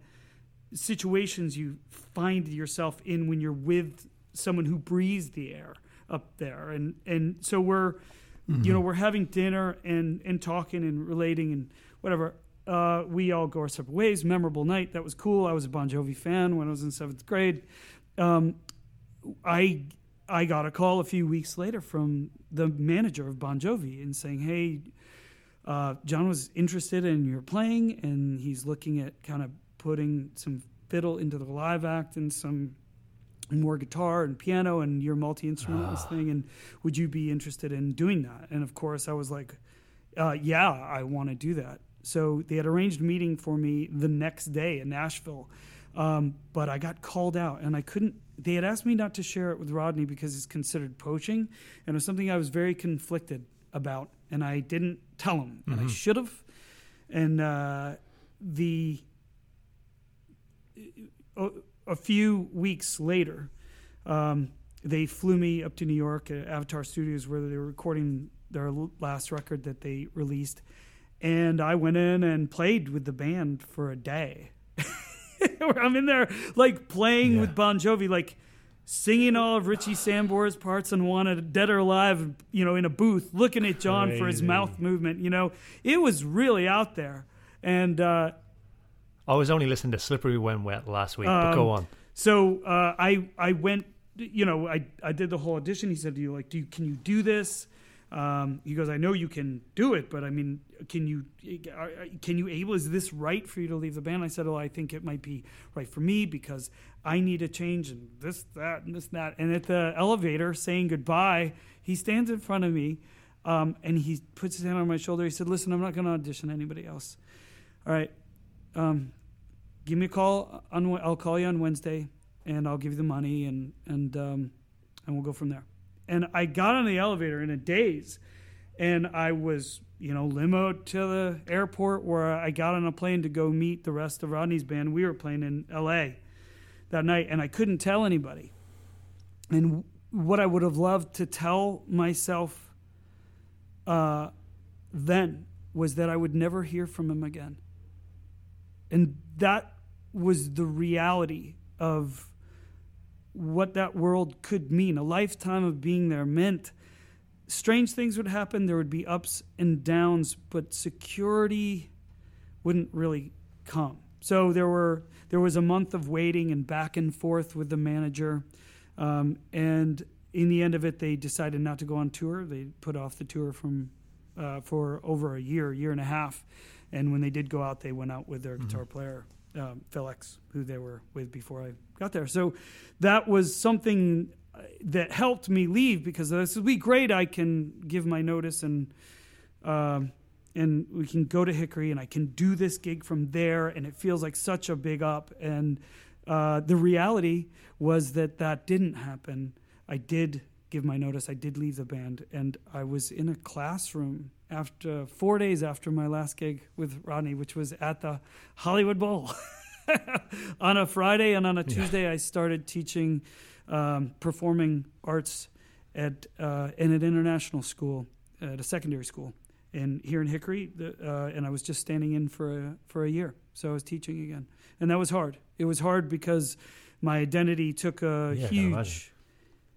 situations you find yourself in when you're with someone who breathes the air up there. And and so we're you know we're having dinner and and talking and relating and whatever. Uh, we all go our separate ways. Memorable night. That was cool. I was a Bon Jovi fan when I was in seventh grade. Um, I I got a call a few weeks later from the manager of Bon Jovi and saying, "Hey, uh, John was interested in your playing, and he's looking at kind of putting some fiddle into the live act and some more guitar and piano and your multi instrumentalist thing. And would you be interested in doing that?" And of course, I was like, uh, "Yeah, I want to do that." So they had arranged a meeting for me the next day in Nashville. Um, but I got called out and I couldn't. They had asked me not to share it with Rodney because it's considered poaching, and it was something I was very conflicted about, and I didn't tell him, and I should have. And uh, the a, a few weeks later, um, they flew me up to New York at Avatar Studios where they were recording their last record that they released, and I went in and played with the band for a day. I'm in there like playing Yeah. with Bon Jovi, like singing all of Richie Sambora's parts and wanted Dead or Alive, you know, in a booth, looking at John for his mouth movement. You know, it was really out there. And uh, I was only listening to "Slippery When Wet" last week, but Um, go on. so uh, I I went, you know, I I did the whole audition. He said, "Do you like? Do you, can you do this?" Um, he goes, "I know you can do it, but I mean, can you can you able? Is this right for you to leave the band?" I said, "Well, I think it might be right for me because I need a change and this that and this and that." And at the elevator, saying goodbye, he stands in front of me. Um, and he puts his hand on my shoulder. He said, "Listen, I'm not going to audition anybody else. All right, um, give me a call on I'll call you on Wednesday and I'll give you the money and and um, and we'll go from there. And I got on the elevator in a daze, and I was you know limo to the airport where I got on a plane to go meet the rest of Rodney's band. We were playing in L.A. that night, and I couldn't tell anybody. And what I would have loved to tell myself uh, then was that I would never hear from him again. And that was the reality of what that world could mean. A lifetime of being there meant strange things would happen, there would be ups and downs, but security wouldn't really come. So there were there was a month of waiting and back and forth with the manager. Um, and in the end of it, they decided not to go on tour. They put off the tour from uh, for over a year, year and a half. And when they did go out, they went out with their mm-hmm. guitar player, um, Phil X, who they were with before I got there. So that was something uh, that helped me leave because this would be great. I can give my notice and um, and we can go to Hickory and I can do this gig from there, and it feels like such a big up. And uh, the reality was that that didn't happen. I did give my notice. I did leave the band, and I was in a classroom after four days after my last gig with Rodney, which was at the Hollywood Bowl. on a Friday and on a Tuesday, yeah. I started teaching um, performing arts at uh, in an international school, at a secondary school, and here in Hickory. The, uh, and I was just standing in for a for a year, so I was teaching again, and that was hard. It was hard because my identity took a yeah, huge.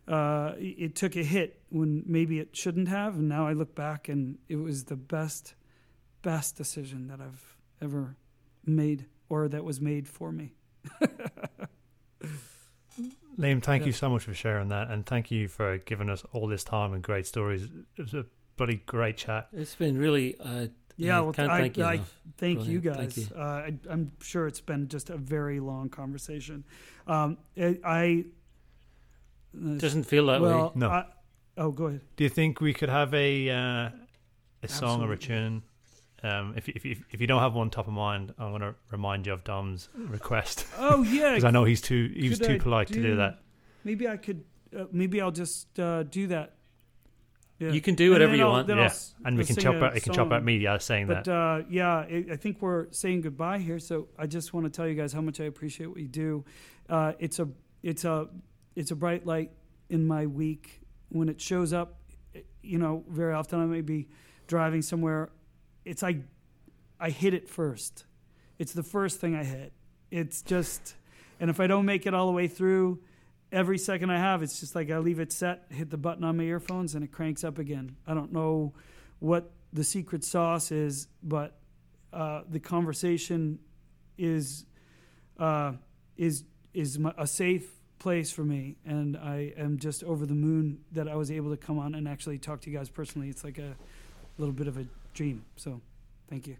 Uh, it took a hit when maybe it shouldn't have, and now I look back and it was the best, best decision that I've ever made, or that was made for me. Liam, thank yeah. you so much for sharing that, and thank you for giving us all this time and great stories. It was a bloody great chat. It's been really. Uh, yeah, well, can't I, thank you. I, thank you guys. Thank you. Uh, I, am sure it's been just a very long conversation. Um, I uh, doesn't feel that well, way. No. I, oh, go ahead. Do you think we could have a uh, a song or a tune? Um, if, if, if you don't have one top of mind, I'm going to remind you of Dom's request. Oh yeah, because I know he's too he's too I polite do, to do that. Maybe I could. Uh, maybe I'll just uh, do that yeah. You can do whatever you I'll, want. Yeah. and we can chop out. You can chop out media saying but, that. Uh, yeah, I think we're saying goodbye here. So I just want to tell you guys how much I appreciate what you do. Uh, it's a it's a it's a bright light in my week when it shows up. You know, very often I may be driving somewhere. It's like I hit it first. It's the first thing I hit. It's just, and if I don't make it all the way through, every second I have, it's just like I leave it set, hit the button on my earphones, and it cranks up again. I don't know what the secret sauce is, but uh, the conversation is uh, is is a safe place for me, and I am just over the moon that I was able to come on and actually talk to you guys personally. It's like a little bit of a dream. So, thank you.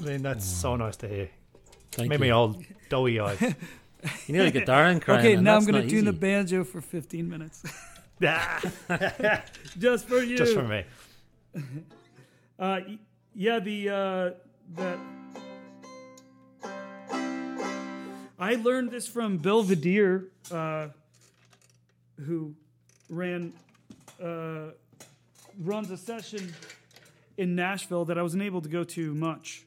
I mean, that's so nice to hear. Thank Made you. me all doughy eyed. You need a guitar and crying. Okay, now I'm going to tune the banjo for 15 minutes. Just for you. Just for me. Uh, yeah, the uh, that I learned this from Bill Vidier, uh, who ran uh, runs a session in Nashville that I wasn't able to go to much.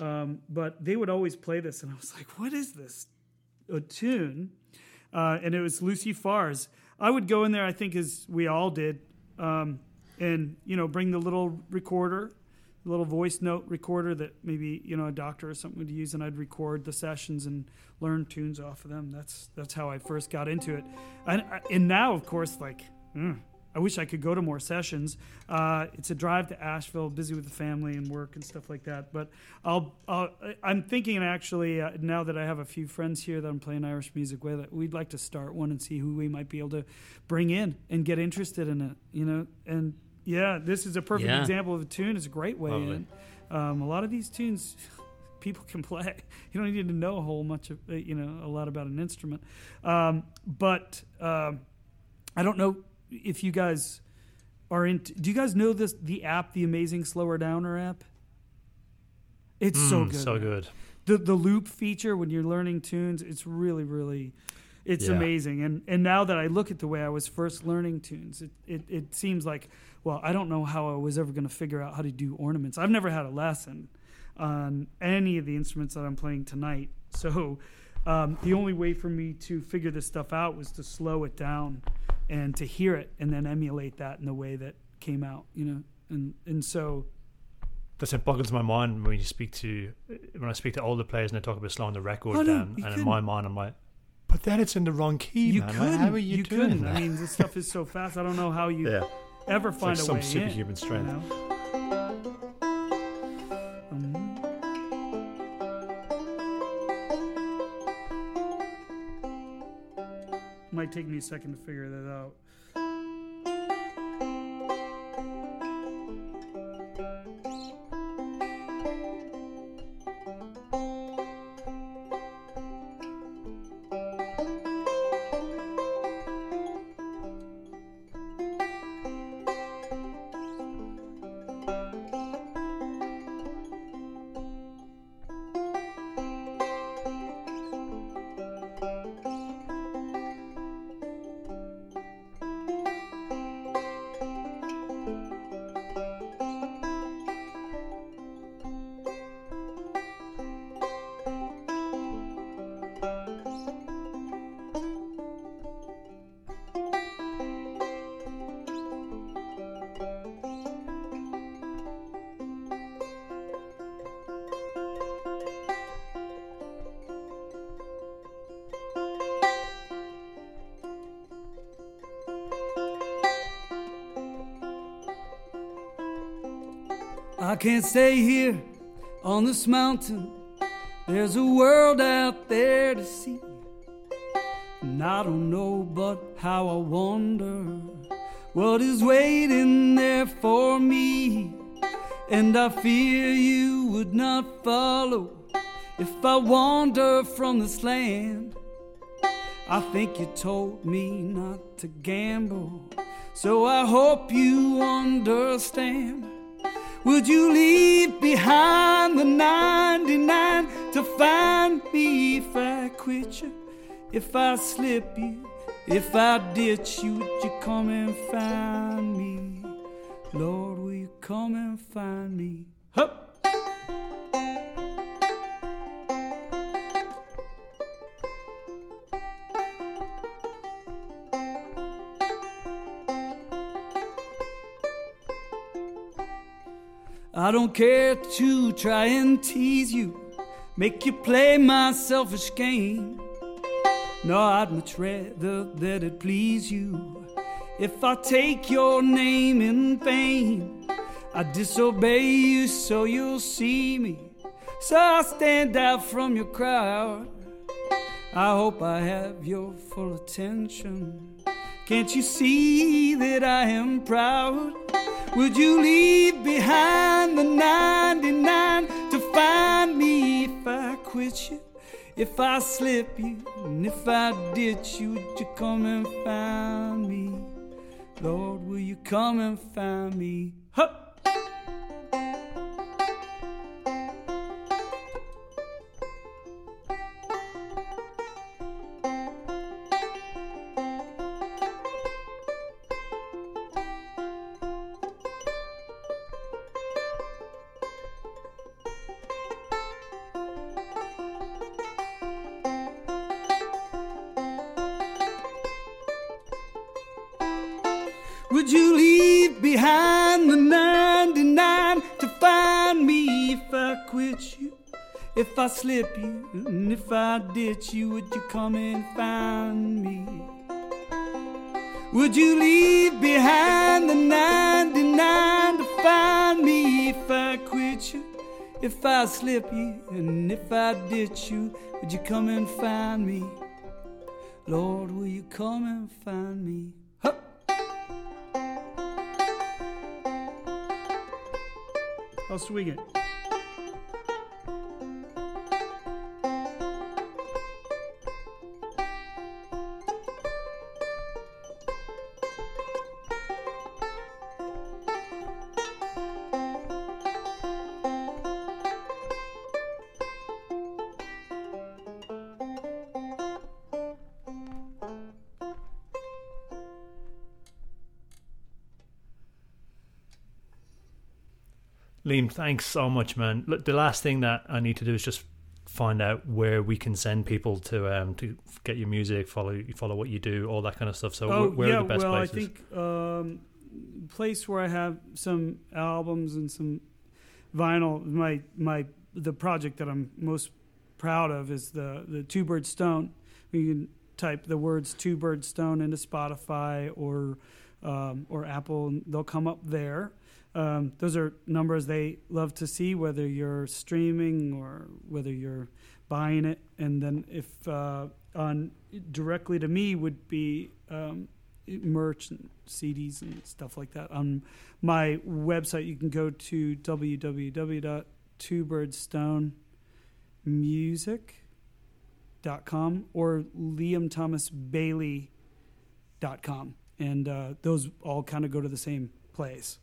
Um, but they would always play this, and I was like, "What is this a tune, uh, and it was Lucy Farr's. I would go in there, I think, as we all did, um, and you know, bring the little recorder, the little voice note recorder that maybe you know a doctor or something would use, and I'd record the sessions and learn tunes off of them. That's that's how I first got into it, and and now, of course, like. Mm, I wish I could go to more sessions. Uh, it's a drive to Asheville, busy with the family and work and stuff like that. But I'll, i am thinking actually uh, now that I have a few friends here that I'm playing Irish music with, we'd like to start one and see who we might be able to bring in and get interested in it. You know, and yeah, this is a perfect yeah. example of a tune. It's a great way Lovely. in. Um, a lot of these tunes people can play. You don't need to know a whole much of you know a lot about an instrument. Um, but um, I don't know if you guys are into, do you guys know this? The app, the Amazing Slower Downer app. It's mm, so good. So good. The the loop feature when you're learning tunes, it's really really It's Yeah. amazing, and and now that I look at the way I was first learning tunes, it, it it seems like well, I don't know how I was ever going to figure out how to do ornaments. I've never had a lesson on any of the instruments that I'm playing tonight, so um, the only way for me to figure this stuff out was to slow it down and to hear it, and then emulate that in the way that came out, you know, and and so That's it boggles my mind when you speak to when I speak to older players and they talk about slowing the record Oh, no, down, and in couldn't. my mind I'm like, but then it's in the wrong key, you man. Couldn't, How are you, doing couldn't. that? I mean, this stuff is so fast. I don't know how you yeah, ever find like a some way in. superhuman You strength. know? Take me a second to figure that out. Can't stay here on this mountain. There's a world out there to see. And I don't know but how I wonder what is waiting there for me. And I fear you would not follow if I wander from this land. I think you told me not to gamble, so I hope you understand. Would you leave behind the 99 to find me if I quit you? If I slip you, if I ditch you, would you come and find me? Lord, will you come and find me? Hup! I don't care to try and tease you, make you play my selfish game. No, I'd much rather that it please you. If I take your name in vain, I disobey you so you'll see me. So I stand out from your crowd. I hope I have your full attention. Can't you see that I am proud? Would you leave behind the 99 to find me if I quit you? If I slip you and if I ditch you, would you come and find me? Lord, will you come and find me? Hup! Slip you and if I ditch you, would you come and find me? Would you leave behind the 99 to find me if I quit you? If I slip you and if I ditch you, would you come and find me? Lord, will you come and find me? Hup! I'll swing it. Liam, thanks so much, man. Look, the last thing that I need to do is just find out where we can send people to um to get your music, follow follow what you do, all that kind of stuff. So oh where, where yeah, are the best well, places? I think um, place where I have some albums and some vinyl. My my the project that I'm most proud of is the the Two Bird Stone. You can type the words Two Bird Stone into Spotify or um, or Apple, and they'll come up there. Um, those are numbers they love to see, whether you're streaming or whether you're buying it. And then if uh, on directly to me would be um, merch and CDs and stuff like that. On my website, you can go to www.twobirdstonemusic.com or liamthomasbailey.com. And uh, those all kind of go to the same place.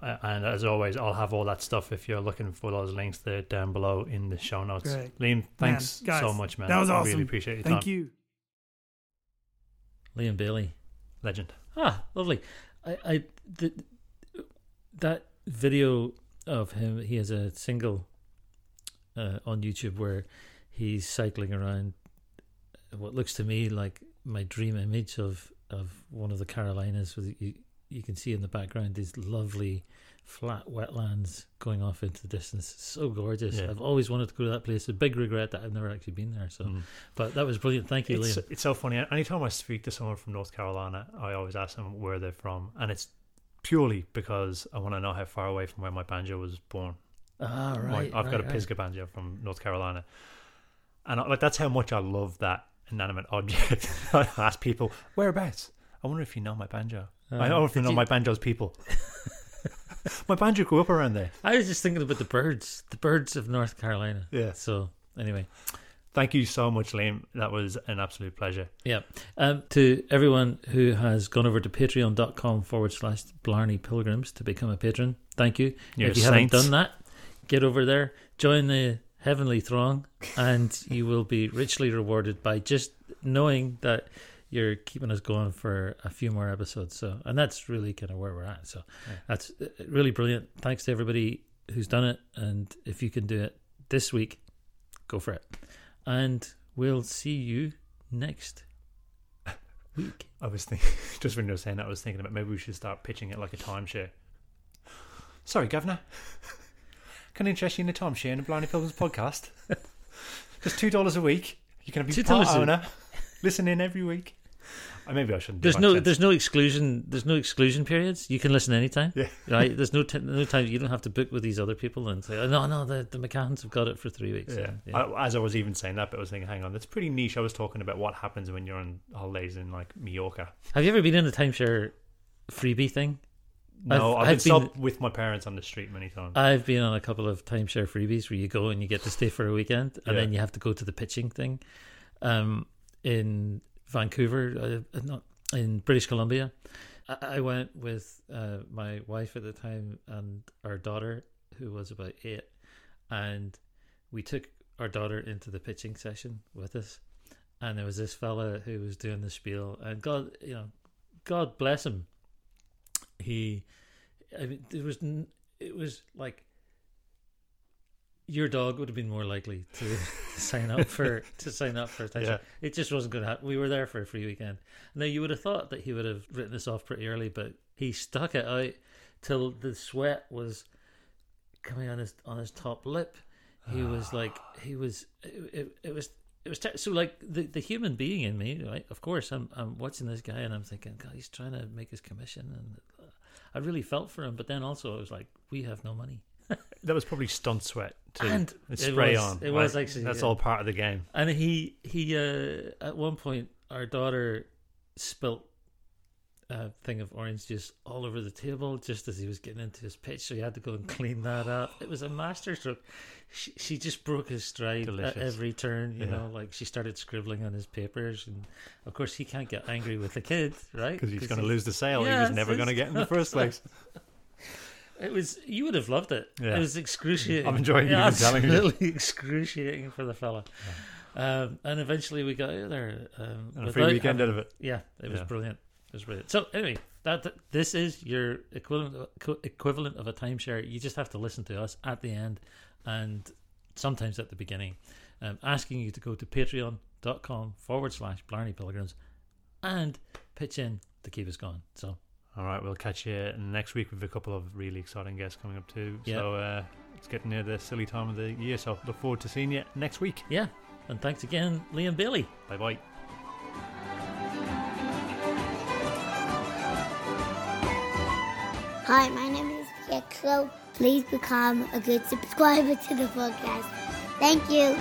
And as always, I'll have all that stuff if you're looking for those links there down below in the show notes. Great. Liam, thanks guys, so much, man. that was I awesome. really appreciate your Thank time. you. Liam Bailey. Legend. Ah, lovely. I, I the, that video of him. He has a single uh, on YouTube where he's cycling around what looks to me like my dream image of of one of the Carolinas. With you, can see in the background these lovely flat wetlands going off into the distance. So gorgeous. Yeah. I've always wanted to go to that place. A big regret that I've never actually been there. So, Mm. but that was brilliant. Thank you, It's, Liam. it's so funny. Anytime I speak to someone from North Carolina, I always ask them where they're from, and it's purely because I want to know how far away from where my banjo was born. Ah, My- right. I've got a right, right. Banjo from North Carolina, and I, like that's how much I love that inanimate object. I ask people whereabouts. I wonder if you know my banjo. I Um, know if you did know you- my banjo's people. my banjo grew up around there. I was just thinking about the birds, the birds of North Carolina. Yeah. So anyway, Thank you so much, Liam. That was an absolute pleasure. yeah. Um, to everyone who has gone over to patreon.com forward slash Blarney Pilgrims to become a patron, thank you. You're if you saints. haven't done that, get over there, join the heavenly throng, and you will be richly rewarded by just knowing that you're keeping us going for a few more episodes. So, and that's really kind of where we're at. So, Yeah. that's uh, really brilliant. Thanks to everybody who's done it, and if you can do it this week, go for it. And we'll see you next week. I was thinking, just when you were saying that, I was thinking about maybe we should start pitching it like a timeshare. Sorry, Governor. Can I interest you in a timeshare in a Blarney Pilgrims podcast? Just two dollars a week. You can be $2 part a- owner. Listen in every week. Maybe I shouldn't. There's no, sense. there's no exclusion. There's no exclusion periods. You can listen anytime. Yeah. Right. There's no, t- no time. You don't have to book with these other people and say, oh, no, no, the the McCanns have got it for three weeks. Yeah. Yeah. I, as I was even saying that, but I was thinking, hang on, that's pretty niche. I was talking about what happens when you're on holidays in like Mallorca. have you ever been in a timeshare freebie thing? No, I've- I've, I've been been- with my parents on the street many times. I've been on a couple of timeshare freebies where you go and you get to stay for a weekend, and Yeah. then you have to go to the pitching thing, um, in Vancouver, uh, not in British Columbia. I, I went with uh, my wife at the time and our daughter, who was about eight, and we took our daughter into the pitching session with us, and there was this fella who was doing the spiel, and God, you know, God bless him. He, I mean, there was it was like your dog would have been more likely to sign up for to sign up for a timeshare. Yeah. It just wasn't going to happen. We were there for a free weekend. Now you would have thought that he would have written this off pretty early, but he stuck it out till the sweat was coming on his on his top lip. He was like he was it, it, it was it was ter- so like the the human being in me, right? Of course, I'm I'm watching this guy and I'm thinking, God, he's trying to make his commission, and uh, I really felt for him. But then also, I was like, we have no money. That was probably stunt sweat to And spray it was- on. it was actually, That's yeah. all part of the game. And he he uh, at one point our daughter spilt a thing of orange juice all over the table just as he was getting into his pitch, so he had to go and clean that up. It was a masterstroke. She, she just broke his stride Delicious. at every turn. You Yeah. know, like she started scribbling on his papers, and of course he can't get angry with the kid, right? Because he's going to lose the sale he was never going to get in the first place. It was you would have loved it. Yeah. It was excruciating. I'm enjoying Yeah, you telling me. Absolutely excruciating for the fella. Um, and eventually we got out there. Um, And a free weekend out of it. Yeah, it was Yeah. brilliant. was brilliant. So anyway, that, this is your equivalent of, equivalent of a timeshare. You just have to listen to us at the end and sometimes at the beginning, um, asking you to go to patreon.com forward slash Blarney Pilgrims and pitch in to keep us going. So All right, we'll catch you next week with a couple of really exciting guests coming up too. Yeah. So uh, it's getting near the silly time of the year, so look forward to seeing you next week. yeah, and thanks again, Liam Bailey. Bye bye. Hi, my name is Pietro. Please become a good subscriber to the podcast. Thank you.